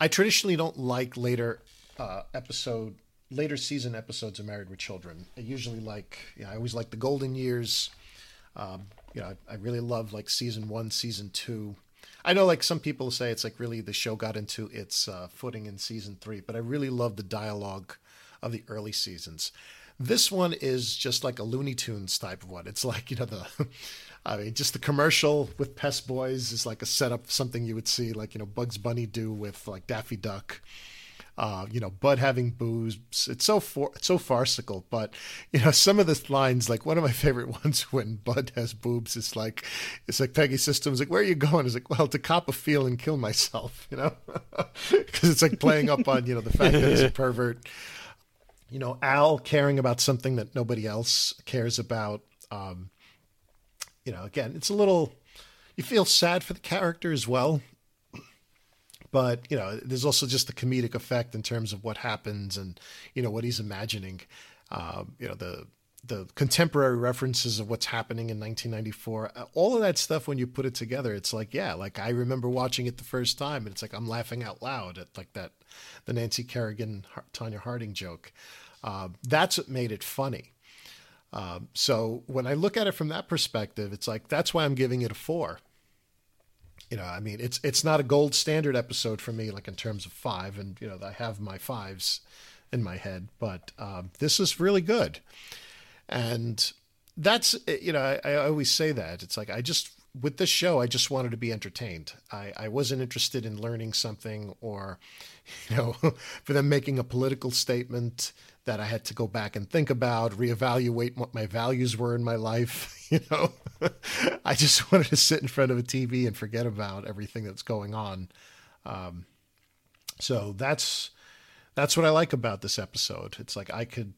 I traditionally don't like later uh, episode, later season episodes of Married with Children. I usually like, you know, I always like the golden years. Um, you know, I, I really love like season one, season two. I know like some people say it's like really the show got into its uh, footing in season three, but I really love the dialogue of the early seasons. This one is just like a Looney Tunes type of one. It's like, you know, the, I mean, just the commercial with Pest Boys is like a setup, something you would see like, you know, Bugs Bunny do with like Daffy Duck. Uh, you know, Bud having booze. It's so for, it's so farcical, but [LAUGHS] you know, some of the lines, like one of my favorite [LAUGHS] ones when Bud has boobs, is like, it's like Peggy Systems, like, where are you going? It's like, well, to cop a feel and kill myself, [LAUGHS] you know, because it's like playing up on you know the fact that he's a pervert. You know, Al caring about something that nobody else cares about. Um, you know, again, it's a little. You feel sad for the character as well. But you know there's also just the comedic effect in terms of what happens and you know what he's imagining. Um, you know the the contemporary references of what's happening in 1994 uh, all of that stuff when you put it together it's like yeah like i remember watching it the first time and it's like i'm laughing out loud at like that the nancy kerrigan tonya harding joke. Uh, that's what made it funny um, so when i look at it from that perspective it's like that's why i'm giving it a four. You know, I mean, it's it's not a gold standard episode for me, like in terms of five, and you know, I have my fives in my head, but um, this is really good, and that's you know, I, I always say that. It's like I just with this show, I just wanted to be entertained. I, I wasn't interested in learning something or, [LAUGHS] you know, [LAUGHS] for them making a political statement that I had to go back and think about, reevaluate what my values were in my life. [LAUGHS] You know, I just [LAUGHS] wanted to sit in front of a TV and forget about everything that's going on. Um, so that's that's what I like about this episode. It's like I could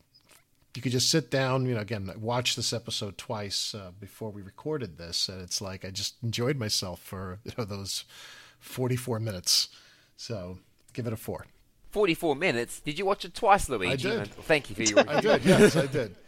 you could just sit down, you know, again, watch this episode twice uh, before we recorded this, and it's like I just enjoyed myself for you know those forty-four minutes. So give it a four. 44 minutes. Did you watch it twice, Luigi? I did. Thank you for your [LAUGHS] I did. Yes, I did. [LAUGHS]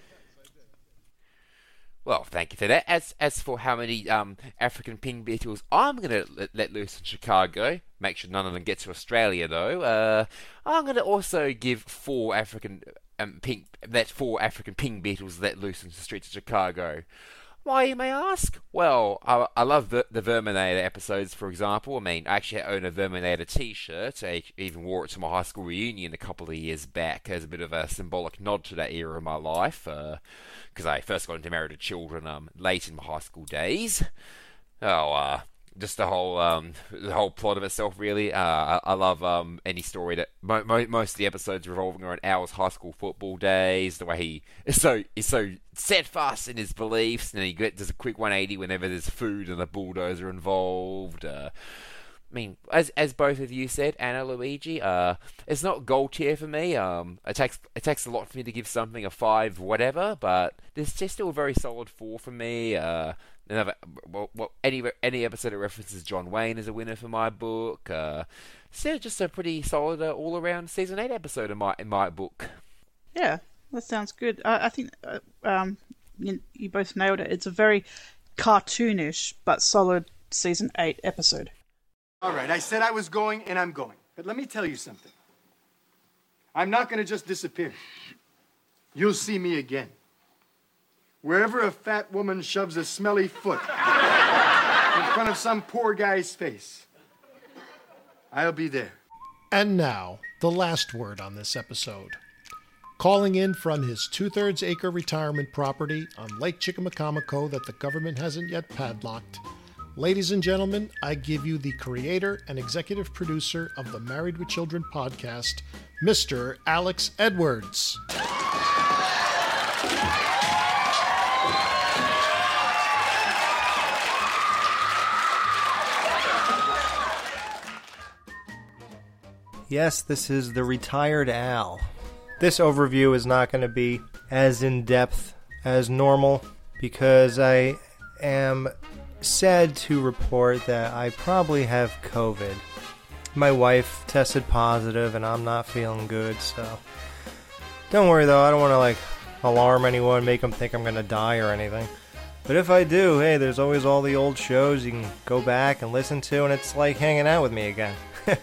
Well, thank you for that. As as for how many um, African ping beetles I'm going to let, let, loose in Chicago, make sure none of them get to Australia though. Uh, I'm going to also give four African um, pink that four African ping beetles let loose in the streets of Chicago. Why, you may ask? Well, I, I love the, the Verminator episodes, for example. I mean, I actually own a Verminator t-shirt. I even wore it to my high school reunion a couple of years back as a bit of a symbolic nod to that era of my life. Because I first got into Married to Children um, late in my high school days. Oh, uh, just the whole um, the whole plot of itself really. Uh, I, I love um, any story that mo- mo- most of the episodes revolving around Al's high school football days. The way he is so is so steadfast in his beliefs, and he get, does a quick 180 whenever there's food and a bulldozer involved. Uh, I mean, as as both of you said, Anna Luigi, uh, it's not gold tier for me. Um, it takes it takes a lot for me to give something a five, whatever, but it's just still a very solid four for me. Uh, another, well, well, any any episode that references John Wayne is a winner for my book. Uh, so just a pretty solid uh, all around season eight episode in my in my book. Yeah, that sounds good. I, I think uh, um, you, you both nailed it. It's a very cartoonish but solid season eight episode. All right, I said I was going, and I'm going. But let me tell you something. I'm not going to just disappear. You'll see me again. Wherever a fat woman shoves a smelly foot in front of some poor guy's face, I'll be there. And now, the last word on this episode. Calling in from his two thirds acre retirement property on Lake Chickamaucomico that the government hasn't yet padlocked. Ladies and gentlemen, I give you the creator and executive producer of the Married with Children podcast, Mr. Alex Edwards. Yes, this is the retired Al. This overview is not going to be as in depth as normal because I am sad to report that I probably have COVID. My wife tested positive and I'm not feeling good, so don't worry though, I don't want to like alarm anyone, make them think I'm going to die or anything. But if I do, hey, there's always all the old shows you can go back and listen to, and it's like hanging out with me again. [LAUGHS]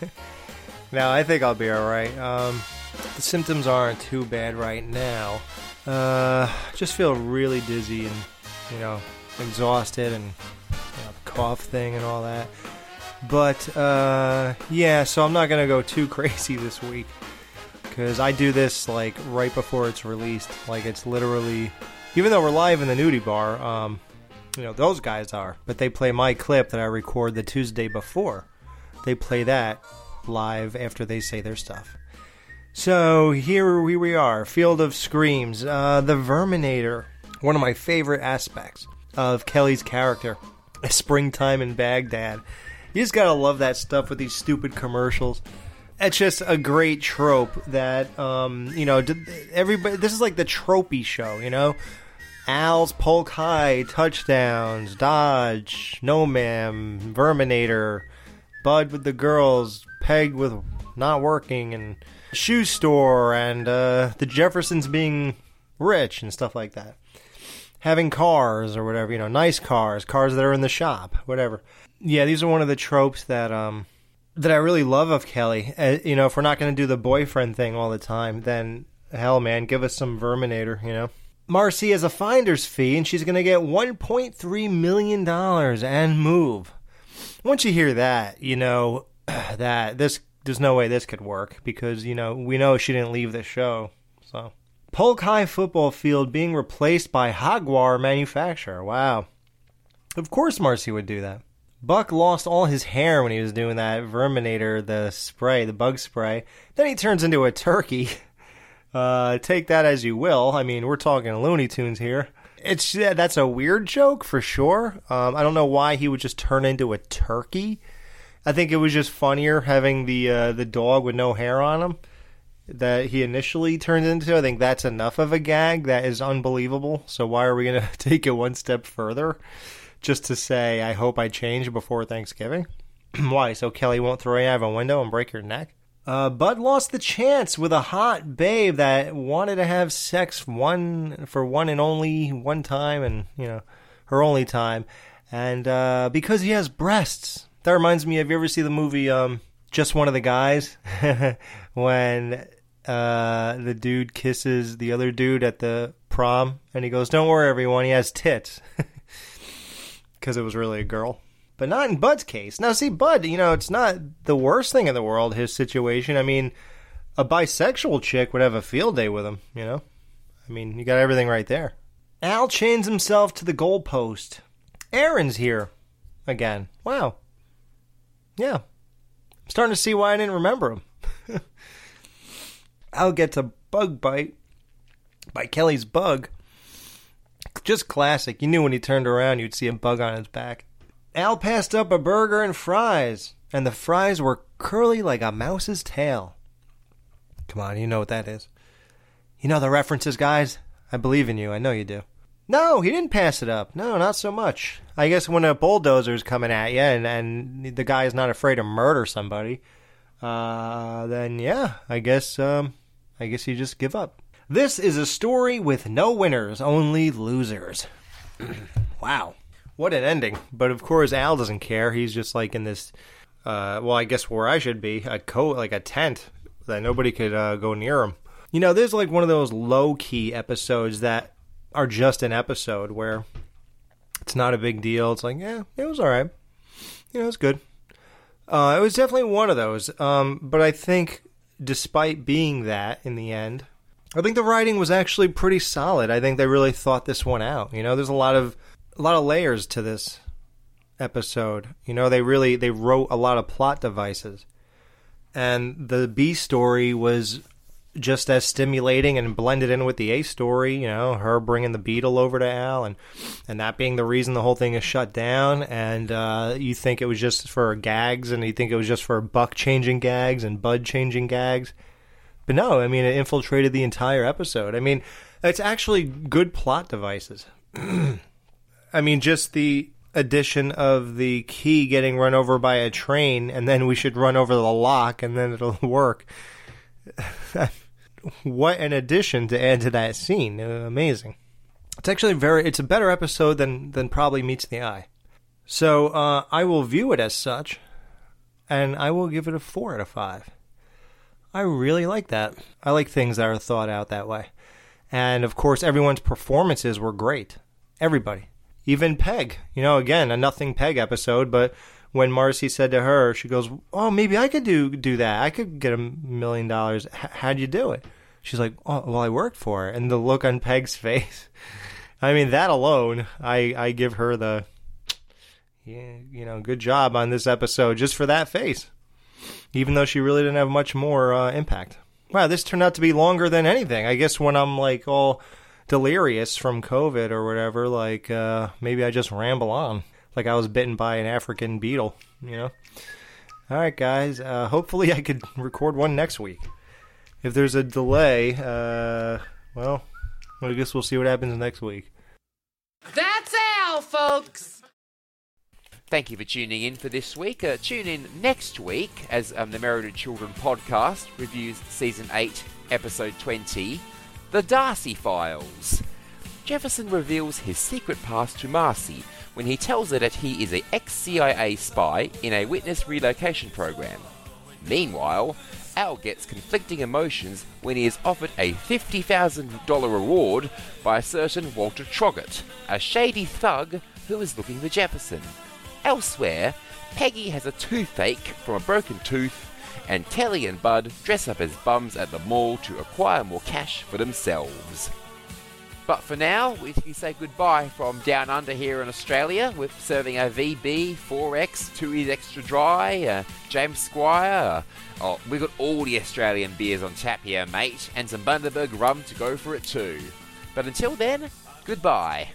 now, I think I'll be alright. Um, the symptoms aren't too bad right now. Uh, just feel really dizzy and, you know, exhausted and you know, the cough thing and all that. But, uh, yeah, so I'm not to go too [LAUGHS] crazy this week. Because I do this, like, right before it's released. Like, it's literally. Even though we're live in the nudie bar, um, you know, those guys are. But they play my clip that I record the Tuesday before. They play that live after they say their stuff. So here we, we are, Field of Screams, uh, the Verminator. One of my favorite aspects of Kelly's character, springtime in Baghdad. You just gotta love that stuff with these stupid commercials. It's just a great trope that um, you know. Everybody, this is like the tropey show, you know. Al's Polk High touchdowns, Dodge, No Ma'am, Verminator, Bud with the girls, Peg with not working, and shoe store, and uh, the Jeffersons being rich and stuff like that. Having cars or whatever, you know, nice cars, cars that are in the shop, whatever. Yeah, these are one of the tropes that um that I really love of Kelly. Uh, you know, if we're not going to do the boyfriend thing all the time, then hell, man, give us some Verminator. You know. Marcy has a finder's fee, and she's going to get $1.3 million and move. Once you hear that, you know [CLEARS THROAT] that this there's no way this could work because you know we know she didn't leave the show. So Polk High football field being replaced by Jaguar manufacturer. Wow. Of course Marcy would do that. Buck lost all his hair when he was doing that Verminator, the spray, the bug spray. Then he turns into a turkey. [LAUGHS] Uh, take that as you will. I mean, we're talking Looney Tunes here. It's that's a weird joke for sure. Um, I don't know why he would just turn into a turkey. I think it was just funnier having the uh, the dog with no hair on him that he initially turned into. I think that's enough of a gag that is unbelievable. So why are we going [LAUGHS] to take it one step further just to say I hope I change before Thanksgiving? [CLEARS THROAT] why? So Kelly won't throw you out of a window and break your neck? Uh, Bud lost the chance with a hot babe that wanted to have sex one for one and only one time, and you know her only time, and uh, because he has breasts. That reminds me. Have you ever seen the movie um, Just One of the Guys? [LAUGHS] when uh, the dude kisses the other dude at the prom, and he goes, "Don't worry, everyone, he has tits." [LAUGHS] because it was really a girl. But not in Bud's case. Now, see, Bud, you know, it's not the worst thing in the world, his situation. I mean, a bisexual chick would have a field day with him, you know? I mean, you got everything right there. Al chains himself to the goalpost. Aaron's here again. Wow. Yeah. I'm starting to see why I didn't remember him. Al gets a bug bite by Kelly's bug. Just classic. You knew when he turned around you'd see a bug on his back. Al passed up a burger and fries, and the fries were curly like a mouse's tail. Come on, you know what that is. You know the references, guys? I believe in you. I know you do. No, he didn't pass it up. No, not so much. I guess when a bulldozer's coming at you and, and the guy is not afraid to murder somebody, uh, then yeah, I guess um, I guess you just give up. This is a story with no winners, only losers. [CLEARS THROAT] wow, what an ending! But of course, Al doesn't care. He's just like in this. Uh, well, I guess where I should be, a coat like a tent that nobody could uh, go near him. You know, there's like one of those low key episodes that are just an episode where it's not a big deal. It's like, yeah, it was all right. You know, it's good. Uh, it was definitely one of those. Um, but I think, despite being that in the end, I think the writing was actually pretty solid. I think they really thought this one out. You know, there's a lot of a lot of layers to this episode. You know, they really they wrote a lot of plot devices, and the B story was just as stimulating and blended in with the A story. You know, her bringing the beetle over to Al, and and that being the reason the whole thing is shut down. And uh, you think it was just for gags, and you think it was just for Buck changing gags and Bud changing gags. But no, I mean, it infiltrated the entire episode. I mean, it's actually good plot devices. [CLEARS THROAT] I mean, just the addition of the key getting run over by a train, and then we should run over the lock, and then it'll [LAUGHS] work. [LAUGHS] what an addition to add to that scene! Amazing. It's actually very. It's a better episode than than probably meets the eye. So uh, I will view it as such, and I will give it a four out of five. I really like that. I like things that are thought out that way. And of course, everyone's performances were great. Everybody. Even Peg. You know, again, a nothing Peg episode, but when Marcy said to her, she goes, "Oh, maybe I could do do that. I could get a million dollars. How'd you do it?" She's like, "Oh, well, I worked for it." And the look on Peg's [LAUGHS] face. I mean, that alone, I I give her the, yeah, you know, good job on this episode just for that face even though she really didn't have much more uh, impact. Wow, this turned out to be longer than anything. I guess when I'm like all delirious from COVID or whatever, like uh, maybe I just ramble on, like I was bitten by an African beetle, you know. All right, guys. Uh, hopefully, I could record one next week. If there's a delay, uh, well, I guess we'll see what happens next week. That's Al, folks. Thank you for tuning in for this week. Uh, tune in next week as um, the Married to Children podcast reviews season 8, episode 20, The D'Arcy Files. Jefferson reveals his secret past to Marcy when he tells her that he is a ex-CIA spy in a witness relocation program. Meanwhile, Al gets conflicting emotions when he is offered a $50,000 reward by a certain Walter Trogget, a shady thug who is looking for Jefferson. Elsewhere, Peggy has a toothache from a broken tooth, and Kelly and Bud dress up as bums at the mall to acquire more cash for themselves. But for now, we say goodbye from down under here in Australia We're serving a VB, 4X, 2 Extra Dry, uh, James Squire. Oh, we've got all the Australian beers on tap here, mate, and some Bundaberg rum to go for it too. But until then, goodbye.